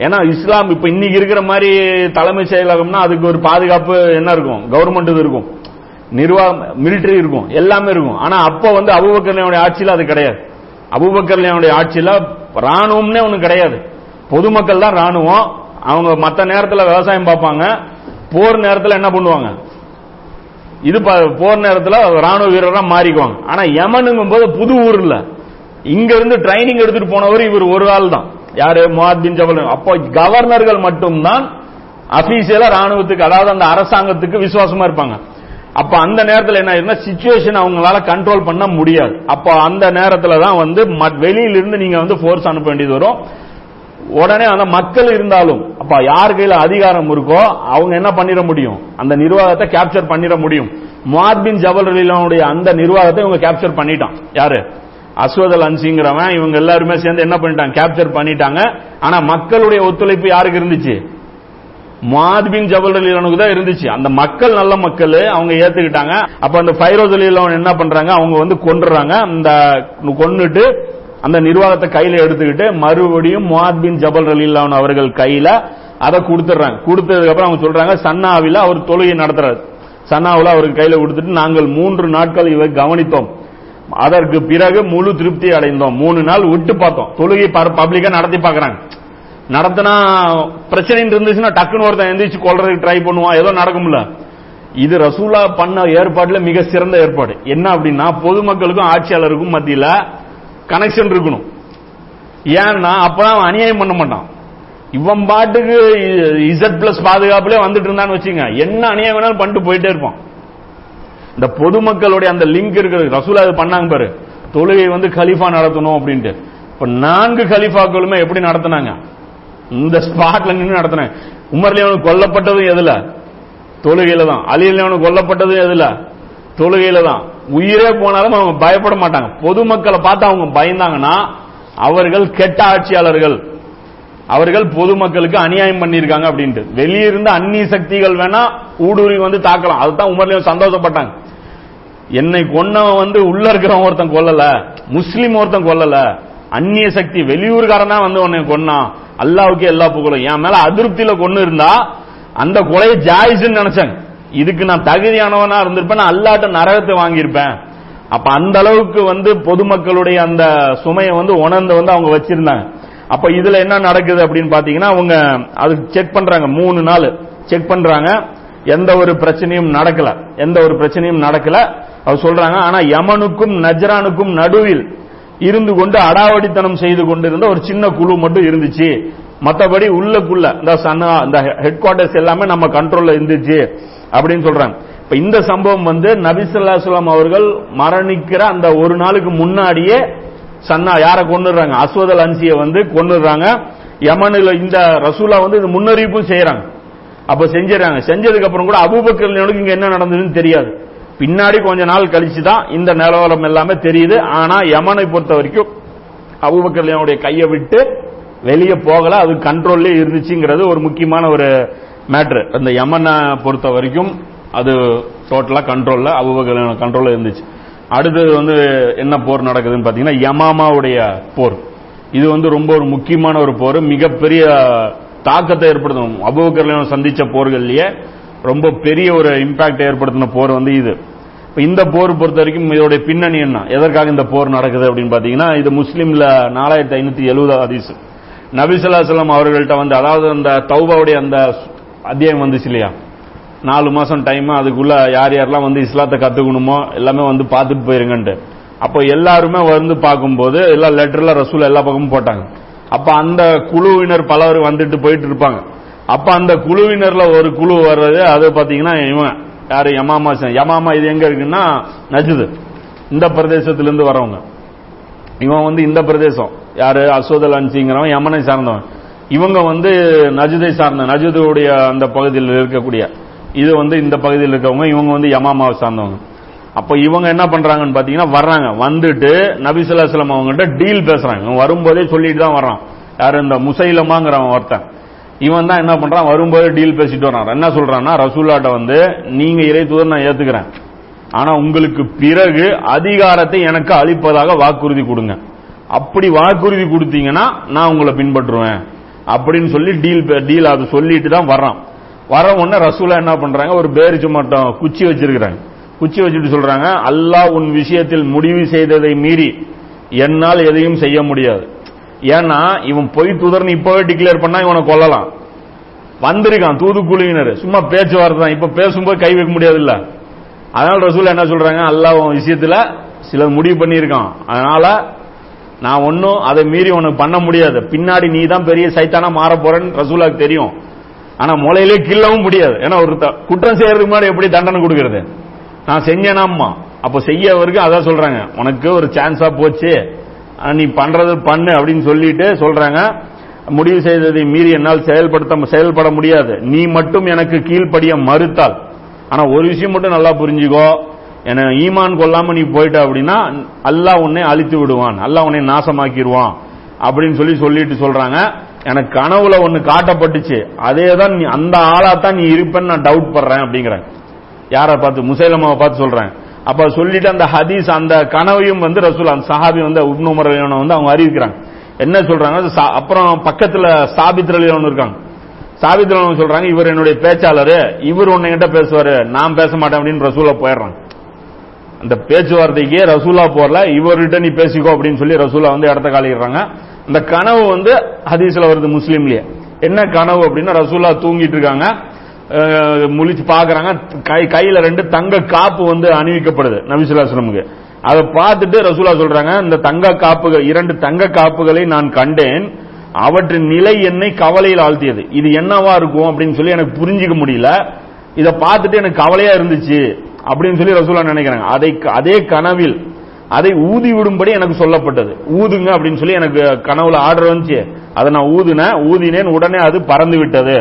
ஏன்னா இஸ்லாம் இப்ப இன்னைக்கு இருக்கிற மாதிரி தலைமை செயலகம்னா அதுக்கு ஒரு பாதுகாப்பு என்ன இருக்கும்? கவர்மெண்ட் இது இருக்கும். நிர்வாகம் மிலிட்டரி இருக்கும். எல்லாமே இருக்கும். ஆனா அப்ப வந்து அபுபக்கர்லையுடைய ஆட்சியில் அது கிடையாது. அபுபக்கர்லையுடைய ஆட்சியில் ராணுவம்னே ஒன்று கிடையாது. பொதுமக்கள் தான் ராணுவம் அவங்க மற்ற நேரத்தில் விவசாயம் பார்ப்பாங்க. போர் நேரத்தில் என்ன பண்ணுவாங்க? இது போர் நேரத்தில் ராணுவ வீரராக மாறிக்குவாங்க. ஆனா யமனுங்கும் போது புது ஊர் இல்லை. இங்க இருந்து ட்ரைனிங் எடுத்துட்டு போனவர் இவர் ஒரு ஆள் தான் யாரு? முவாத் பின் ஜபல். அப்போ கவர்னர்கள் மட்டும்தான் அபிஷியலா ராணுவத்துக்கு அதாவது அந்த அரசாங்கத்துக்கு விசுவாசமா இருப்பாங்க. அப்ப அந்த நேரத்துல என்ன ஆயிருந்தா சிச்சுவேஷன் அவங்களால கண்ட்ரோல் பண்ண முடியாது. அப்ப அந்த நேரத்துல தான் வந்து வெளியில வெளியிலிருந்து நீங்க வந்து ஃபோர்ஸ் அனுப்ப வேண்டியது வரும். உடனே அந்த மக்கள் இருந்தாலும் அப்ப யார் கையில அதிகாரம் இருக்கோ அவங்க என்ன பண்ணிட முடியும்? அந்த நிர்வாகத்தை கேப்சர் பண்ணிட முடியும். முவாத் பின் அந்த நிர்வாகத்தை இவங்க கேப்சர் பண்ணிட்டான். யாரு? அஸ்வதல் அன்சிங்கிறவன் இவங்க எல்லாருமே சேர்ந்து என்ன பண்ணிட்டாங்க? கேப்சர் பண்ணிட்டாங்க. ஆனா மக்களுடைய ஒத்துழைப்பு யாருக்கு இருந்துச்சு? முவாத் பின் ஜபல் ரலீலானுக்கு தான் இருந்துச்சு. அந்த மக்கள் நல்ல மக்கள் அவங்க ஏத்துக்கிட்டாங்க. அப்ப அந்த ஃபைரோஸ் ரலீலான் என்ன பண்றாங்க? அவங்க வந்து கொண்டுறாங்க அந்த கொண்டுட்டு அந்த நிர்வாகத்தை கையில எடுத்துக்கிட்டு மறுபடியும் முவாத் பின் ஜபல் ரலீலான் அவர்கள் கையில அதை கொடுத்துறாங்க கொடுத்ததுக்கு அப்புறம் அவங்க சொல்றாங்க சன்னாவில அவர் தொழுகை நடத்துறாரு. சன்னாவில் அவருக்கு கையில கொடுத்துட்டு நாங்கள் மூன்று நாட்கள் இவை கவனித்தோம். அதற்கு பிறகு முழு திருப்தி அடைந்தோம். மூணு நாள் விட்டு பார்த்தோம். தொழுகை பப்ளிக்கா நடத்தி பாக்குறாங்க நடத்தினா பிரச்சனை இருந்துச்சுன்னா டக்குன்னு ஒருத்தன் எந்திரிச்சு கொள்றதுக்கு ட்ரை பண்ணுவான். ஏதோ நடக்கும்ல. இது ரசூலா பண்ண ஏற்பாடுல மிக சிறந்த ஏற்பாடு. என்ன அப்படின்னா பொதுமக்களுக்கும் ஆட்சியாளருக்கும் மத்தியில கனெக்ஷன் இருக்கணும். ஏன்னா அப்பதான் அவன் அநியாயம் பண்ண மாட்டான். இவன் பாட்டுக்கு இசட் பிளஸ் பாதுகாப்புல வந்துட்டு இருந்தான்னு வச்சுங்க என்ன அநியாயம் வேணாலும் பண்ணிட்டு போயிட்டே இருப்பான். இந்த பொதுமக்களுடைய அந்த லிங்க் இருக்கிறது ரசூலா இது பண்ணாங்க பாரு. தொழுகை வந்து கலிஃபா நடத்தணும் அப்படின்ட்டு. இப்ப நான்கு கலிஃபாக்களுமே எப்படி நடத்தினாங்க? இந்த ஸ்பாட்ல நின்று நடத்தினாங்க. உமர்லியவனுக்கு கொல்லப்பட்டதும் எதுல? தொழுகையில தான். அலிலியவனுக்கு கொல்லப்பட்டதும் எதுல? தொழுகையில தான். உயிரே போனாலும் அவங்க பயப்பட மாட்டாங்க. பொதுமக்களை பார்த்து அவங்க பயந்தாங்கன்னா அவர்கள் கெட்ட ஆட்சியாளர்கள். அவர்கள் பொதுமக்களுக்கு அநியாயம் பண்ணியிருக்காங்க அப்படின்ட்டு. வெளியிருந்து அந்நிய சக்திகள் வேணா ஊடுருவி வந்து தாக்கலாம். அதுதான் உமர்லயும் சந்தோஷப்பட்டாங்க. என்னை கொன்னவன் வந்து உள்ள இருக்கிறவன் ஒருத்தன் கொல்லல முஸ்லீம் ஒருத்தன் கொல்லல அந்நிய சக்தி வெளியூர்காரனா வந்து உன்னை கொன்னான் அல்லாவுக்கு எல்லா புகழும். என் மேல அதிருப்தியில கொண்டு இருந்தா அந்த கொலையை ஜாயிஸ்ன்னு நினைச்சாங்க இதுக்கு நான் தகுதியானவனா இருந்திருப்பேன் நான் அல்லாட்ட நரகத்தை வாங்கியிருப்பேன். அப்ப அந்த அளவுக்கு வந்து பொதுமக்களுடைய அந்த சுமையை வந்து உணர்ந்து வந்து அவங்க வச்சிருந்தாங்க. அப்ப இதுல என்ன நடக்குது அப்படின்னு பாத்தீங்கன்னா அவங்க அது செக் பண்றாங்க. மூணு நாள் செக் பண்றாங்க. எந்த ஒரு பிரச்சனையும் நடக்கல. எந்த ஒரு பிரச்சனையும் நடக்கல. அவர் சொல்றாங்க ஆனா யமனுக்கும் நஜ்ரானுக்கும் நடுவில் இருந்து கொண்டு அடாவடித்தனம் செய்து கொண்டிருந்த ஒரு சின்ன குழு மட்டும் இருந்துச்சு. மற்றபடி உள்ளக்குள்ள இந்த சன்னா இந்த ஹெட் குவார்டர்ஸ் எல்லாமே நம்ம கண்ட்ரோல்ல இருந்துச்சு. அப்படின்னு சொல்றாங்க. இப்ப இந்த சம்பவம் வந்து நபிசல்லாஸ்லாம் அவர்கள் மரணிக்கிற அந்த ஒரு நாளுக்கு முன்னாடியே சன்னா யாரை கொண்டுறாங்க அஸ்வதல் அன்சியை வந்து கொண்டுறாங்க யமனில் இந்த ரசூலா வந்து இது முன்னறிவிப்பும் செய்யறாங்க. அப்ப செஞ்சிடறாங்க. செஞ்சதுக்கு அப்புறம் கூட அபூபக்கர் இங்க என்ன நடந்ததுன்னு தெரியாது. பின்னாடி கொஞ்ச நாள் கழிச்சு தான் இந்த நிலவரம் எல்லாமே தெரியுது. ஆனா யமனை பொறுத்த வரைக்கும் அபூபக்கர் கையை விட்டு வெளியே போகல. அது கண்ட்ரோல்லே இருந்துச்சுங்கிறது ஒரு முக்கியமான ஒரு மேட்ரு அந்த யமனை பொறுத்த வரைக்கும் அது டோட்டலா கண்ட்ரோல்ல அபூபக்கர் கண்ட்ரோல்ல இருந்துச்சு. அடுத்தது வந்து என்ன போர் நடக்குதுன்னு பாத்தீங்கன்னா யமாமாவுடைய போர். இது வந்து ரொம்ப ஒரு முக்கியமான ஒரு போர். மிகப்பெரிய தாக்கத்தை ஏற்படுத்தும் அபுபக்கர் சந்திச்ச போர்கள்லயே ரொம்ப பெரிய ஒரு இம்பாக்ட் ஏற்படுத்தின போர் வந்து இது. இந்த போர் பொறுத்த வரைக்கும் இதோடைய பின்னணி என்ன? எதற்காக இந்த போர் நடக்குது அப்படின்னு பாத்தீங்கன்னா இது முஸ்லீம்ல நாலாயிரத்தி ஐநூத்தி எழுபது ஹதீஸ். நபிசுல்லாசலம் அவர்கள்ட்ட வந்து அதாவது அந்த தௌபாவுடைய அந்த அத்தியாயம் வந்துச்சு இல்லையா? நாலு மாசம் டைம் அதுக்குள்ள யார் யாரெல்லாம் வந்து இஸ்லாத்தை கத்துக்கணுமோ எல்லாமே வந்து பார்த்துட்டு போயிருங்கன்ட்டு. அப்போ எல்லாருமே வந்து பார்க்கும்போது எல்லா லெட்டர்ல ரசூல் எல்லா பக்கமும் போட்டாங்க. அப்ப அந்த குழுவினர் பலர் வந்துட்டு போயிட்டு இருப்பாங்க அப்ப அந்த குழுவினர்ல ஒரு குழு வர்றது அது பாத்தீங்கன்னா இவன் யாரு யமாமா யமாமா இது எங்க இருக்குன்னா நஜுது இந்த பிரதேசத்திலிருந்து வரவங்க. இவன் வந்து இந்த பிரதேசம். யாரு அசோதல் அன்சிங்கிறவன் யமனை சார்ந்தவன். இவங்க வந்து நஜுதை சார்ந்த நஜுதுடைய அந்த பகுதியில் இருக்கக்கூடிய. இது வந்து இந்த பகுதியில் இருக்கவங்க இவங்க வந்து யமாமாவை சார்ந்தவங்க. அப்ப இவங்க என்ன பண்றாங்கன்னு பாத்தீங்கன்னா வர்றாங்க. வந்துட்டு நபிசுல்லாஸ்லாம் அவங்ககிட்ட டீல் பேசுறாங்க. இவன் வரும்போதே சொல்லிட்டு தான் வர்றான். யாரு இந்த முசைலமாங்கிறவன் ஒருத்தன். இவன் தான் என்ன பண்றான்? வரும்போது டீல் பேசிட்டு வரான் என்ன சொல்றான்னா ரசூல்லாட்ட வந்து நீங்க இறை தூதர் நான் ஏத்துக்கிறேன். ஆனா உங்களுக்கு பிறகு அதிகாரத்தை எனக்கு அளிப்பதாக வாக்குறுதி கொடுங்க. அப்படி வாக்குறுதி கொடுத்தீங்கன்னா நான் உங்களை பின்பற்றுவேன். அப்படின்னு சொல்லி டீல் டீல் அது சொல்லிட்டு தான் வர்றான். வர உடனே ரசூலா என்ன பண்றாங்க? ஒரு பேரிச்சு மட்டும் குச்சி வச்சிருக்கிறாங்க. குச்சி வச்சுட்டு சொல்றாங்க அல்லாஹ் உன் விஷயத்தில் முடிவு செய்ததை மீறி என்னால் எதையும் செய்ய முடியாது. ஏன்னா இவன் பொய் தூதர்னு இப்பவே டிக்ளேர் பண்ணா இவனை கொல்லலாம். வந்திருக்கான் தூதுக்குழுவினர். சும்மா பேச்சுவார்த்தை தான். இப்ப பேசும்போது கை வைக்க முடியாது இல்ல அதனால ரசூல் என்ன சொல்றாங்க அல்லாஹ் உன் விஷயத்துல சில முடிவு பண்ணியிருக்கான். அதனால நான் ஒன்னும் அதை மீறி உனக்கு பண்ண முடியாது. பின்னாடி நீ தான் பெரிய சைத்தானா மாற போறேன்னு ரசூலாக்கு தெரியும். ஆனா முளையிலே கிள்ளவும் முடியாது. ஏன்னா ஒரு குற்றம் செய்யறதுக்கு முன்னாடி எப்படி தண்டனை கொடுக்கறது? நான் செஞ்சேனாம்மா அப்ப செய்யவருக்கு அதான் சொல்றாங்க. உனக்கு ஒரு சான்ஸா போச்சு. நீ பண்றது பண்ணு அப்படின்னு சொல்லிட்டு சொல்றாங்க. முடிவு செய்ததை மீறி என்னால் செயல்படுத்த செயல்பட முடியாது. நீ மட்டும் எனக்கு கீழ்ப்படிய மறுத்தால். ஆனா ஒரு விஷயம் மட்டும் நல்லா புரிஞ்சுக்கோ. என ஈமான் கொல்லாம நீ போயிட்ட அப்படின்னா அல்லாஹ் உன்னை அழித்து விடுவான். அல்லாஹ் உன்னை நாசமாக்கிடுவான் அப்படின்னு சொல்லி சொல்லிட்டு சொல்றாங்க. எனக்கு கனவுல ஒன்னு காட்டப்பட்டுச்சு. அதே தான் நீ அந்த ஆளா தான் நீ இருப்பேன்னு நான் டவுட் படுறேன் அப்படிங்கிறேன். யாரை பார்த்து? முசைலமாவை பார்த்து சொல்றேன். அப்ப சொல்லிட்டு அந்த ஹதீஸ் அந்த கனவையும் வந்து ரசூல் அந்த சஹாபி வந்து உப்னு வந்து அவங்க அறிவிக்கிறாங்க. என்ன சொல்றாங்க? சா- அப்புறம் பக்கத்துல சாபித் ரலியல்லாஹு இருக்காங்க. சாபித் ரலியல்லாஹு சொல்றாங்க இவர் என்னுடைய பேச்சாளர் இவர் உன்னை பேசுவாரு நான் பேச மாட்டேன் அப்படின்னு ரசூலா போயிடுறாங்க அந்த பேச்சுவார்த்தைக்கே ரசூலா போறல இவர்கிட்ட நீ பேசிக்கோ அப்படின்னு சொல்லி ரசூலா வந்து இடத்த காலிடுறாங்க அந்த கனவு வந்து ஹதீஸ்ல வருது முஸ்லீம்லயே. என்ன கனவு அப்படின்னா ரசூலா தூங்கிட்டு இருக்காங்க. முழிச்சு பாக்குறாங்க கை கையில ரெண்டு தங்க காப்பு வந்து அணிவிக்கப்படுது நபிசுல்லாஸ்லமுக்கு அதை பார்த்துட்டு ரசூலா சொல்றாங்க இந்த தங்க காப்புகள் இரண்டு தங்க காப்புகளை நான் கண்டேன். அவற்றின் நிலை என்னை கவலையில் ஆழ்த்தியது. இது என்னவா இருக்கும்? அப்படின்னு சொல்லி எனக்கு புரிஞ்சிக்க முடியல. இதை பார்த்துட்டு எனக்கு கவலையா இருந்துச்சு அப்படின்னு சொல்லி ரசூலா நினைக்கிறாங்க. அதை அதே கனவில் அதை ஊதி விடும்படி எனக்கு சொல்லப்பட்டது. ஊதுங்க அப்படின்னு சொல்லி எனக்கு கனவுல ஆர்டர் வந்துச்சு. அதை நான் ஊதுனேன். ஊதினேன். உடனே அது பறந்து விட்டது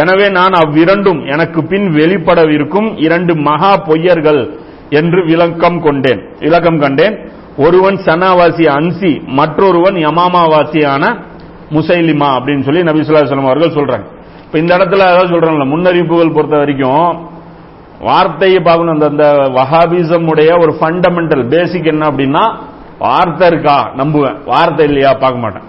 எனவே நான் அவ்விரண்டும் எனக்கு பின் வெளிப்படவிருக்கும் இரண்டு மகா பொய்யர்கள் என்று விளக்கம் கொண்டேன். விளக்கம் கண்டேன். ஒருவன் சனாவாசி அன்சி மற்றொருவன் யமாமாவாசியான முசைலிமா அப்படின்னு சொல்லி நபி ஸல்லல்லாஹு அவர்கள் சொல்றாங்க. இப்ப இந்த இடத்துல அதாவது சொல்றாங்கல்ல முன்னறிவிப்புகள் பொறுத்த வரைக்கும் வார்த்தையை பார்க்கணும். அந்த அந்த வஹாபிசம் உடைய ஒரு ஃபண்டமெண்டல் பேசிக் என்ன அப்படின்னா வார்த்தை இருக்கா? நம்புவேன். வார்த்தை இல்லையா? பார்க்க மாட்டேன்.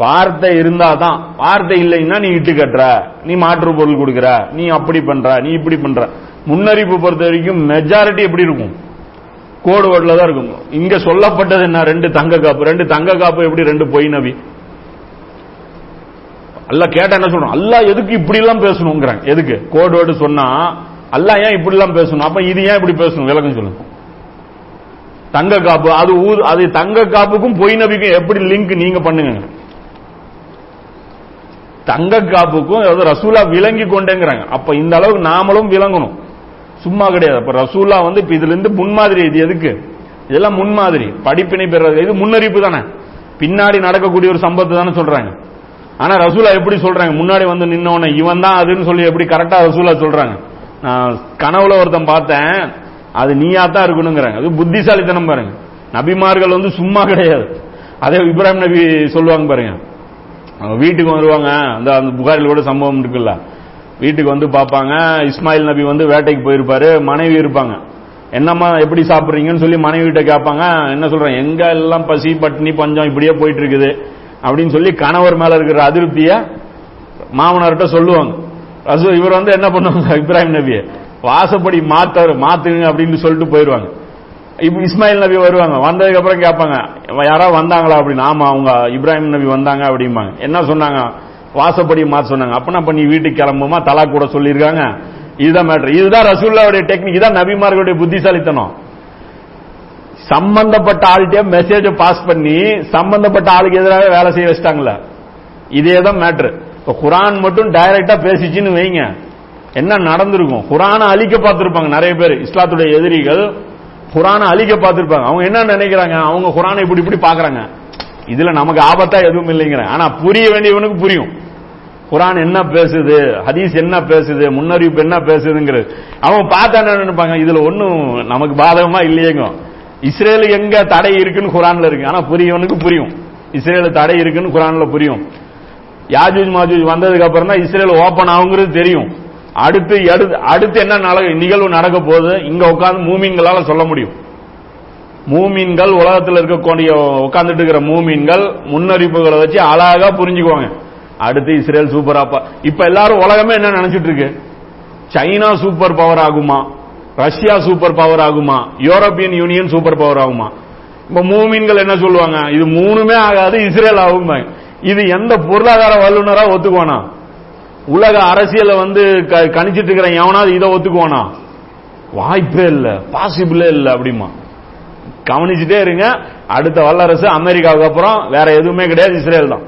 வார்த்தை இருந்தா தான் வார்த்தை இல்லைன்னா நீ இட்டு கட்டுற நீ மாற்று பொருள் கொடுக்குற நீ அப்படி பண்ற நீ இப்படி பண்ற. முன்னறிப்பு பொறுத்த வரைக்கும் மெஜாரிட்டி எப்படி இருக்கும்? கோடு வேர்ட்ல தான் இருக்கும். இங்க சொல்லப்பட்டது என்ன? ரெண்டு தங்க காப்பு. ரெண்டு தங்க காப்பு எப்படி? ரெண்டு பொய் நபி. அல்ல கேட்டா என்ன சொல்றோம் அல்லா எதுக்கு இப்படி எல்லாம் பேசணுங்கிறாங்க எதுக்கு? கோடு வேர்டு சொன்னா அல்ல ஏன் இப்படி எல்லாம் பேசணும்? அப்ப இது ஏன் இப்படி பேசணும்? விளக்கம் சொல்லுங்க தங்க காப்பு அது ஊர் அது தங்க காப்புக்கும் பொய் நபிக்கும் எப்படி லிங்க் நீங்க பண்ணுங்க? தங்க காப்புக்கும் ஏதோ ரசூலா விளங்கி கொண்டேங்கிறாங்க. அப்ப இந்த அளவுக்கு நாமளும் விளங்கணும். சும்மா கிடையாது. அப்ப ரசூலா வந்து இப்ப இதுல இருந்து முன்மாதிரி இது எதுக்கு? இதெல்லாம் முன்மாதிரி. படிப்பினை பெறது இது முன்னறிப்பு தானே. பின்னாடி நடக்கக்கூடிய ஒரு சம்பத்து தானே சொல்றாங்க. ஆனா ரசூலா எப்படி சொல்றாங்க? முன்னாடி வந்து நின்னவன இவன் தான் அதுன்னு சொல்லி எப்படி கரெக்டா ரசூலா சொல்றாங்க. நான் கனவுல ஒருத்தன் பார்த்தேன். அது நீயா தான் இருக்கணுங்கிறாங்க. அது புத்திசாலித்தனம் பாருங்க. நபிமார்கள் வந்து சும்மா கிடையாது. அதே இப்ராஹிம் நபி சொல்லுவாங்க பாருங்க. அவங்க வீட்டுக்கு வருவாங்க. அந்த அந்த புகாரில் கூட சம்பவம் இருக்குல்ல. வீட்டுக்கு வந்து பார்ப்பாங்க. இஸ்மாயில் நபி வந்து வேட்டைக்கு போயிருப்பாரு. மனைவி இருப்பாங்க. என்னம்மா எப்படி சாப்பிட்றீங்கன்னு சொல்லி மனைவி கிட்ட கேட்பாங்க. என்ன சொல்றேன்? எங்க எல்லாம் பசி பட்டினி பஞ்சம் இப்படியே போயிட்டு இருக்குது அப்படின்னு சொல்லி கணவர் மேல இருக்கிற அதிருப்திய மாமனார்கிட்ட சொல்லுவாங்க. ரசூ இவர் வந்து என்ன பண்ணுவாங்க? இப்ராஹிம் நபியை வாசப்படி மாத்தாரு மாத்துங்க அப்படின்னு சொல்லிட்டு போயிருவாங்க. இப்ப இஸ்மாயில் நபி வருவாங்க. வந்ததுக்கு அப்புறம் கேட்பாங்க யாராவது வந்தாங்களா? அப்படின்னு. ஆமா அவங்க இப்ராஹிம் நபி வந்தாங்க அப்படிம்பாங்க. என்ன சொன்னாங்க? வாசப்படி மாத்த சொன்னாங்க. அப்பனா பண்ணி வீட்டுக்கு கிளம்புமா? தலா கூட சொல்லியிருக்காங்க. இதுதான் மேட்ரு இதுதான் ரசூல்லாவுடைய டெக்னிக் இதுதான் நபிமார்களுடைய புத்திசாலித்தனம். சம்பந்தப்பட்ட ஆள்கிட்ட மெசேஜ் பாஸ் பண்ணி சம்பந்தப்பட்ட ஆளுக்கு எதிராக வேலை செய்ய வச்சிட்டாங்களே இதே தான் மேட்ரு இப்போ குரான் மட்டும் டைரக்டா பேசிச்சுன்னு வைங்க. என்ன நடந்திருக்கும்? குரானை அழிக்க பார்த்திருப்பாங்க நிறைய பேர். இஸ்லாத்துடைய எதிரிகள் குரானை அழிக்க பார்த்திருப்பாங்க. அவங்க என்ன நினைக்கிறாங்க? அவங்க குரானை இப்படி இப்படி பாக்குறாங்க இதுல நமக்கு ஆபத்தா எதுவும் இல்லைங்கிறாங்க ஆனா புரிய வேண்டியவனுக்கு புரியும். குரான் என்ன பேசுது? ஹதீஸ் என்ன பேசுது? முன்னறிவிப்பு என்ன பேசுதுங்கிறது. அவன் பார்த்தா என்ன நினைப்பாங்க? இதுல ஒன்னும் நமக்கு பாதகமா இல்லையேங்க. இஸ்ரேல் எங்க தடை இருக்குன்னு குரான்ல இருக்கு. ஆனா புரியவனுக்கு புரியும். இஸ்ரேலு தடை இருக்குன்னு குரான்ல புரியும். யாஜூஜ் மாஜூஜ் வந்ததுக்கு அப்புறம் தான் இஸ்ரேல் ஓபன் ஆகுங்கிறது தெரியும். அடுத்து அடுத்து- அடுத்து என்ன நட- நிகழ்வு நடக்க போகுது? இங்க உட்காந்து மூமின்களால சொல்ல முடியும். மூமீன்கள் உலகத்தில் இருக்கக்கூடிய உட்கார்ந்துட்டு இருக்கிற மூமீன்கள் முன்னறிப்புகளை வச்சு அழகா புரிஞ்சுக்குவாங்க. அடுத்து இஸ்ரேல் சூப்பரா பா- இப்ப எல்லாரும் உலகமே என்ன நினைச்சிட்டு இருக்கு? சைனா சூப்பர் பவர் ஆகுமா? ரஷ்யா சூப்பர் பவர் ஆகுமா? யூரோப்பியன் யூனியன் சூப்பர் பவர் ஆகுமா? இப்ப மூமீன்கள் என்ன சொல்லுவாங்க? இது மூணுமே ஆகாது இஸ்ரேல் ஆகும் இது எந்த பொருளாதார வல்லுநரா ஒத்துக்குவானா? உலக அரசியல வந்து க- கணிச்சிட்டு இருக்கிற எவனாவது இதை ஒத்துக்குவானா? வாய்ப்பே இல்ல. பாசிபிளே இல்ல அப்படிமா. கவனிச்சுட்டே இருங்க. அடுத்த வல்லரசு அமெரிக்காவுக்கு அப்புறம் வேற எதுவுமே கிடையாது இஸ்ரேல் தான்.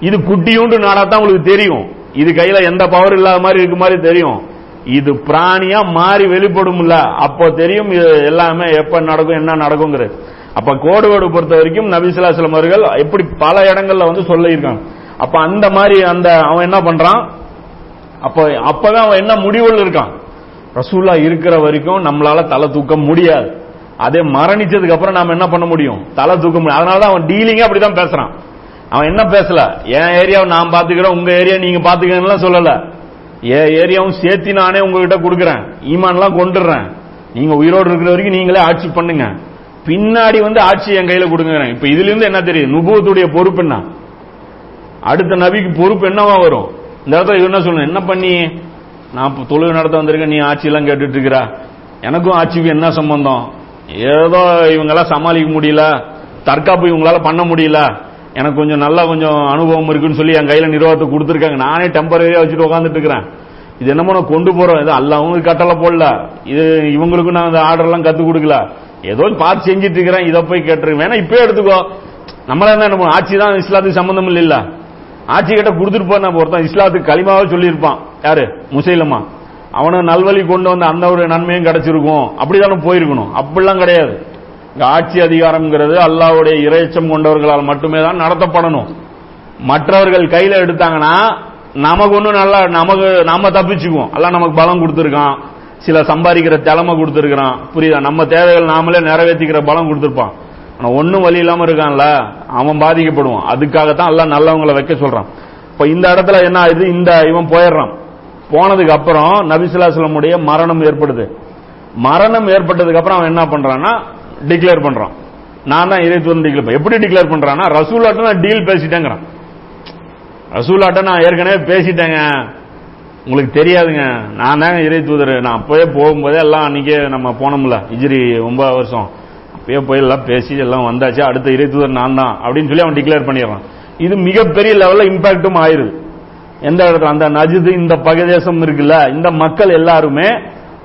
இது குட்டியூண்டு நாடா தான் உங்களுக்கு தெரியும். இது கையில எந்த பவர் இல்லாத மாதிரி இருக்கு மாதிரி தெரியும். இது பிராணியா மாறி வெளிப்படும்ல. அப்போ தெரியும் இது எல்லாமே எப்ப நடக்கும் என்ன நடக்குங்கிறது அப்ப கோடுகோடு பொறுத்த வரைக்கும் நபிசுல்லாஸ்லம் அவர்கள் எப்படி பல இடங்கள்ல வந்து சொல்லியிருக்காங்க. அப்ப அந்த மாதிரி அந்த அவன் என்ன பண்றான்? அப்ப அப்பதான் அவன் என்ன முடிவில் இருக்கான்? ரசூல்லா இருக்கிற வரைக்கும் நம்மளால தலை தூக்க முடியாது. அதே மரணிச்சதுக்கு அப்புறம் நாம என்ன பண்ண முடியும்? தலை தூக்க முடியும். அதனாலதான் அவன் டீலிங்கே அப்படிதான் பேசுறான். அவன் என்ன பேசல? என் ஏரியாவை நான் பாத்துக்கிறேன் உங்க ஏரியா நீங்க பாத்துக்கிறேன்னு சொல்லல. என் ஏரியாவும் சேர்த்து நானே உங்ககிட்ட கொடுக்குறேன். ஈமான்லாம் கொண்டுடுறேன். நீங்க உயிரோடு இருக்கிற வரைக்கும் நீங்களே ஆட்சி பண்ணுங்க. பின்னாடி வந்து ஆட்சி என் கையில கொடுங்க இப்ப இதுல இருந்து என்ன தெரியும் நுபுவத்துடைய பொறுப்பு என்ன? அடுத்த நபிக்கு பொறுப்பு என்னவா வரும்? இந்த இடத்துல இவன் என்ன சொல்லணும்? என்ன பண்ணி? நான் இப்ப தொழுகை நடத்த வந்திருக்கேன் நீ ஆட்சி எல்லாம் கேட்டுட்டு இருக்கிற எனக்கும் ஆட்சிக்கும் என்ன சம்பந்தம்? ஏதோ இவங்கெல்லாம் சமாளிக்க முடியல. தற்காப்பு இவங்களால பண்ண முடியல. எனக்கு கொஞ்சம் நல்லா கொஞ்சம் அனுபவம் இருக்குன்னு சொல்லி என் கையில நிர்வாகத்தை கொடுத்துருக்காங்க. நானே டெம்பரரியா வச்சுட்டு உட்காந்துட்டு இருக்கிறேன். இது என்னமோ நான் கொண்டு போறோம். இது அல்ல அவங்களுக்கு கட்டளை போடல. இது இவங்களுக்கும் நான் அந்த ஆர்டர் எல்லாம் கத்து கொடுக்கல. ஏதோ பார்த்து செஞ்சிட்டு இருக்கிறேன். இதை போய் கேட்டுருக்கேன். வேணா இப்பயே எடுத்துக்கோ. நம்மளா என்ன ஆட்சி தான் இஸ்லாத்துக்கு சம்பந்தம் இல்லை. ஆட்சி கிட்ட கொடுத்துட்டு போன ஒருத்தன் இஸ்லாத்துக்கு களிமாவே சொல்லியிருப்பான். யாரு? முசைலமா. அவனும் நல்வழி கொண்டு வந்த அந்த ஒரு நன்மையும் கிடைச்சிருக்கும். அப்படிதானே போயிருக்கணும். அப்படிலாம் கிடையாது. இங்க ஆட்சி அதிகாரம்ங்கிறது அல்லாவுடைய இறைச்சம் கொண்டவர்களால் மட்டுமே தான் நடத்தப்படணும். மற்றவர்கள் கையில எடுத்தாங்கன்னா நமக்கு ஒன்றும் நல்லா நமக்கு நாம தப்பிச்சுக்குவோம். எல்லாம் நமக்கு பலம் கொடுத்துருக்கான். சில சம்பாதிக்கிற திறமை கொடுத்துருக்கான் புரியுதா? நம்ம தேவைகள் நாமளே நிறைவேற்றிக்கிற பலம் கொடுத்துருப்பான். ஒன்னும் வழி இல்லாம இருக்கான்ல அவன் பாதிக்கப்படுவான். அதுக்காகத்தான் எல்லாம் நல்லவங்களை வைக்க சொல்றான். இப்ப இந்த இடத்துல என்ன ஆகுது இந்த இவன் போயிடுறான். போனதுக்கு அப்புறம் நபிசுல்லாஸ்லமுடைய மரணம் ஏற்படுது. மரணம் ஏற்பட்டதுக்கு அப்புறம் அவன் என்ன பண்றான்னா டிக்ளேர் பண்றான். நான் தான் இறைத்துவன் டிக்ளேர் எப்படி டிக்ளேர் பண்றான்னா ரசூலாட்ட நான் டீல் பேசிட்டேங்கிறான். ரசூலாட்ட நான் ஏற்கனவே பேசிட்டேங்க. உங்களுக்கு தெரியாதுங்க. நான் தாங்க இறை தூதர் நான் அப்பவே போகும்போதே எல்லாம் அன்னைக்கே நம்ம போனோம்ல இஜிரி ஒன்பது வருஷம். போய் எல்லாம் பேசி எல்லாம் வந்தாச்சு அடுத்த இறைத்துதர் நான் தான் அப்படின்னு சொல்லி அவன் டிக்ளேர் பண்ணிடுறான். இது மிகப்பெரிய லெவலில் இம்பாக்டும் ஆயிருது. எந்த இடத்துல? அந்த நஜிது இந்த பகதேசம் இருக்குல்ல இந்த மக்கள் எல்லாருமே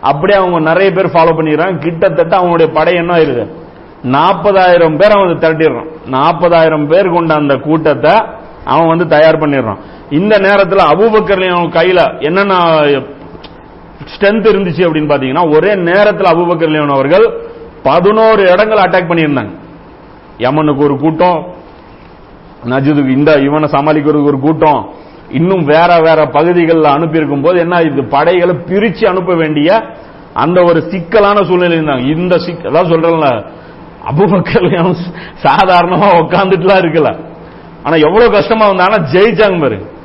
அப்படியே அவங்க நிறைய பேர் ஃபாலோ பண்ணிடுறாங்க கிட்டத்தட்ட அவங்களுடைய படை என்ன ஆயிருது? நாற்பதாயிரம் பேர் அவன் திரட்டிடுறான். நாற்பதாயிரம் பேர் கொண்ட அந்த கூட்டத்தை அவன் வந்து தயார் பண்ணிடுறான். இந்த நேரத்தில் அபுபக்கர்லையும் அவன் கையில என்னென்ன ஸ்ட்ரென்த் இருந்துச்சு அப்படின்னு பாத்தீங்கன்னா ஒரே நேரத்தில் அபூபக்கர்லையும் அவர்கள் பதினோரு இடங்கள் அட்டாக் பண்ணியிருந்தாங்க. யமனுக்கு ஒரு கூட்டம் நஜிதுக்கு இந்த இவனை சமாளிக்கிறதுக்கு ஒரு கூட்டம். இன்னும் வேற வேற பகுதிகளில் அனுப்பியிருக்கும் போது என்ன இது படைகளை பிரிச்சு அனுப்ப வேண்டிய அந்த ஒரு சிக்கலான சூழ்நிலை இருந்தாங்க. இந்த சிக்கல் அதான் சொல்றேன்ல அபுபக்கர் சாதாரணமா உட்காந்துட்டுலாம் இருக்கல. ஆனா எவ்வளவு கஷ்டமா வந்தாலும் ஜெயிச்சாங்க பாரு.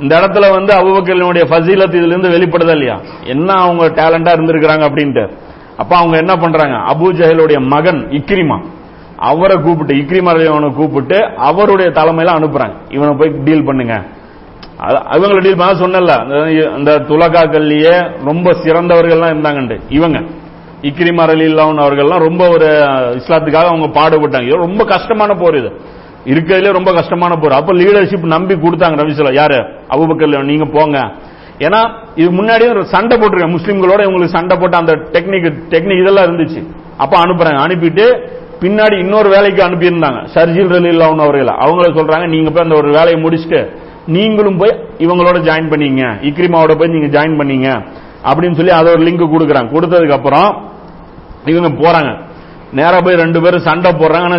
இந்த இடத்துல வந்து அபுபக்கரினுடைய ஃபசீலத் இதுல இருந்து வெளிப்படுதா இல்லையா? என்ன அவங்க டேலண்டா இருந்திருக்கிறாங்க அப்படின்ட்டு. அப்ப அவங்க என்ன பண்றாங்க? அபு ஜஹலுடைய மகன் இக்ரிமா. அவரை கூப்பிட்டு இக்ரிமா அவனை கூப்பிட்டு அவருடைய தலைமையில அனுப்புறாங்க. இவனை போய் டீல் பண்ணுங்க. அது- அவங்கள டீல் பண்ண சொன்னல இந்த துலகாக்கள்லயே ரொம்ப சிறந்தவர்கள்லாம் இருந்தாங்கண்டு இவங்க. இக்ரிமா அலில்லான் அவர்கள்லாம் ரொம்ப ஒரு இஸ்லாத்துக்காக அவங்க பாடுபட்டாங்க. ரொம்ப கஷ்டமான போர் இது. இருக்கிறதுலே ரொம்ப கஷ்டமான போர். அப்ப லீடர்ஷிப் நம்பி கொடுத்தாங்க ரவிசலா யாரு? அபுபக்கர் நீங்க போங்க. ஏன்னா இது முன்னாடியே ஒரு சண்டை போட்டிருக்கேன் முஸ்லீம்களோட இவங்களுக்கு சண்டை போட்டு அந்த டெக்னிக் டெக்னிக் இதெல்லாம் இருந்துச்சு. அப்ப அனுப்புறாங்க. அனுப்பிட்டு பின்னாடி இன்னொரு வேலைக்கு அனுப்பியிருந்தாங்க. சர்ஜில் ரலில்லாஹு அவர்கள். அவங்கள சொல்றாங்க நீங்க போய் அந்த ஒரு வேலையை முடிச்சுட்டு நீங்களும் போய் இவங்களோட ஜாயின் பண்ணீங்க. இக்ரிமாவோட போய் நீங்க ஜாயின் பண்ணீங்க. அப்படின்னு சொல்லி அதை ஒரு லிங்க் கொடுக்குறாங்க. கொடுத்ததுக்கு அப்புறம் இவங்க போறாங்க. நேரா போய் ரெண்டு பேரும் சண்டை போடுறாங்க. ஆனா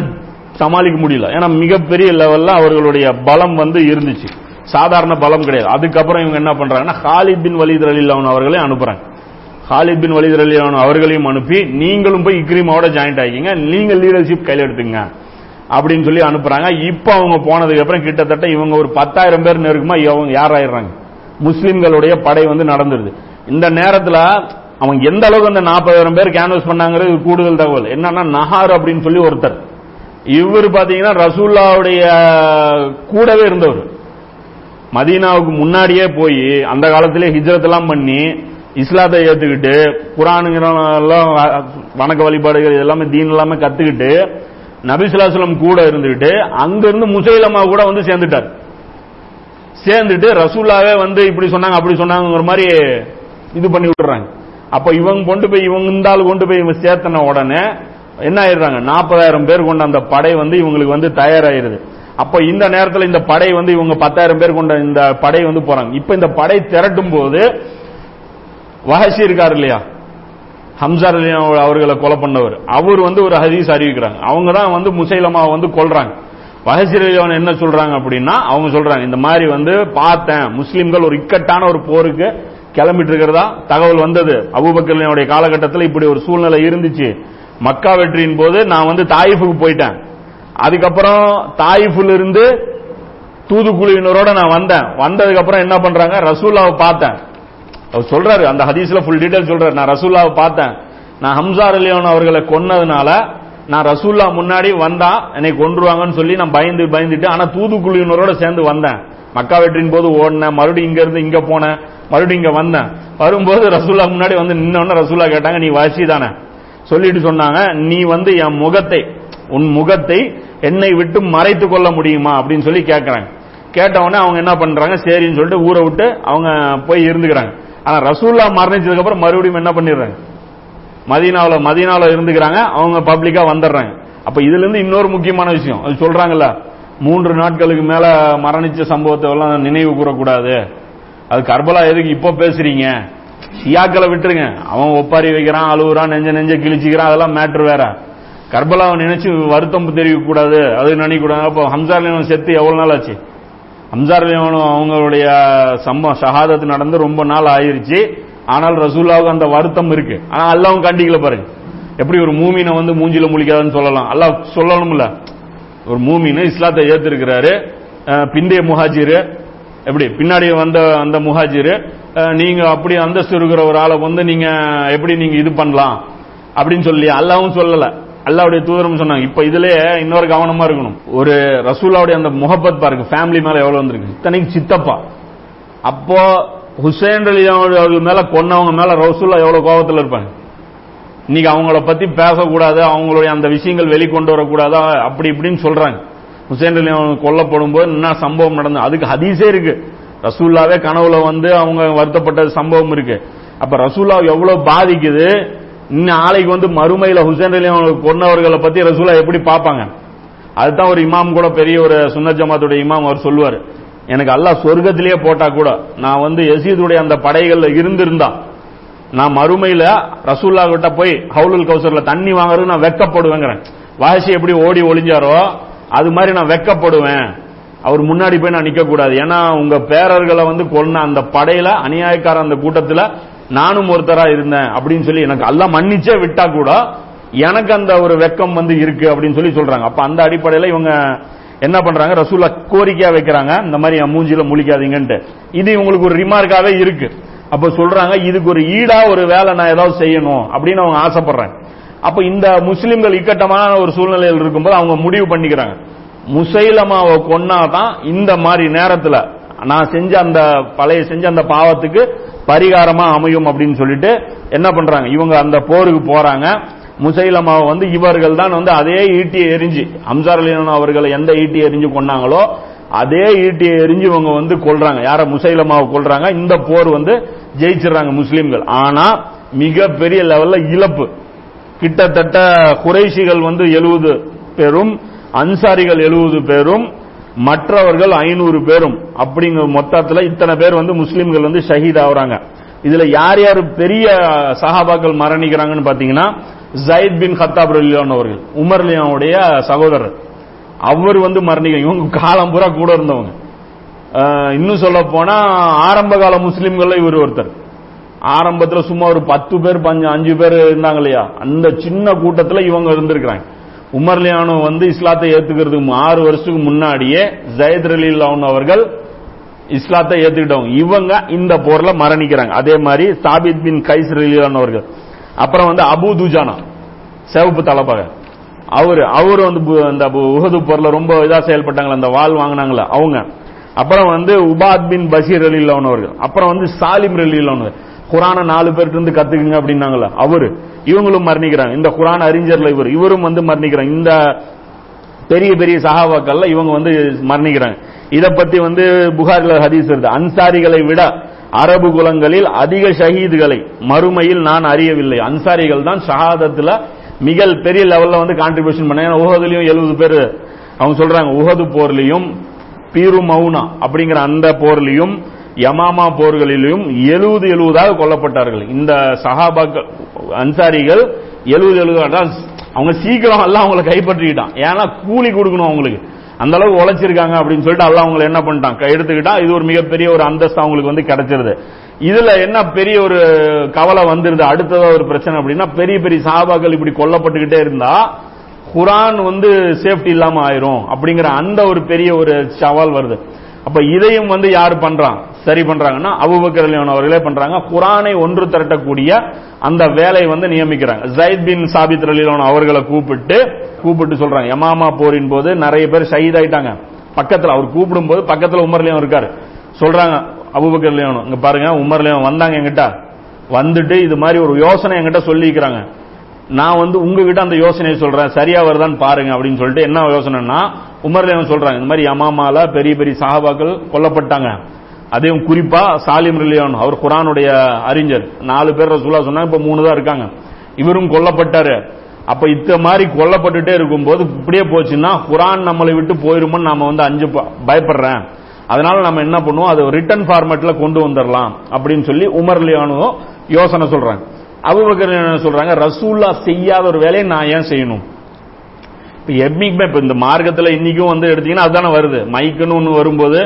சமாளிக்க முடியல. ஏன்னா மிகப்பெரிய லெவல்ல அவர்களுடைய பலம் வந்து இருந்துச்சு. சாதாரண பலம் கிடையாது. அதுக்கப்புறம் இவங்க என்ன பண்றாங்கன்னா ஹாலித் பின் வலித் அலில்லான் அவர்களையும் அனுப்புறாங்க. ஹாலித் பின் வலித் அலில்லான் அவர்களையும் அனுப்பி நீங்களும் போய் இக்ரிமாவோட ஜாயின்ட் ஆகிங்க நீங்க லீடர்ஷிப் கையில் எடுத்துங்க அப்படின்னு சொல்லி அனுப்புறாங்க. இப்போ அவங்க போனதுக்கு அப்புறம் கிட்டத்தட்ட இவங்க ஒரு பத்தாயிரம் பேர் நெருக்கமா இவங்க யாராயிடுறாங்க. முஸ்லிம்களுடைய படை வந்து நடந்துருது. இந்த நேரத்தில் அவங்க எந்த அளவுக்கு அந்த நாற்பதாயிரம் பேர் கேன்வஸ் பண்ணாங்கிறது கூடுதல் தகவல். என்னன்னா நஹார் அப்படின்னு சொல்லி ஒருத்தர். இவர் பாத்தீங்கன்னா ரசூல்லாவுடைய கூடவே இருந்தவர். மதீனாவுக்கு முன்னாடியே போய் அந்த காலத்திலே ஹிஜ்ரத் எல்லாம் பண்ணி இஸ்லாத்தை ஏத்துக்கிட்டு குரானுங்கிற எல்லாம் வணக்க வழிபாடுகள் எல்லாமே தீன் எல்லாமே கத்துக்கிட்டு நபிசுலாசலம் கூட இருந்துகிட்டு அங்கிருந்து முசைலமா கூட வந்து சேர்ந்துட்டார். சேர்ந்துட்டு ரசூல்லாவே வந்து இப்படி சொன்னாங்க அப்படி சொன்னாங்கிற மாதிரி இது பண்ணி விட்டுறாங்க. அப்ப இவங்க கொண்டு போய் இவங்க இந்த ஆள் கொண்டு போய் இவங்க சேர்த்தன உடனே என்ன ஆயிடுறாங்க? நாற்பதாயிரம் பேர் கொண்ட அந்த படை வந்து இவங்களுக்கு வந்து தயாராயிருது. அப்ப இந்த நேரத்தில் இந்த படை வந்து இவங்க பத்தாயிரம் பேர் கொண்ட இந்த படை வந்து போறாங்க. இப்ப இந்த படை திரட்டும் போது வஹசி இருக்காரு இல்லையா? ஹம்சார் அவர்களை கொலை பண்ணவர். அவர் வந்து ஒரு ஹதீஸ் அறிவிக்கிறாங்க. அவங்க தான் வந்து முசைலமா வந்து கொள்றாங்க வஹசி அலிவன் என்ன சொல்றாங்க அப்படின்னா அவங்க சொல்றாங்க இந்த மாதிரி வந்து பார்த்தேன். முஸ்லிம்கள் ஒரு இக்கட்டான ஒரு போருக்கு கிளம்பிட்டு இருக்கிறதா? தகவல் வந்தது. அபுபக்கருடைய காலகட்டத்தில் இப்படி ஒரு சூழ்நிலை இருந்துச்சு. மக்கா வெற்றியின் போது நான் வந்து தாயிஃபுக்கு போயிட்டேன். அதுக்கப்புறம் தாயிஃபுல இருந்து தூதுக்குழுவினரோட நான் வந்தேன். வந்ததுக்கு அப்புறம் என்ன பண்றாங்க? ரசூல்லாவை பார்த்தேன். அவர் சொல்றாரு அந்த ஹதீஸ்ல ஃபுல் டீடைல் சொல்றாரு. நான் ரசூல்லாவை பார்த்தேன். நான் ஹம்சார் அலியோன் அவர்களை கொன்னதுனால நான் ரசூல்லா முன்னாடி வந்தா என்னை கொன்றுவாங்கன்னு சொல்லி நான் பயந்து பயந்துட்டு ஆனா தூதுக்குழுவினரோட சேர்ந்து வந்தேன். மக்கா வெற்றியின் போது ஓடினேன். மறுபடியும் இங்க இருந்து இங்க போனேன். மறுபடியும் இங்க வந்தேன். வரும்போது ரசூல்லா முன்னாடி வந்து நின்னோன்னு ரசூல்லா கேட்டாங்க நீ வாசி தானே? சொல்லிட்டு சொன்னாங்க நீ வந்து என் முகத்தை உன் முகத்தை என்னை விட்டு மறைத்து கொள்ள முடியுமா அப்படின்னு சொல்லி கேட்கறாங்க. கேட்டவொடனே அவங்க என்ன பண்றாங்க? சரின்னு சொல்லிட்டு ஊரை விட்டு அவங்க போய் இருந்துக்கிறாங்க. ஆனா ரசூல்லா மரணிச்சதுக்கு அப்புறம் மறுபடியும் என்ன பண்ணிடுறாங்க? மதீனாவில் மதீனாவில் இருந்துக்கிறாங்க. அவங்க பப்ளிக்கா வந்துடுறாங்க. அப்ப இதுல இருந்து இன்னொரு முக்கியமான விஷயம். அது சொல்றாங்கல்ல மூன்று நாட்களுக்கு மேல மரணிச்ச சம்பவத்தை எல்லாம் நினைவு கூறக்கூடாது. அது கர்பலா எதுக்கு இப்போ பேசுறீங்க? சியாக்களை விட்டுருங்க. அவன் ஒப்பாரி வைக்கிறான் அழுகுறான் நெஞ்ச நெஞ்ச கிழிச்சிக்கிறான் அதெல்லாம் மேட்ரு வேற. கர்பலாவை நினைச்சு வருத்தம் தெரிவிக்கக்கூடாது அது நினைக்க கூடாது அப்போ ஹம்சார் அலிவன் செத்து எவ்வளவு நாள் ஆச்சு? ஹம்சார் அலிவனும் அவங்களுடைய சம்ப ஷஹாதத்து நடந்து ரொம்ப நாள் ஆயிருச்சு. ஆனால் ரசூல்லாவுக்கு அந்த வருத்தம் இருக்கு. ஆனா அல்லாவும் கண்டிக்கல பாருங்க. எப்படி ஒரு மூமினை வந்து மூஞ்சில முழிக்காதுன்னு சொல்லலாம். அல்லாஹ் சொல்லணும்ல. ஒரு மூமின் இஸ்லாத்தை ஏத்திருக்கிறாரு. பிந்தைய முஹாஜிரு. எப்படி? பின்னாடி வந்த அந்த முஹாஜிரு. நீங்க அப்படி அந்தஸ்து இருக்கிற ஒரு ஆளை வந்து நீங்க எப்படி நீங்க இது பண்ணலாம்? அப்படின்னு சொல்லி அல்லாவும் சொல்லலை. அல்லாவுடைய தூதரம் சொன்னாங்க. இப்ப இதுலயே இன்னொரு கவனமா இருக்கணும். ஒரு ரசூலாவுடைய அந்த முகப்பத் பாருங்க. ஃபேமிலி மேல எவ்வளவு வந்திருக்கு? இத்தனைக்கு சித்தப்பா. அப்போ ஹுசேன் அலி அவர்கள் மேல கொன்னவங்க மேல ரசூல்லா எவ்வளவு கோபத்தில் இருப்பாங்க? இன்னைக்கு அவங்கள பத்தி பேசக்கூடாது அவங்களுடைய அந்த விஷயங்கள் வெளிக்கொண்டு வரக்கூடாது? அப்படி இப்படின்னு சொல்றாங்க. ஹுசேன் அலி கொல்லப்படும் போது என்ன சம்பவம் நடந்தது? அதுக்கு ஹதீஸே இருக்கு. ரசூல்லாவே கனவுல வந்து அவங்க வருத்தப்பட்ட சம்பவம் இருக்கு. அப்ப ரசூல்லா எவ்வளவு பாதிக்குது? நாளைக்கு வந்து மறுமையில ஹுசேன் அலி கொன்னவர்களை பத்தி ரசூலா எப்படி பார்ப்பாங்க? அதுதான் ஒரு இமாம் கூட பெரிய ஒரு சுன்னத் ஜமாத்துடைய இமாம் அவர் சொல்லுவார். எனக்கு அல்லாஹ் சொர்க்கத்திலேயே போட்டா கூட நான் வந்து எசீதுடைய அந்த படைகள்ல இருந்திருந்தா நான் மறுமையில ரசூல்லா கிட்ட போய் ஹவுலுல் கௌசர்ல தண்ணி வாங்குறது நான் வெக்கப்படுவேங்கிறேன். வாசி எப்படி ஓடி ஒளிஞ்சாரோ அது மாதிரி நான் வெக்கப்படுவேன். அவர் முன்னாடி போய் நான் நிக்க கூடாது ஏன்னா உங்க பேரர்களை வந்து கொன்ன அந்த படையில அநியாயக்கார அந்த கூட்டத்துல நானும் ஒருத்தரா இருந்தேன் அப்படின்னு சொல்லி எனக்கு எல்லாம் மன்னிச்சே விட்டா கூட எனக்கு அந்த ஒரு வெக்கம் வந்து இருக்கு அப்படின்னு சொல்லி சொல்றாங்க. அப்ப அந்த அடிப்படையில இவங்க என்ன பண்றாங்க? ரசூல்லா கோரிக்கையா வைக்கிறாங்க. இந்த மாதிரி என் மூஞ்சில முழிக்காதீங்கன்ட்டு. இது இவங்களுக்கு ஒரு ரிமார்க்காவே இருக்கு. அப்ப சொல்றாங்க இதுக்கு ஒரு ஈடா ஒரு வேலை நான் ஏதாவது செய்யணும் அப்படின்னு அவங்க ஆசைப்படுறாங்க. அப்ப இந்த முஸ்லிம்கள் இக்கட்டமான ஒரு சூழ்நிலையில் இருக்கும்போது அவங்க முடிவு பண்ணிக்கிறாங்க. முசைலமாவை கொன்னாதான் இந்த மாதிரி நேரத்துல நான் செஞ்ச அந்த பழைய செஞ்ச அந்த பாவத்துக்கு பரிகாரமா அமையும் அப்படின்னு சொல்லிட்டு என்ன பண்றாங்க? இவங்க அந்த போருக்கு போறாங்க. முசைலமாவை வந்து இவர்கள் தான் வந்து அதே ஈட்டியை எரிஞ்சு அம்சார் அலியன் அவர்களை எந்த ஈட்டி எரிஞ்சு கொண்டாங்களோ அதே ஈட்டியை எரிஞ்சு இவங்க வந்து கொள்றாங்க யார? முசைலமாவை கொள்றாங்க இந்த போர் வந்து ஜெயிச்சிடுறாங்க முஸ்லீம்கள். ஆனா மிகப்பெரிய லெவல்ல இழப்பு. கிட்டத்தட்ட குறைஷிகள் வந்து எழுபது பேரும் அன்சாரிகள் எழுபது பேரும் மற்றவர்கள் ஐநூறு பேரும் அப்படிங்கிற மொத்தத்தில் இத்தனை பேர் வந்து முஸ்லீம்கள் வந்து ஷஹீத் ஆகுறாங்க. இதுல யார் யார் பெரிய சஹாபாக்கள் மரணிக்கிறாங்கன்னு பாத்தீங்கன்னா ஜயத் பின் ஹத்தாப் ரலியான் அவர்கள் உமர் லியானுடைய சகோதரர். அவர் வந்து மரணிக்க இவங்க காலம் பூரா கூட இருந்தவங்க. இன்னும் சொல்ல போனா ஆரம்ப கால முஸ்லிம்கள்ல இவர் ஒருத்தர். ஆரம்பத்தில் சும்மா ஒரு பத்து பேர் பஞ்சு அஞ்சு பேர் இருந்தாங்க இல்லையா? அந்த சின்ன கூட்டத்தில் இவங்க இருந்திருக்கிறாங்க. உமர்லியானோ வந்து இஸ்லாத்தை ஏத்துக்கிறதுக்கு ஆறு வருஷத்துக்கு முன்னாடியே ஜயத் ரலீலான் அவர்கள் இஸ்லாத்தை ஏத்துக்கிட்டவங்க. இவங்க இந்த போர்ல மரணிக்கிறாங்க. அதே மாதிரி சாபித் பின் கைஸ் ரலீலான் அவர்கள். அப்புறம் வந்து அபு துஜானா. சிவப்பு தலப்பாக. அவரு அவரு வந்து பு- அந்த பு- போர்ல ரொம்ப இதா செயல்பட்டாங்களா? அந்த வாழ் வாங்கினாங்களா? அவங்க. அப்புறம் வந்து உபாத் பின் பஷீர் ரலீலான் அவர்கள். அப்புறம் வந்து சாலிம் ரலீலான் குரான நாலு பேர்கிட்ட இருந்து கத்துக்குங்க அப்படின்னாங்களா அவரு. இவங்களும் மரணிக்கிறாங்க. இந்த குரான் அறிஞர்ல இவர். இவரும் வந்து மரணிக்கிறாங்க. இந்த பெரிய பெரிய சஹாபாக்கள்ல இவங்க வந்து மரணிக்கிறாங்க. இதை பத்தி வந்து புகாரில் ஹதீஸ் வருது. அன்சாரிகளை விட அரபு குலங்களில் அதிக ஷஹீதுகளை மறுமையில் நான் அறியவில்லை. அன்சாரிகள் தான் ஷஹாதத்துல மிக பெரிய லெவல்ல வந்து கான்ட்ரிபியூஷன் பண்ண. உகதுலயும் எழுபது பேர் அவங்க சொல்றாங்க. உகது போர்லயும் பீரு மவுனா அப்படிங்கிற அந்த போர்லயும் யமாமா போர்களிலும் எழுபது எழுபதாக கொல்லப்பட்டார்கள். இந்த சஹாபாக்கள் அன்சாரிகள் எழுபது எழுபது அவங்க சீக்கிரம் எல்லாம் அவங்களை கைப்பற்றிக்கிட்டான். ஏன்னா கூலி கொடுக்கணும் அவங்களுக்கு. அந்த அளவுக்கு உழைச்சிருக்காங்க அப்படின்னு சொல்லிட்டு அல்லாஹ் அவங்களை என்ன பண்ணிட்டான்? கை எடுத்துக்கிட்டா இது ஒரு மிகப்பெரிய ஒரு அந்தஸ்து அவங்களுக்கு வந்து கிடைச்சிருது. இதுல என்ன பெரிய ஒரு கவலை வந்துருது? அடுத்ததா ஒரு பிரச்சனை அப்படின்னா பெரிய பெரிய சஹாபாக்கள் இப்படி கொல்லப்பட்டுக்கிட்டே இருந்தா குரான் வந்து சேஃப்டி இல்லாம ஆயிரும் அப்படிங்கிற அந்த ஒரு பெரிய ஒரு சவால் வருது. அப்ப இதையும் வந்து யார் பண்றான்? சரி பண்றாங்கன்னா அபூபக்கர் அவர்களே பண்றாங்க. குரானை ஒன்று திரட்டக்கூடிய அந்த வேலையை வந்து நியமிக்கிறாங்க. ஜைத் பின் சாபித் ரலியல்லாஹு அவர்களை கூப்பிட்டு கூப்பிட்டு சொல்றாங்க. யமாமா போரின் போது நிறைய பேர் ஷஹீத் ஆயிட்டாங்க. பக்கத்துல அவர் கூப்பிடும் போது பக்கத்துல உமர்லயும் இருக்காரு. சொல்றாங்க அபூபக்கர் ரலியல்லாஹு இங்க பாருங்க உமர்லயும் வந்தாங்க என்கிட்ட. வந்துட்டு இது மாதிரி ஒரு யோசனை என்கிட்ட சொல்லிக்கிறாங்க. நான் வந்து உங்ககிட்ட அந்த யோசனையை சொல்றேன். சரியா வருதான்னு பாருங்க அப்படின்னு சொல்லிட்டு என்ன யோசனைன்னா உமர்லேயும் சொல்றாங்க இந்த மாதிரி யமாமால பெரிய பெரிய சஹாபாக்கள் கொல்லப்பட்டாங்க. அதையும் குறிப்பா சாலிம் ரிலியான் அவர் குரானுடைய அறிஞர். நாலு பேர் ரசூலா சொன்னாங்க இப்ப மூணு தான் இருக்காங்க. இவரும் கொல்லப்பட்டாரு. அப்ப இத்த மாதிரி கொல்லப்பட்டுட்டே இருக்கும்போது இப்படியே போச்சுன்னா குரான் நம்மளை விட்டு போயிருமோன்னு நாம வந்து அஞ்சு பயப்படுறேன். அதனால நம்ம என்ன பண்ணுவோம் அதை ரிட்டர்ன் ஃபார்மேட்ல கொண்டு வந்துடலாம் அப்படின்னு சொல்லி உமர் லியானும் யோசனை சொல்றாங்க. அபுபக்கர் என்ன சொல்றாங்க? ரசூல்லா செய்யாத ஒரு வேலையை நான் ஏன் செய்யணும்? இப்ப என்னைக்குமே இப்ப இந்த மார்க்கத்துல இன்னைக்கும் வந்து எடுத்தீங்கன்னா அதுதானே வருது. மைக்குன்னு ஒண்ணு வரும்போது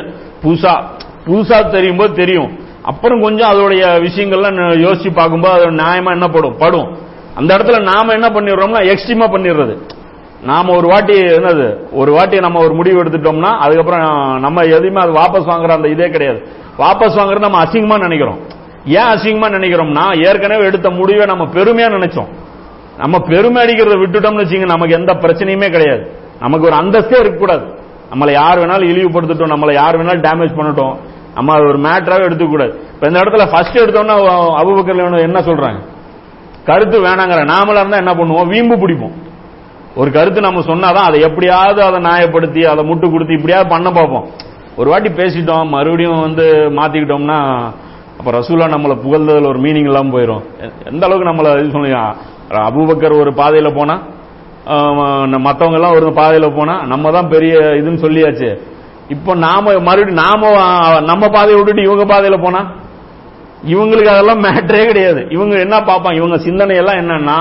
புதுசா புதுசா தெரியும் போது தெரியும். அப்புறம் கொஞ்சம் அதோடைய விஷயங்கள்லாம் யோசிச்சு பார்க்கும்போது அதோட நியாயமா என்ன படும்? படும். அந்த இடத்துல நாம என்ன பண்ணிடுறோம்னா எக்ஸ்ட்ரீமா பண்ணிடுறது. நாம ஒரு வாட்டி என்னது ஒரு வாட்டி நம்ம ஒரு முடிவு எடுத்துட்டோம்னா அதுக்கப்புறம் நம்ம எதையுமே அது வாபஸ் வாங்குற அந்த இதே கிடையாது. வாபஸ் வாங்குறது நம்ம அசிங்கமா நினைக்கிறோம். ஏன் அசிங்கமா நினைக்கிறோம்னா ஏற்கனவே எடுத்த முடிவை நம்ம பெருமையா நினைச்சோம். நம்ம பெருமை அடிக்கிறத விட்டுட்டோம்னு வச்சுங்க நமக்கு எந்த பிரச்சனையுமே கிடையாது. நமக்கு ஒரு அந்தஸ்தே இருக்கக்கூடாது. நம்மளை யார் வேணாலும் இழிவுபடுத்திட்டோம் நம்மளை யார் வேணாலும் டேமேஜ் பண்ணட்டும். நம்ம ஒரு மேட்டராகவே எடுத்துக்கூடாது இப்ப இந்த இடத்துல ஃபர்ஸ்ட் எடுத்தோம்னா அபுபக்கர் என்ன சொல்றாங்க? கருத்து வேணாங்கிற நாமளா இருந்தா என்ன பண்ணுவோம்? வீம்பு பிடிப்போம். ஒரு கருத்து நம்ம சொன்னாதான் அதை எப்படியாவது அதை நியாயப்படுத்தி அதை முட்டு கொடுத்து இப்படியாவது பண்ண பார்ப்போம். ஒரு வாட்டி பேசிட்டோம் மறுபடியும் வந்து மாத்திக்கிட்டோம்னா அப்ப ரசூலா நம்மளை புகழ்ந்ததுல ஒரு மீனிங் எல்லாம் போயிடும் எந்த அளவுக்கு நம்மள இது சொல்லுங்க அபுபக்கர் ஒரு பாதையில போனா மத்தவங்க எல்லாம் ஒரு பாதையில போனா நம்ம தான் பெரிய இதுன்னு சொல்லியாச்சு. இப்போ நாம மறுபடியும் நாம நம்ம பாதையை விட்டுட்டு இவங்க பாதையில போனா? இவங்களுக்கு அதெல்லாம் மேட்டரே கிடையாது. இவங்க என்ன பார்ப்பாங்க? இவங்க சிந்தனை எல்லாம் என்னன்னா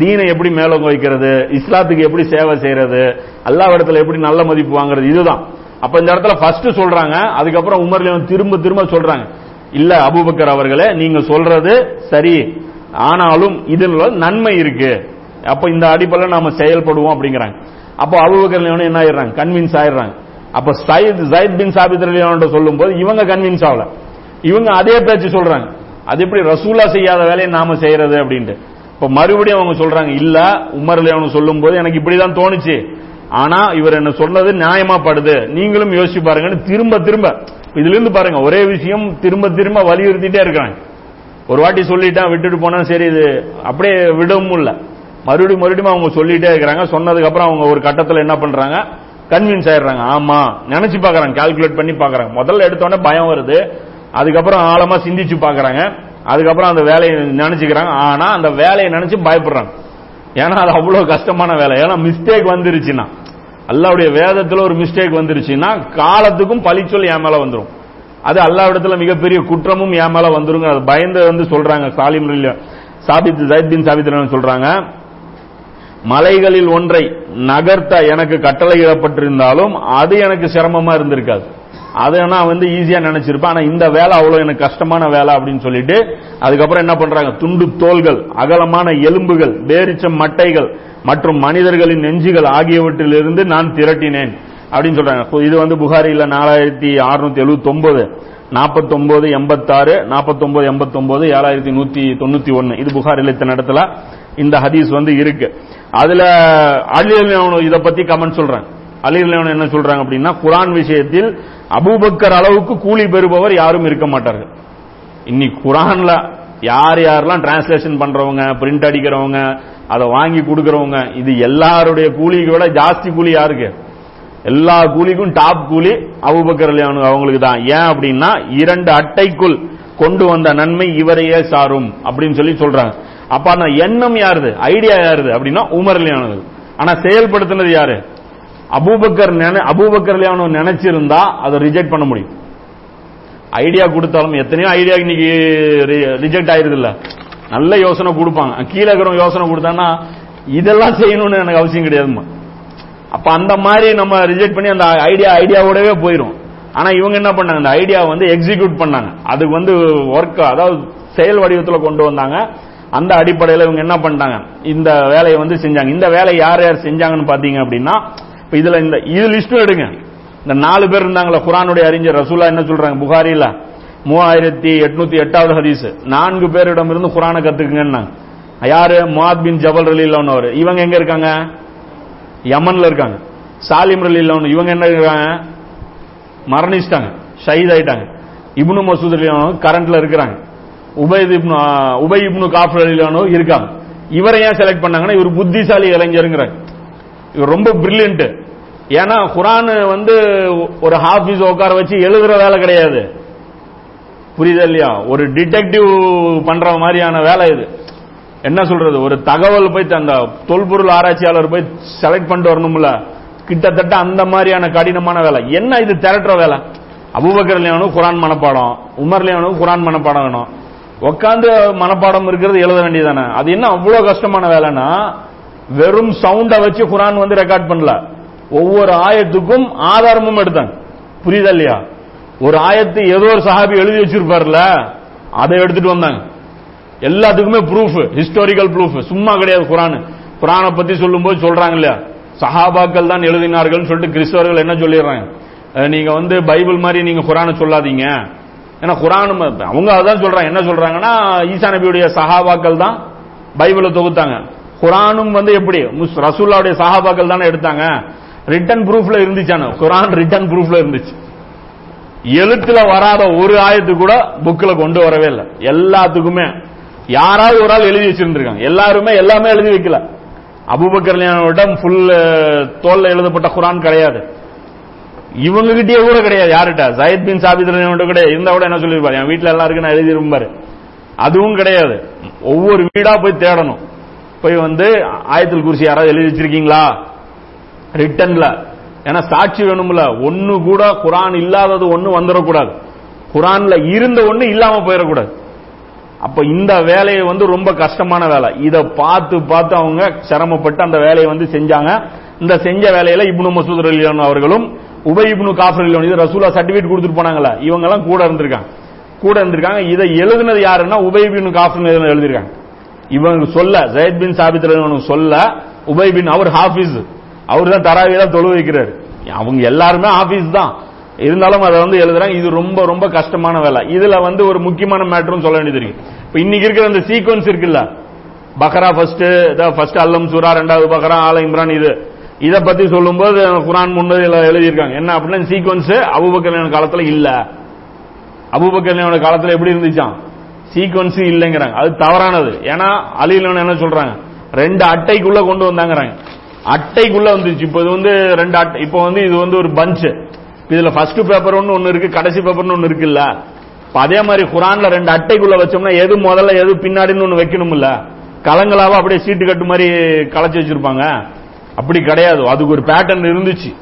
தீனை எப்படி மேலோங்க வைக்கிறது இஸ்லாத்துக்கு எப்படி சேவை செய்யறது அல்லாஹ் இடத்துல எப்படி நல்ல மதிப்பு வாங்குறது இதுதான். அப்ப இந்த இடத்துல ஃபர்ஸ்ட் சொல்றாங்க அதுக்கப்புறம் உமர்ல திரும்ப திரும்ப சொல்றாங்க. இல்ல அபூபக்கர் அவர்களே நீங்க சொல்றது சரி. ஆனாலும் இதுல நன்மை இருக்கு. அப்ப இந்த அடிப்படையில் நாம செயல்படுவோம் அப்படிங்கிறாங்க. அப்போ அபுபக்கர் என்ன ஆயிடுறாங்க? கன்வின்ஸ் ஆயிடுறாங்க. அப்ப சயித் சயித் பின் சாபித் ரலியல்லாஹு சொல்லும் போது இவங்க கன்வின்ஸ் ஆகல. இவங்க அதே பேச்சு சொல்றாங்க. அது எப்படி ரசூலா செய்யாத வேலையை நாம செய்யறது அப்படின்ட்டு. இப்ப மறுபடியும் அவங்க சொல்றாங்க இல்ல உமர் லியோனு சொல்லும் போது எனக்கு இப்படிதான் தோணுச்சு. ஆனா இவர் என்ன சொன்னது நியாயமா படுது. நீங்களும் யோசிச்சு பாருங்கன்னு திரும்ப திரும்ப இதுல இருந்து பாருங்க ஒரே விஷயம் திரும்ப திரும்ப வலியுறுத்திட்டே இருக்காங்க. ஒரு வாட்டி சொல்லிட்டேன் விட்டுட்டு போனா சரி இது அப்படியே விடவும் இல்ல மறுபடியும் மறுபடியும் அவங்க சொல்லிட்டே இருக்கிறாங்க. சொன்னதுக்கு அப்புறம் அவங்க ஒரு கட்டத்துல என்ன பண்றாங்க? கன்வின்ஸ் ஆயிடுறாங்க. ஆமா நினைச்சு பாக்குறாங்க கால்குலேட் பண்ணி பாக்குறாங்க. முதல்ல எடுத்தோடனே பயம் வருது. அதுக்கப்புறம் ஆழமா சிந்திச்சு பாக்குறாங்க. அதுக்கப்புறம் அந்த வேலையை நினைச்சுக்கிறாங்க. ஆனா அந்த வேலையை நினைச்சு பயப்படுறாங்க. ஏன்னா அது அவ்வளவு கஷ்டமான வேலை. ஏன்னா மிஸ்டேக் வந்துருச்சுன்னா. அல்லாவுடைய வேதத்துல ஒரு மிஸ்டேக் வந்துருச்சுன்னா காலத்துக்கும் பழிச்சொல் என் மேல வந்துடும் அது அல்லாவிடத்துல மிகப்பெரிய குற்றமும் என் மேல வந்துருங்க. அது பயந்து வந்து சொல்றாங்க. சாலிம் சாபித் ஜயத் பின் சாபித் சொல்றாங்க? மலைகளில் ஒன்றை நகர்த்த எனக்கு கட்டளையிடப்பட்டிருந்தாலும் அது எனக்கு சிரமமா இருந்திருக்காது. அதை நான் வந்து ஈஸியா நினைச்சிருப்பேன். ஆனா இந்த வேலை அவ்வளவு எனக்கு கஷ்டமான வேலை அப்படின்னு சொல்லிட்டு அதுக்கப்புறம் என்ன பண்றாங்க? துண்டு தோள்கள் அகலமான எலும்புகள் பேரிச்சம் மட்டைகள் மற்றும் மனிதர்களின் நெஞ்சுகள் ஆகியவற்றிலிருந்து நான் திரட்டினேன் அப்படின்னு சொல்றாங்க. இது வந்து புகாரில நாலாயிரத்தி அறுநூத்தி எழுபத்தி ஒன்பது நாற்பத்தி ஒன்பது எண்பத்தாறு நாற்பத்தி ஒன்பது எண்பத்தி ஒன்பது ஏழாயிரத்தி நூத்தி தொண்ணூத்தி ஒன்னு. இது புகாரில் இத்தனை இடத்துல இந்த ஹதீஸ் வந்து இருக்கு. அதுல அலி இதை பத்தி கமெண்ட் சொல்றேன். அலி என்ன சொல்றாங்க அப்படின்னா குரான் விஷயத்தில் அபூபக்கர் அளவுக்கு கூலி பெறுபவர் யாரும் இருக்க மாட்டார்கள். இன்னைக்கு குரான்ல யார் யாரெல்லாம் டிரான்ஸ்லேஷன் பண்றவங்க பிரிண்ட் அடிக்கிறவங்க அதை வாங்கி கொடுக்கறவங்க இது எல்லாருடைய கூலிக்கு விட ஜாஸ்தி கூலி யாருக்கு? எல்லா கூலிக்கும் டாப் கூலி அபுபக்கர் அவங்களுக்கு தான். ஏன் அப்படின்னா இரண்டு அட்டைக்குள் கொண்டு வந்த நன்மை இவரையே சாரும் அப்படின்னு சொல்லி சொல்றாங்க. அப்ப அந்த எண்ணம் யாருது? ஐடியா யாருது? அப்படின்னா உமர் அலியானது ஆனா செயல்படுத்தினது யாரு? அபூபக்கர் அபூபக்கர் அலியானு நினைச்சிருந்தா அதை ரிஜெக்ட் பண்ண முடியும். ஐடியா கொடுத்தாலும் எத்தனையோ ஐடியா இன்னைக்கு ரிஜெக்ட் ஆயிருது இல்ல நல்ல யோசனை கொடுப்பாங்க. கீழே இருக்கிற யோசனை கொடுத்தான்னா இதெல்லாம் செய்யணும்னு எனக்கு அவசியம் கிடையாதுமா அப்ப அந்த மாதிரி நம்ம ரிஜெக்ட் பண்ணி அந்த ஐடியா ஐடியாவோடவே போயிரும். ஆனா இவங்க என்ன பண்ணாங்க? அந்த ஐடியா வந்து எக்ஸிக்யூட் பண்ணாங்க. அதுக்கு வந்து ஒர்க் அதாவது செயல் வடிவத்தில் கொண்டு வந்தாங்க. அந்த அடிப்படையில் இவங்க என்ன பண்ணிட்டாங்க? இந்த வேலையை வந்து செஞ்சாங்க. இந்த வேலை யார் யார் செஞ்சாங்கன்னு பாத்தீங்க அப்படின்னா இப்ப இதுல இந்த இது லிஸ்டும் எடுங்க. இந்த நாலு பேர் இருந்தாங்களா குரானுடைய அறிஞர் ரசூலா என்ன சொல்றாங்க? புகாரில? மூவாயிரத்தி எட்நூத்தி எட்டாவது ஹதீஸ். நான்கு பேரிடம் இருந்து குரானை கத்துக்குங்கன்னாங்க. யாரு? முவாத் பின் ஜபல் ரலில்லான்னு அவர் இவங்க எங்க இருக்காங்க? யமன்ல இருக்காங்க. சாலிம் ரலில்லான்னு இவங்க என்ன இருக்காங்க? மரணிச்சிட்டாங்க. ஷஹீத் ஆயிட்டாங்க. இப்னு மசூத் ரலில்லானு கரண்ட்ல இருக்கிறாங்க. Ubay ibn Ubay ibn Kaab ரலில்லானு இருக்காங்க. இவரை ஏன் செலக்ட் பண்ணாங்கன்னா இவர் புத்திசாலி இளைஞருங்கிறாங்க இவர் ரொம்ப பிரில்லியன்ட் ஏன்னா குரான் வந்து ஒரு ஹாஃபீஸ் உட்கார வச்சு எழுதுற வேலை கிடையாது. புரியுதா இல்லையா? ஒரு டிடெக்டிவ் பண்ற மாதிரியான வேலை இது. என்ன சொல்றது? ஒரு தகவல் போய் அந்த தொல்பொருள் ஆராய்ச்சியாளர் போய் செலக்ட் பண்ணிட்டு வரணும்ல. கிட்டத்தட்ட அந்த மாதிரியான கடினமான வேலை. என்ன இது திரட்டுற வேலை? அபுபக்கர்லையானும் குரான் மனப்பாடம் உமர்லையானும் குரான் மனப்பாடம் வேணும். உட்காந்து மனப்பாடம் இருக்கிறது எழுத வேண்டியதானே அது என்ன அவ்வளவு கஷ்டமான வேலைன்னா வெறும் சவுண்டை வச்சு குரான் வந்து ரெக்கார்ட் பண்ணல. ஒவ்வொரு ஆயத்துக்கும் ஆதாரமும் எடுத்தாங்க புரியுதா இல்லையா? ஒரு ஆயத்தை ஏதோ ஒரு சஹாபி எழுதி வச்சிருப்பார்ல அதை எடுத்துட்டு வந்தாங்க. எல்லாத்துக்குமே ப்ரூஃப் ஹிஸ்டாரிக்கல் ப்ரூஃப் சும்மா கிடையாது குரான். குரானை பத்தி சொல்லும்போது சொல்றாங்க இல்லையா? சஹாபாக்கள் தான் எழுதினார்கள் சொல்லிட்டு கிறிஸ்தவர்கள் என்ன சொல்லிடுறாங்க? நீங்க வந்து பைபிள் மாதிரி நீங்க குரானை சொல்லாதீங்க. ஏன்னா குரான் அவங்க அதான் சொல்றாங்க. என்ன சொல்றாங்கன்னா ஈசா நபியுடைய சஹாபாக்கள் தான் பைபிளை தொகுத்தாங்க. குரானும் வந்து எப்படி? ரசூல்லாவுடைய சஹாபாக்கள் தானே எடுத்தாங்க. ரிட்டன் ப்ரூஃப்ல இருந்துச்சான? குரான் ரிட்டன் ப்ரூஃப்ல இருந்துச்சு. எழுத்துல வராத ஒரு ஆயத்து கூட புக்ல கொண்டு வரவே இல்லை. எல்லாத்துக்குமே. யாராவது ஒரு ஆள் எழுதி வச்சிருந்திருக்காங்க. எல்லாருமே எல்லாமே எழுதி வைக்கல. அபுபக்கர்லியானோட ஃபுல் தோல்ல எழுதப்பட்ட குரான் கிடையாது. இவங்க கிட்டயே கூட கிடையாது யார்கிட்ட? ஜயத் பின் சாபித் கிடையாது இருந்தா கூட என்ன சொல்லியிருப்பாரு? என் வீட்டுல எல்லாருக்கும் நான் எழுதிருப்பாரு அதுவும் கிடையாது. ஒவ்வொரு வீடா போய் தேடணும். போய் வந்து ஆயத்தில் குறிச்சி யாராவது எழுதி வச்சிருக்கீங்களா? ரிட்டன்ல. ஏன்னா சாட்சி வேணும்ல. ஒன்னு கூட குரான் இல்லாதது ஒன்னு வந்துடக்கூடாது குரான்ல இருந்த ஒண்ணு இல்லாம போயிடக்கூடாது அப்ப இந்த வேலையை வந்து ரொம்ப கஷ்டமான வேலை. இதை பார்த்து பார்த்து அவங்க சிரமப்பட்டு அந்த வேலையை வந்து செஞ்சாங்க. இந்த செஞ்ச வேலையில இப்னு மசூத் அலியான் அவர்களும் உபய் இப்னு காஃபர் அலியான் இது ரசூலா சர்டிபிகேட் கொடுத்துட்டு போனாங்களா இவங்க எல்லாம் கூட இருந்திருக்காங்க. கூட இருந்திருக்காங்க. இதை எழுதுனது யாருன்னா உபய் பின் காஃபர் எழுதிருக்காங்க இவங்க சொல்ல ஜயத் பின் சாபித் சொல்ல உபய் பின் அவர் ஹாஃபிஸ். அவர் தான் தராவி தான் தொழு வைக்கிறாரு. அவங்க எல்லாருமே ஆபீஸ் தான். இருந்தாலும் அதை வந்து எழுதுறாங்க இது ரொம்ப ரொம்ப கஷ்டமான வேலை. இதுல வந்து ஒரு முக்கியமான மேட்டரும் சொல்ல வேண்டியது இருக்கு. இப்ப இன்னைக்கு இருக்கிற அந்த சீக்வன்ஸ் இருக்குல்ல? பக்ரா ஃபர்ஸ்ட் ஃபர்ஸ்ட் அல்லம் சூரா ரெண்டாவது பக்ரா ஆல இம்ரான் இது. இதை பத்தி சொல்லும்போது குரான் முன்னதில் எழுதியிருக்காங்க. என்ன அப்படின்னா சீக்வன்ஸ் அபுபக்கல்யாண காலத்துல இல்ல. அபுபக்கல்யாண காலத்துல எப்படி இருந்துச்சான் சீக்வன்ஸ் இல்லைங்கிறாங்க. அது தவறானது. ஏன்னா அலிலன் என்ன சொல்றாங்க? ரெண்டு அட்டைக்குள்ள கொண்டு வந்தாங்கிறாங்க. அட்டைக்குள்ள வந்துருச்சு. இப்போ இது வந்து ரெண்டு அட்டை இப்போ வந்து இது வந்து ஒரு பஞ்ச் இதுல ஃபர்ஸ்ட் பேப்பர் ஒன்னு ஒன்னு இருக்கு கடைசி பேப்பர்னு ஒன்னு இருக்குல்ல. அதே மாதிரி குரான்ல ரெண்டு அட்டைக்குள்ள வச்சோம்னா எது முதல்ல எது பின்னாடின்னு ஒன்னு வைக்கணும்ல. கலங்களாவா அப்படியே சீட்டு கட்டு மாதிரி களைச்சு வச்சிருப்பாங்க. அப்படி கிடையாது. அதுக்கு ஒரு பேட்டர்ன் இருந்துச்சு.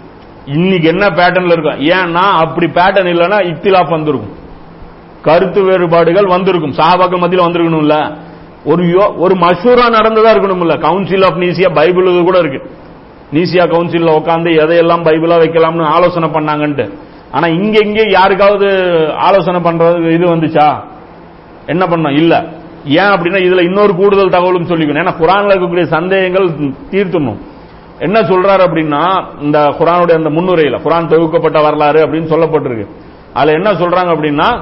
இன்னைக்கு என்ன பேட்டர்ன்ல இருக்கும்? ஏன்னா அப்படி பேட்டர்ன் இல்லைன்னா இத்திலாப் வந்திருக்கும். கருத்து வேறுபாடுகள் வந்திருக்கும். சாபாக்கள் மத்தியில் வந்திருக்கணும்ல. ஒரு யோ- ஒரு மஷூரா நடந்ததா இருக்கணும்ல. கவுன்சில் ஆஃப் நீசியா பைபிள் இது கூட இருக்கு. நீசியா கவுன்சில்ல உட்காந்து எதையெல்லாம் பைபிளா வைக்கலாம்னு ஆலோசனை பண்ணாங்கன்ட்டு. ஆனா இங்க இங்க யாருக்காவது ஆலோசனை பண்றது இது வந்துச்சா? என்ன பண்ணோம்? இல்ல. ஏன் அப்படின்னா இதுல இன்னொரு கூடுதல் தகவலும் சொல்லிக்கணும். ஏன்னா குரான்ல இருக்கக்கூடிய சந்தேகங்கள் தீர்த்தணும். என்ன சொல்றாரு அப்படின்னா இந்த குரானுடைய அந்த முன்னுரையில குரான் தொகுக்கப்பட்ட வரலாறு அப்படின்னு சொல்லப்பட்டிருக்கு. அதுல என்ன சொல்றாங்க அப்படின்னா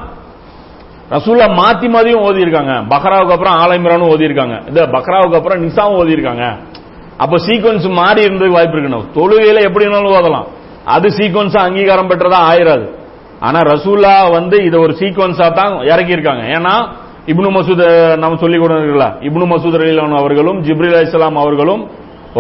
ரசூல்லா மாத்தி மாதிரியும் ஓதி இருக்காங்க பக்ராவுக்கு அப்புறம் ஆலமிரானும் ஓதி இருக்காங்க இந்த பக்ராவுக்கு அப்புறம் நிசாவும் ஓதி இருக்காங்க அப்ப சீக்வன்ஸ் மாறி இருந்ததுக்கு வாய்ப்பு இருக்கணும் தொழுகையில எப்படி வேணாலும் ஓதலாம். அது சீக்வன்ஸ் அங்கீகாரம் பெற்றதா ஆயிராது. ஆனா ரசூல்லா வந்து இதை ஒரு சீக்வன்ஸா தான் இறக்கி இருக்காங்க ஏன்னா இப்னு மசூத் நம்ம சொல்லி கொடுக்கல இப்னு மசூத் அலிலான் அவர்களும் ஜிப்ரில் அலிஸ்லாம் அவர்களும்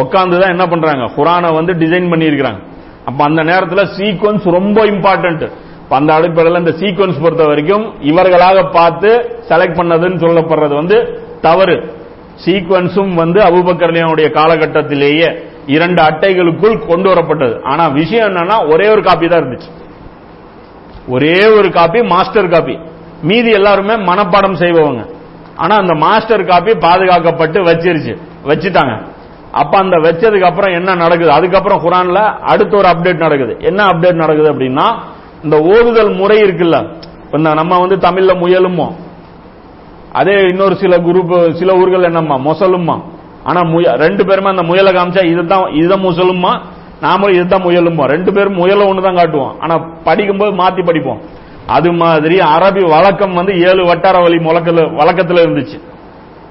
உட்காந்து தான் என்ன பண்றாங்க? குரானை வந்து டிசைன் பண்ணி இருக்கிறாங்க அப்ப அந்த நேரத்தில் சீக்வன்ஸ் ரொம்ப இம்பார்ட்டன்ட் அந்த அடிப்படையில் இந்த சீக்வன்ஸ் பொறுத்த வரைக்கும் இவர்களாக பார்த்து செலக்ட் பண்ணதுன்னு சொல்லப்படுறது வந்து தவறு. சீக்வன்ஸும் வந்து அபுபக்கர்லியனுடைய காலகட்டத்திலேயே இரண்டு அட்டைகளுக்குள் கொண்டு வரப்பட்டது. ஆனா விஷயம் என்னன்னா ஒரே ஒரு காப்பி தான் இருந்துச்சு. ஒரே ஒரு காப்பி மாஸ்டர் காப்பி மீதி எல்லாருமே மனப்பாடம் செய்பவங்க. ஆனா அந்த மாஸ்டர் காப்பி பாதுகாக்கப்பட்டு வச்சிருச்சு. வச்சுட்டாங்க. அப்ப அந்த வச்சதுக்கு அப்புறம் என்ன நடக்குது? அதுக்கப்புறம் குரான்ல அடுத்த ஒரு அப்டேட் நடக்குது. என்ன அப்டேட் நடக்குது அப்படின்னா இந்த ஓதுதல் முறை இருக்குல்ல. நம்ம வந்து தமிழ்ல முயலுமோ? அதே இன்னொரு சில குரூப் சில ஊர்கள் என்னம்மா? முசலுமா ஆனா முய- ரெண்டு பேருமே அந்த முயலை காமிச்சா இதுதான் இதுதான் முசலுமா நாமளும் இதுதான் முயலுமா ரெண்டு பேரும் முயல ஒன்று தான் காட்டுவோம். ஆனா படிக்கும்போது மாத்தி படிப்போம். அது மாதிரி அரபி வழக்கம் வந்து ஏழு வட்டார வழி முழக்கல வழக்கத்துல இருந்துச்சு.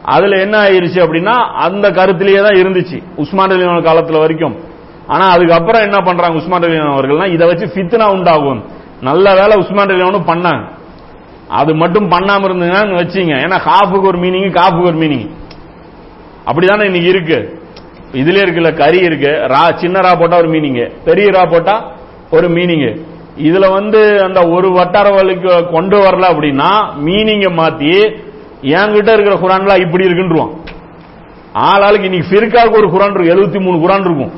அதுல என்ன ஆயிருச்சு அப்படின்னா அந்த கருத்திலேயே தான் இருந்துச்சு. உஸ்மான் காலத்துல வரைக்கும். ஆனா அதுக்கப்புறம் என்ன பண்றாங்க உஸ்மான் அலிவான் அவர்கள்லாம் இதை வச்சு ஃபித்னா உண்டாகும். நல்ல வேலை உஸ்மான் அலிவானும் பண்ணாங்க அது மட்டும் பண்ணாம இருந்தீங்கன்னு வச்சீங்க. ஏன்னா காஃபுக்கு ஒரு மீனிங் காஃபுக்கு ஒரு மீனிங் அப்படிதானே இன்னைக்கு இருக்கு. இதுல இருக்குல்ல கறி இருக்கு. ரா சின்ன ரா போட்டா ஒரு மீனிங் பெரிய ரா போட்டா ஒரு மீனிங் இதுல வந்து அந்த ஒரு வட்டார வழிக்கு கொண்டு வரல அப்படின்னா மீனிங்க மாத்தி என்கிட்ட இருக்கிற குரான்லாம் இப்படி இருக்குன்றுவான். ஆளாளுக்கு இன்னைக்கு ஃபிர்காவுக்கு ஒரு குரான் இருக்கும் எழுபத்தி மூணு குரான் இருக்கும்.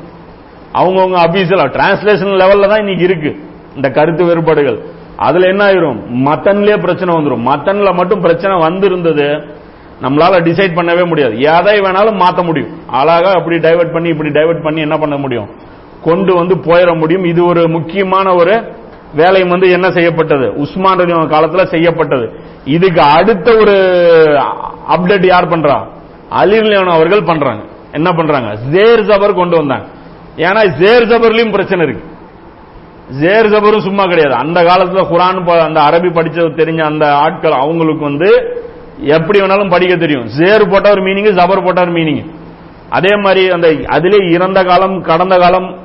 அவங்கவுங்க அபிஷியல் டிரான்ஸ்லேஷன் லெவல்ல தான் இன்னைக்கு இருக்கு. இந்த கருத்து வேறுபாடுகள். அதுல என்ன ஆயிரும்? மத்தன்லயே பிரச்சனை வந்துடும் மத்தன்ல மட்டும் பிரச்சனை வந்திருந்தது நம்மளால டிசைட் பண்ணவே முடியாது. எதை வேணாலும் மாத்த முடியும். அழகா அப்படி டைவர்ட் பண்ணி இப்படி டைவர்ட் பண்ணி என்ன பண்ண முடியும்? கொண்டு வந்து போயிட முடியும். இது ஒரு முக்கியமான ஒரு வேலை வந்து என்ன செய்யப்பட்டது? உஸ்மான் ரலி காலத்துல செய்யப்பட்டது. இதுக்கு அடுத்த ஒரு அப்டேட் யார் பண்றா? அலிர்லியான் அவர்கள் பண்றாங்க. என்ன பண்றாங்க? ஜேர் ஜபர் கொண்டு வந்தாங்க. ஏன்னா ஜேர் ஜபர்லயும் பிரச்சனை இருக்கு. ஜேர் ஜபரும் சும்மா கிடையாது. அந்த காலத்துல குரான் அந்த அரபி படிச்சது தெரிஞ்ச அந்த ஆட்கள் அவங்களுக்கு வந்து எப்படி வேணாலும் படிக்க தெரியும். ஜேர் போட்ட ஒரு மீனிங் ஜபர் போட்ட ஒரு மீனிங் அதே மாதிரி அந்த அதிலே இறந்த காலம் கடந்த காலம்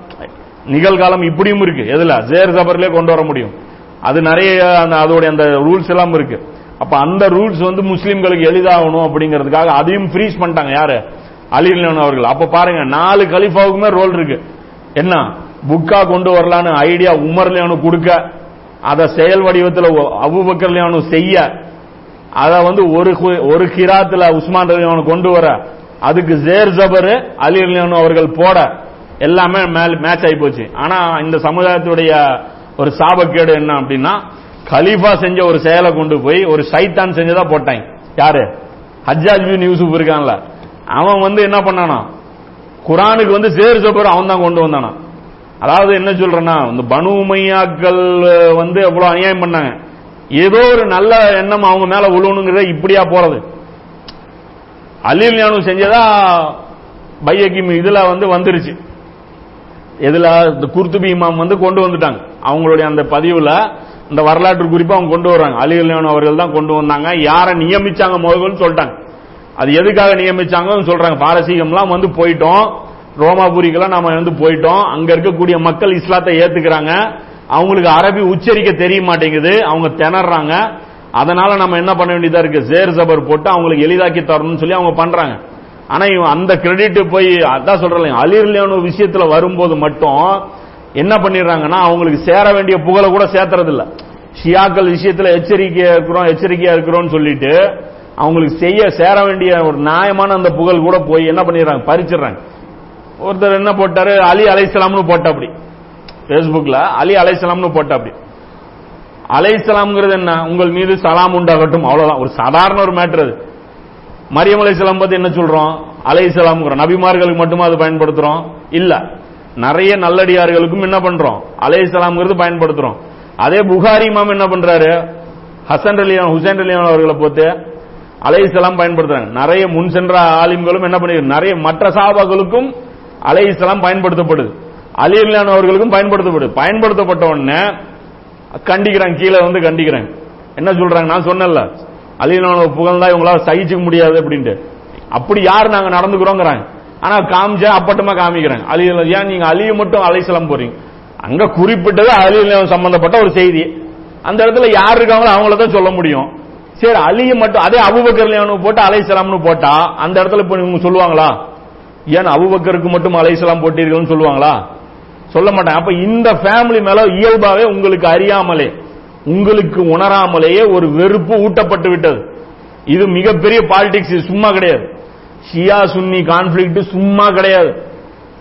நிகழ்காலம் இப்படியும் இருக்கு. எதுல? ஜேர் ஜபர்லயே கொண்டு வர முடியும். அது நிறைய அந்த அதோடைய அந்த ரூல்ஸ் எல்லாம் இருக்கு. அப்ப அந்த ரூல்ஸ் வந்து முஸ்லீம்களுக்கு எளிதாகணும் அப்படிங்கிறதுக்காக அதையும் ஃப்ரீஸ் பண்ணிட்டாங்க. யாரு? அலிலன் அவர்கள். அப்ப பாருங்க நாலு கலிஃபாவுக்குமே ரோல் இருக்கு. என்ன? புக்கா கொண்டு வரலான்னு ஐடியா உமர்லியானு கொடுக்க அதை செயல் வடிவத்தில் அபுபக்கர்லியானு செய்ய அதை வந்து ஒரு கு- ஒரு கிராத்துல உஸ்மான் ரலியானு கொண்டு வர அதுக்கு ஜேர் ஜபர் அலி ரலியானு அவர்கள் போட எல்லாமே மேட்ச் ஆகி போச்சு. ஆனா இந்த சமுதாயத்துடைய ஒரு சாபக்கேடு என்ன அப்படின்னா கலீஃபா செஞ்ச ஒரு செயலை கொண்டு போய் ஒரு சைத்தான் செஞ்சதா போட்டாங்க. யாரு? ஹஜ்ஜாஜ் பின் யூசுப் இருக்கான்ல. அவன் வந்து என்ன பண்ணானா? குரானுக்கு வந்து சேர் ஜபர் அவன் தான் கொண்டு வந்தானா. அதாவது என்ன சொல்றேன்னா இந்த பனுமையாக்கள் வந்து எவ்வளவு அநியாயம் பண்ணாங்க. ஏதோ ஒரு நல்ல எண்ணம் அவங்க மேல விழுவணுங்கிறத இப்படியா போறது. அலில் ஞானு செஞ்சதா பையக்கிம் இதுல வந்து வந்துருச்சு. எதுல இந்த குர்துபி இமாம் வந்து கொண்டு வந்துட்டாங்க. அவங்களுடைய அந்த பதிவுல இந்த வரலாற்று குறிப்பா அவங்க கொண்டு வர்றாங்க. அலில் அலியான் அவர்கள் தான் கொண்டு வந்தாங்க. யாரை நியமிச்சாங்க முதல்னு சொல்லிட்டாங்க. அது எதுக்காக நியமிச்சாங்கன்னு சொல்றாங்க. பாரசீகம்லாம் வந்து போயிட்டோம். ரோமாபுரிக்கெல்லாம் நாம வந்து போயிட்டோம். அங்க இருக்கக்கூடிய மக்கள் இஸ்லாத்தை ஏத்துக்கிறாங்க. அவங்களுக்கு அரபி உச்சரிக்க தெரிய மாட்டேங்குது. அவங்க திணறாங்க. அதனால நம்ம என்ன பண்ண வேண்டியதா இருக்கு? ஜேர் ஜபர் போட்டு அவங்களுக்கு எளிதாக்கி தரணும்னு சொல்லி அவங்க பண்றாங்க. ஆனா அந்த கிரெடிட் போய் அதான் சொல்றேன் அலிர்லியான விஷயத்துல வரும்போது மட்டும் என்ன பண்ணிடுறாங்கன்னா அவங்களுக்கு சேர வேண்டிய புகழை கூட சேர்த்துறது இல்ல ஷியாக்கள் விஷயத்துல எச்சரிக்கையா இருக்கிறோம் எச்சரிக்கையா இருக்கிறோம்னு சொல்லிட்டு அவங்களுக்கு செய்ய சேர வேண்டிய ஒரு நியாயமான அந்த புகழ் கூட போய் என்ன பண்ணிடுறாங்க? பறிச்சிடுறாங்க. ஒருத்தர் என்ன போட்டாரு? அலி அலைசலாம்னு போட்ட அப்படி. பேஸ்புக்ல அலி அலைசலாம்னு போட்ட அப்படி. அலைசலாம்ங்கிறது என்ன? உங்கள் மீது சலாம் உண்டாகட்டும். அவ்வளவுதான். ஒரு சாதாரண ஒரு மேட்டர் அது. மரியம் அலைசலாம் பத்தி என்ன சொல்றோம்? அலைசலாம்ங்கிறோம் நபிமார்களுக்கு மட்டுமா அது பயன்படுத்துறோம்? இல்ல. நிறைய நல்லடியார்களுக்கும் என்ன பண்றோம்? அலைசலாம்ங்கிறது பயன்படுத்துறோம். அதே புகாரி இமாம் என்ன பண்றாரு? ஹசன் அலியான் ஹுசைன் அலியான் அவர்களை போட்டு அலைசலாம் பயன்படுத்துறாங்க. நிறைய முன் சென்ற ஆலிம்களும் என்ன பண்ணி நிறைய மற்ற சாபாக்களுக்கும் அலைசலாம் பயன்படுத்தப்படுது. அலி அவர்களுக்கும் பயன்படுத்தப்படுது. பயன்படுத்தப்பட்ட உடனே கண்டிக்கிறாங்க. கீழே வந்து கண்டிக்கிறாங்க. என்ன சொல்றாங்க? நான் சொன்னேன்ல. அலியனோட புகழ்ந்தா இவங்களால சகிச்சுக்க முடியாது அப்படின்ட்டு. அப்படி யார் நாங்க நடந்துக்கிறோங்கிறாங்க. ஆனா காமிச்சா அப்பட்டமா காமிக்கிறாங்க. அலி ஏன் நீங்க அலிய மட்டும் அலைசலம் போறீங்க? அங்க குறிப்பிட்டது அலியில சம்பந்தப்பட்ட ஒரு செய்தி. அந்த இடத்துல யார் இருக்காங்களோ அவங்கள தான் சொல்ல முடியும். சரி அலிய மட்டும் அதே அபுபக்கர்லியானு போட்டு அலைசலாம்னு போட்டா அந்த இடத்துல இப்ப இவங்க சொல்லுவாங்களா? ஏன் அபுபக்கருக்கு மட்டும் அலைசலாம் போட்டீர்கள்னு சொல்லுவாங்களா? சொல்ல மாட்டாங்க. அப்ப இந்த ஃபேமிலி மேல இயல்பாவே உங்களுக்கு அறியாமலே உங்களுக்கு உணராமலேயே ஒரு வெறுப்பு ஊட்டப்பட்டு விட்டது. இது மிகப்பெரிய பாலிடிக்ஸ் சும்மா கிடையாது. ஷியா சுன்னி கான்ஃபிளிக்ட் சும்மா கிடையாது.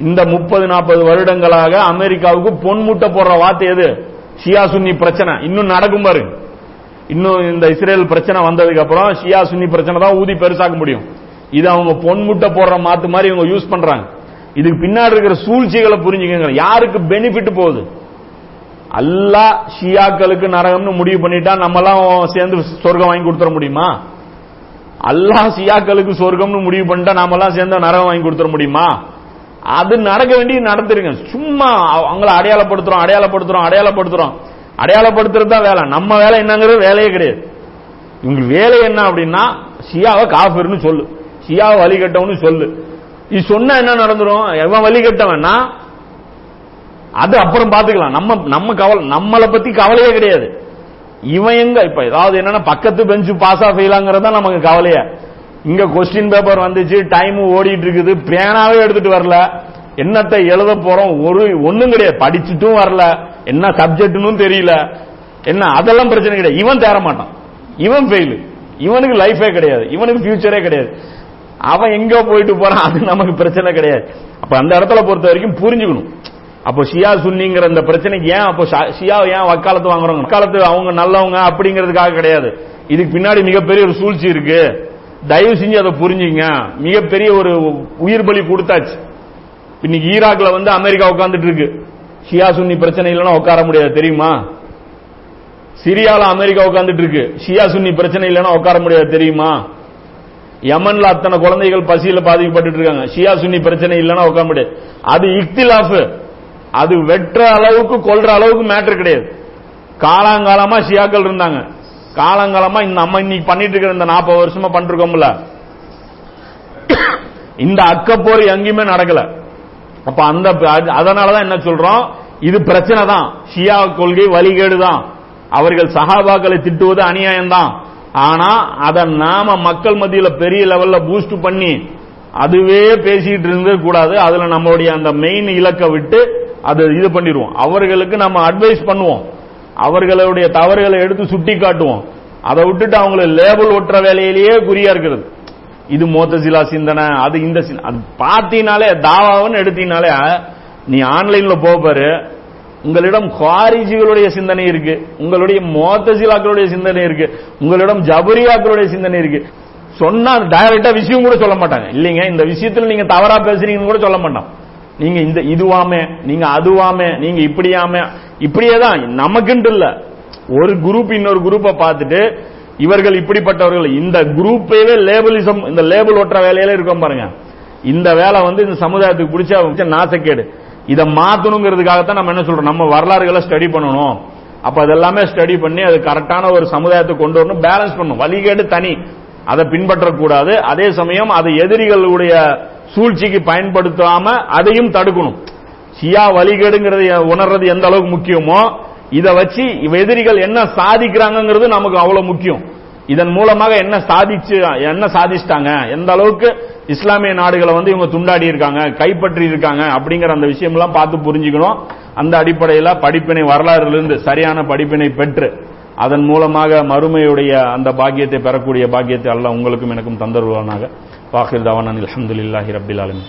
இந்த முப்பது நாற்பது வருடங்களாக அமெரிக்காவுக்கு பொன்முட்டை போடுற வார்த்தை எது? ஷியா சுன்னி பிரச்சனை. இன்னும் நடக்கும் பாருங்க. இன்னும் இந்த இஸ்ரேல் பிரச்சனை வந்ததுக்கு அப்புறம் ஷியா சுன்னி பிரச்சனை தான் ஊதி பெருசாக்க முடியும். இது அவங்க பொன்முட்டை போடுற மாத்து மாதிரி இவங்க யூஸ் பண்றாங்க. இதுக்கு பின்னாடி இருக்கிற சூழ்ச்சிகளை புரிஞ்சுக்கங்க. யாருக்கு பெனிஃபிட் போகுது? அல்லா ஷியாக்களுக்கு நரகம்னு முடிவு பண்ணிட்டா நம்மலாம் சேர்ந்து சொர்க்கம் வாங்கி கொடுத்துட முடியுமா? அல்லாஹ் ஷியாக்களுக்கு சொர்க்கம்னு முடிவு பண்ணிட்டா நாமெல்லாம் சேர்ந்து நரகம் வாங்கி கொடுத்துட முடியுமா? அது நடக்க வேண்டியது நடந்துருங்க சும்மா அவங்கள அடையாளப்படுத்துறோம் அடையாளப்படுத்துறோம் அடையாளப்படுத்துறோம். அடையாளப்படுத்துறது தான் வேலை. நம்ம வேலை என்னங்கிறது வேலையே கிடையாது. இவங்களுக்கு வேலை என்ன அப்படின்னா ஷியாவை காஃபிர்னு சொல்லு. ஷியாவை வழிகட்டவனு சொல்லு. இது சொன்னா என்ன நடந்துரும்? எவன் வழிகட்டவன்னா அது அப்புறம் பாத்துக்கலாம். நம்ம நம்ம கவலை நம்மளை பத்தி கவலையே கிடையாது. இவன் எங்க இப்ப ஏதாவது என்னன்னா பக்கத்து பெஞ்சு பாஸ் ஆஃப் ஃபெயிலாங்கிறது நமக்கு கவலையா. இங்க கொஸ்டின் பேப்பர் வந்துச்சு டைம் ஓடிட்டு இருக்குது. பேனாவே எடுத்துட்டு வரல. என்னத்தை எழுத போறோம்? ஒரு ஒண்ணும் கிடையாது. படிச்சுட்டும் வரல. என்ன சப்ஜெக்ட்னு தெரியல. என்ன அதெல்லாம் பிரச்சனை கிடையாது. இவன் தேர மாட்டான் இவன் ஃபெயில் இவனுக்கு லைஃபே கிடையாது. இவனுக்கு ஃபியூச்சரே கிடையாது. அவன் எங்க போயிட்டு போறான். அது நமக்கு பிரச்சனை கிடையாது. அப்ப அந்த இடத்துல பொறுத்த வரைக்கும் புரிஞ்சுக்கணும். அப்போ ஷியா சுன்னிங்கிற இந்த பிரச்சனைக்கு ஏன் அப்போ ஷியா ஏன் வக்காலத்து வாங்குறாங்க? வக்காலத்து அவங்க நல்லவங்க அப்படிங்கிறதுக்காக கிடையாது. இதுக்கு பின்னாடி மிகப்பெரிய ஒரு சூழ்ச்சி இருக்கு. தயவு செஞ்சு அதை புரிஞ்சுங்க. மிகப்பெரிய ஒரு உயிர் பலி கொடுத்தாச்சு. இன்னைக்கு ஈராக்ல வந்து அமெரிக்கா உட்கார்ந்துட்டு இருக்கு. ஷியா சுன்னி பிரச்சனை இல்லைன்னா உட்கார முடியாது தெரியுமா? சிரியால அமெரிக்கா உட்கார்ந்துட்டு இருக்கு. ஷியா சுன்னி பிரச்சனை இல்லைன்னா உட்கார முடியாது தெரியுமா? யமன்ல அத்தனை குழந்தைகள் பசியில பாதிக்கப்பட்டு இருக்காங்க. ஷியா சுன்னி பிரச்சனை இல்லைன்னா உட்கார முடியாது. அது இக்திலாஃப். அது வெட்டுற அளவுக்கு கொல்ற அளவுக்கு மேட்டர் கிடையாது. காலாங்காலமா ஷியாக்கள் இருந்தாங்க. காலங்காலமா இந்த நம்ம இன்னைக்கு பண்ணிட்டு இருக்கிற இந்த நாற்பது வருஷமா பண்ணிருக்கோம்ல இந்த அக்கப்போர் எங்கேயுமே நடக்கல. அப்ப அந்த அதனாலதான் என்ன சொல்றோம்? இது பிரச்சனை தான் ஷியா கொள்கை வழிகேடு தான் அவர்கள் சகாபாக்களை திட்டுவது அநியாயம் தான் ஆனா அதை நாம மக்கள் மத்தியில பெரிய லெவல்ல பூஸ்ட் பண்ணி அதுவே பேசிட்டு இருந்தது கூடாது. அதுல நம்மளுடைய அந்த மெயின் இலக்கை விட்டு அது இது பண்ணிடுவோம். அவர்களுக்கு நம்ம அட்வைஸ் பண்ணுவோம். அவர்களுடைய தவறுகளை எடுத்து சுட்டி காட்டுவோம் அதை விட்டுட்டு அவங்களை லேபிள் ஒட்டுற வேலையிலேயே குறியா இருக்கிறது. இது மோத்தசிலா சிந்தனை அது இந்த அது பார்த்தீங்கனாலே தாவாவன்னு எடுத்தீங்கனாலே நீ ஆன்லைன்ல போப்பாரு உங்களிடம் குவாரிஜிகளுடைய சிந்தனை இருக்கு. உங்களுடைய மோத்தசிலாக்களுடைய சிந்தனை இருக்கு. உங்களிடம் ஜபரியாக்களுடைய சிந்தனை இருக்கு. சொன்னா டைரக்டா விஷயம் கூட சொல்ல மாட்டாங்க. இல்லைங்க இந்த விஷயத்துல நீங்க தவறா பேசுறீங்கன்னு கூட சொல்ல மாட்டான் நீங்க இந்த இதுவாமே நீங்க அதுவாமே நீங்க இப்படியாமே இப்படியே தான் நமக்குன்ட்டு இல்ல. ஒரு குரூப் இன்னொரு குரூப்பை பார்த்துட்டு இவர்கள் இப்படிப்பட்டவர்கள். இந்த குரூப்பையே லேபிளிசம் இந்த லேபிள் ஒட்டுற வேலையில இருக்கோம் பாருங்க. இந்த வேலை வந்து இந்த சமுதாயத்துக்கு பிடிச்ச நாசக்கேடு. இதை மாத்தணுங்கிறதுக்காகத்தான் நம்ம என்ன சொல்றோம்? நம்ம வரலாறுகளை ஸ்டடி பண்ணணும். அப்ப அதெல்லாமே ஸ்டடி பண்ணி அது கரெக்டான ஒரு சமுதாயத்தை கொண்டு வரணும் பேலன்ஸ் பண்ணணும். வழிகேடு தனி. அதை பின்பற்றக்கூடாது. அதே சமயம் அது எதிரிகளுடைய சூழ்ச்சிக்கு பயன்படுத்தாம அதையும் தடுக்கணும். ஷியா வழிகேடுங்கிறது உணர்றது எந்த அளவுக்கு முக்கியமோ இதை வச்சு எதிரிகள் என்ன சாதிக்கிறாங்கிறது நமக்கு அவ்வளவு முக்கியம். இதன் மூலமாக என்ன சாதிச்சு என்ன சாதிச்சிட்டாங்க எந்த அளவுக்கு இஸ்லாமிய நாடுகளை வந்து இவங்க துண்டாடி இருக்காங்க கைப்பற்றி இருக்காங்க அப்படிங்கிற அந்த விஷயம்லாம் பார்த்து புரிஞ்சுக்கணும். அந்த அடிப்படையில் படிப்பினை வரலாறுலேருந்து சரியான படிப்பினை பெற்று அதன் மூலமாக மறுமையுடைய அந்த பாக்கியத்தை பெறக்கூடிய பாக்கியத்தை அல்ல உங்களுக்கும் எனக்கும் தந்தருவானாக வாஹிர் தவானான் அலமதுல்லாஹி ரபில் ஆலமீன்.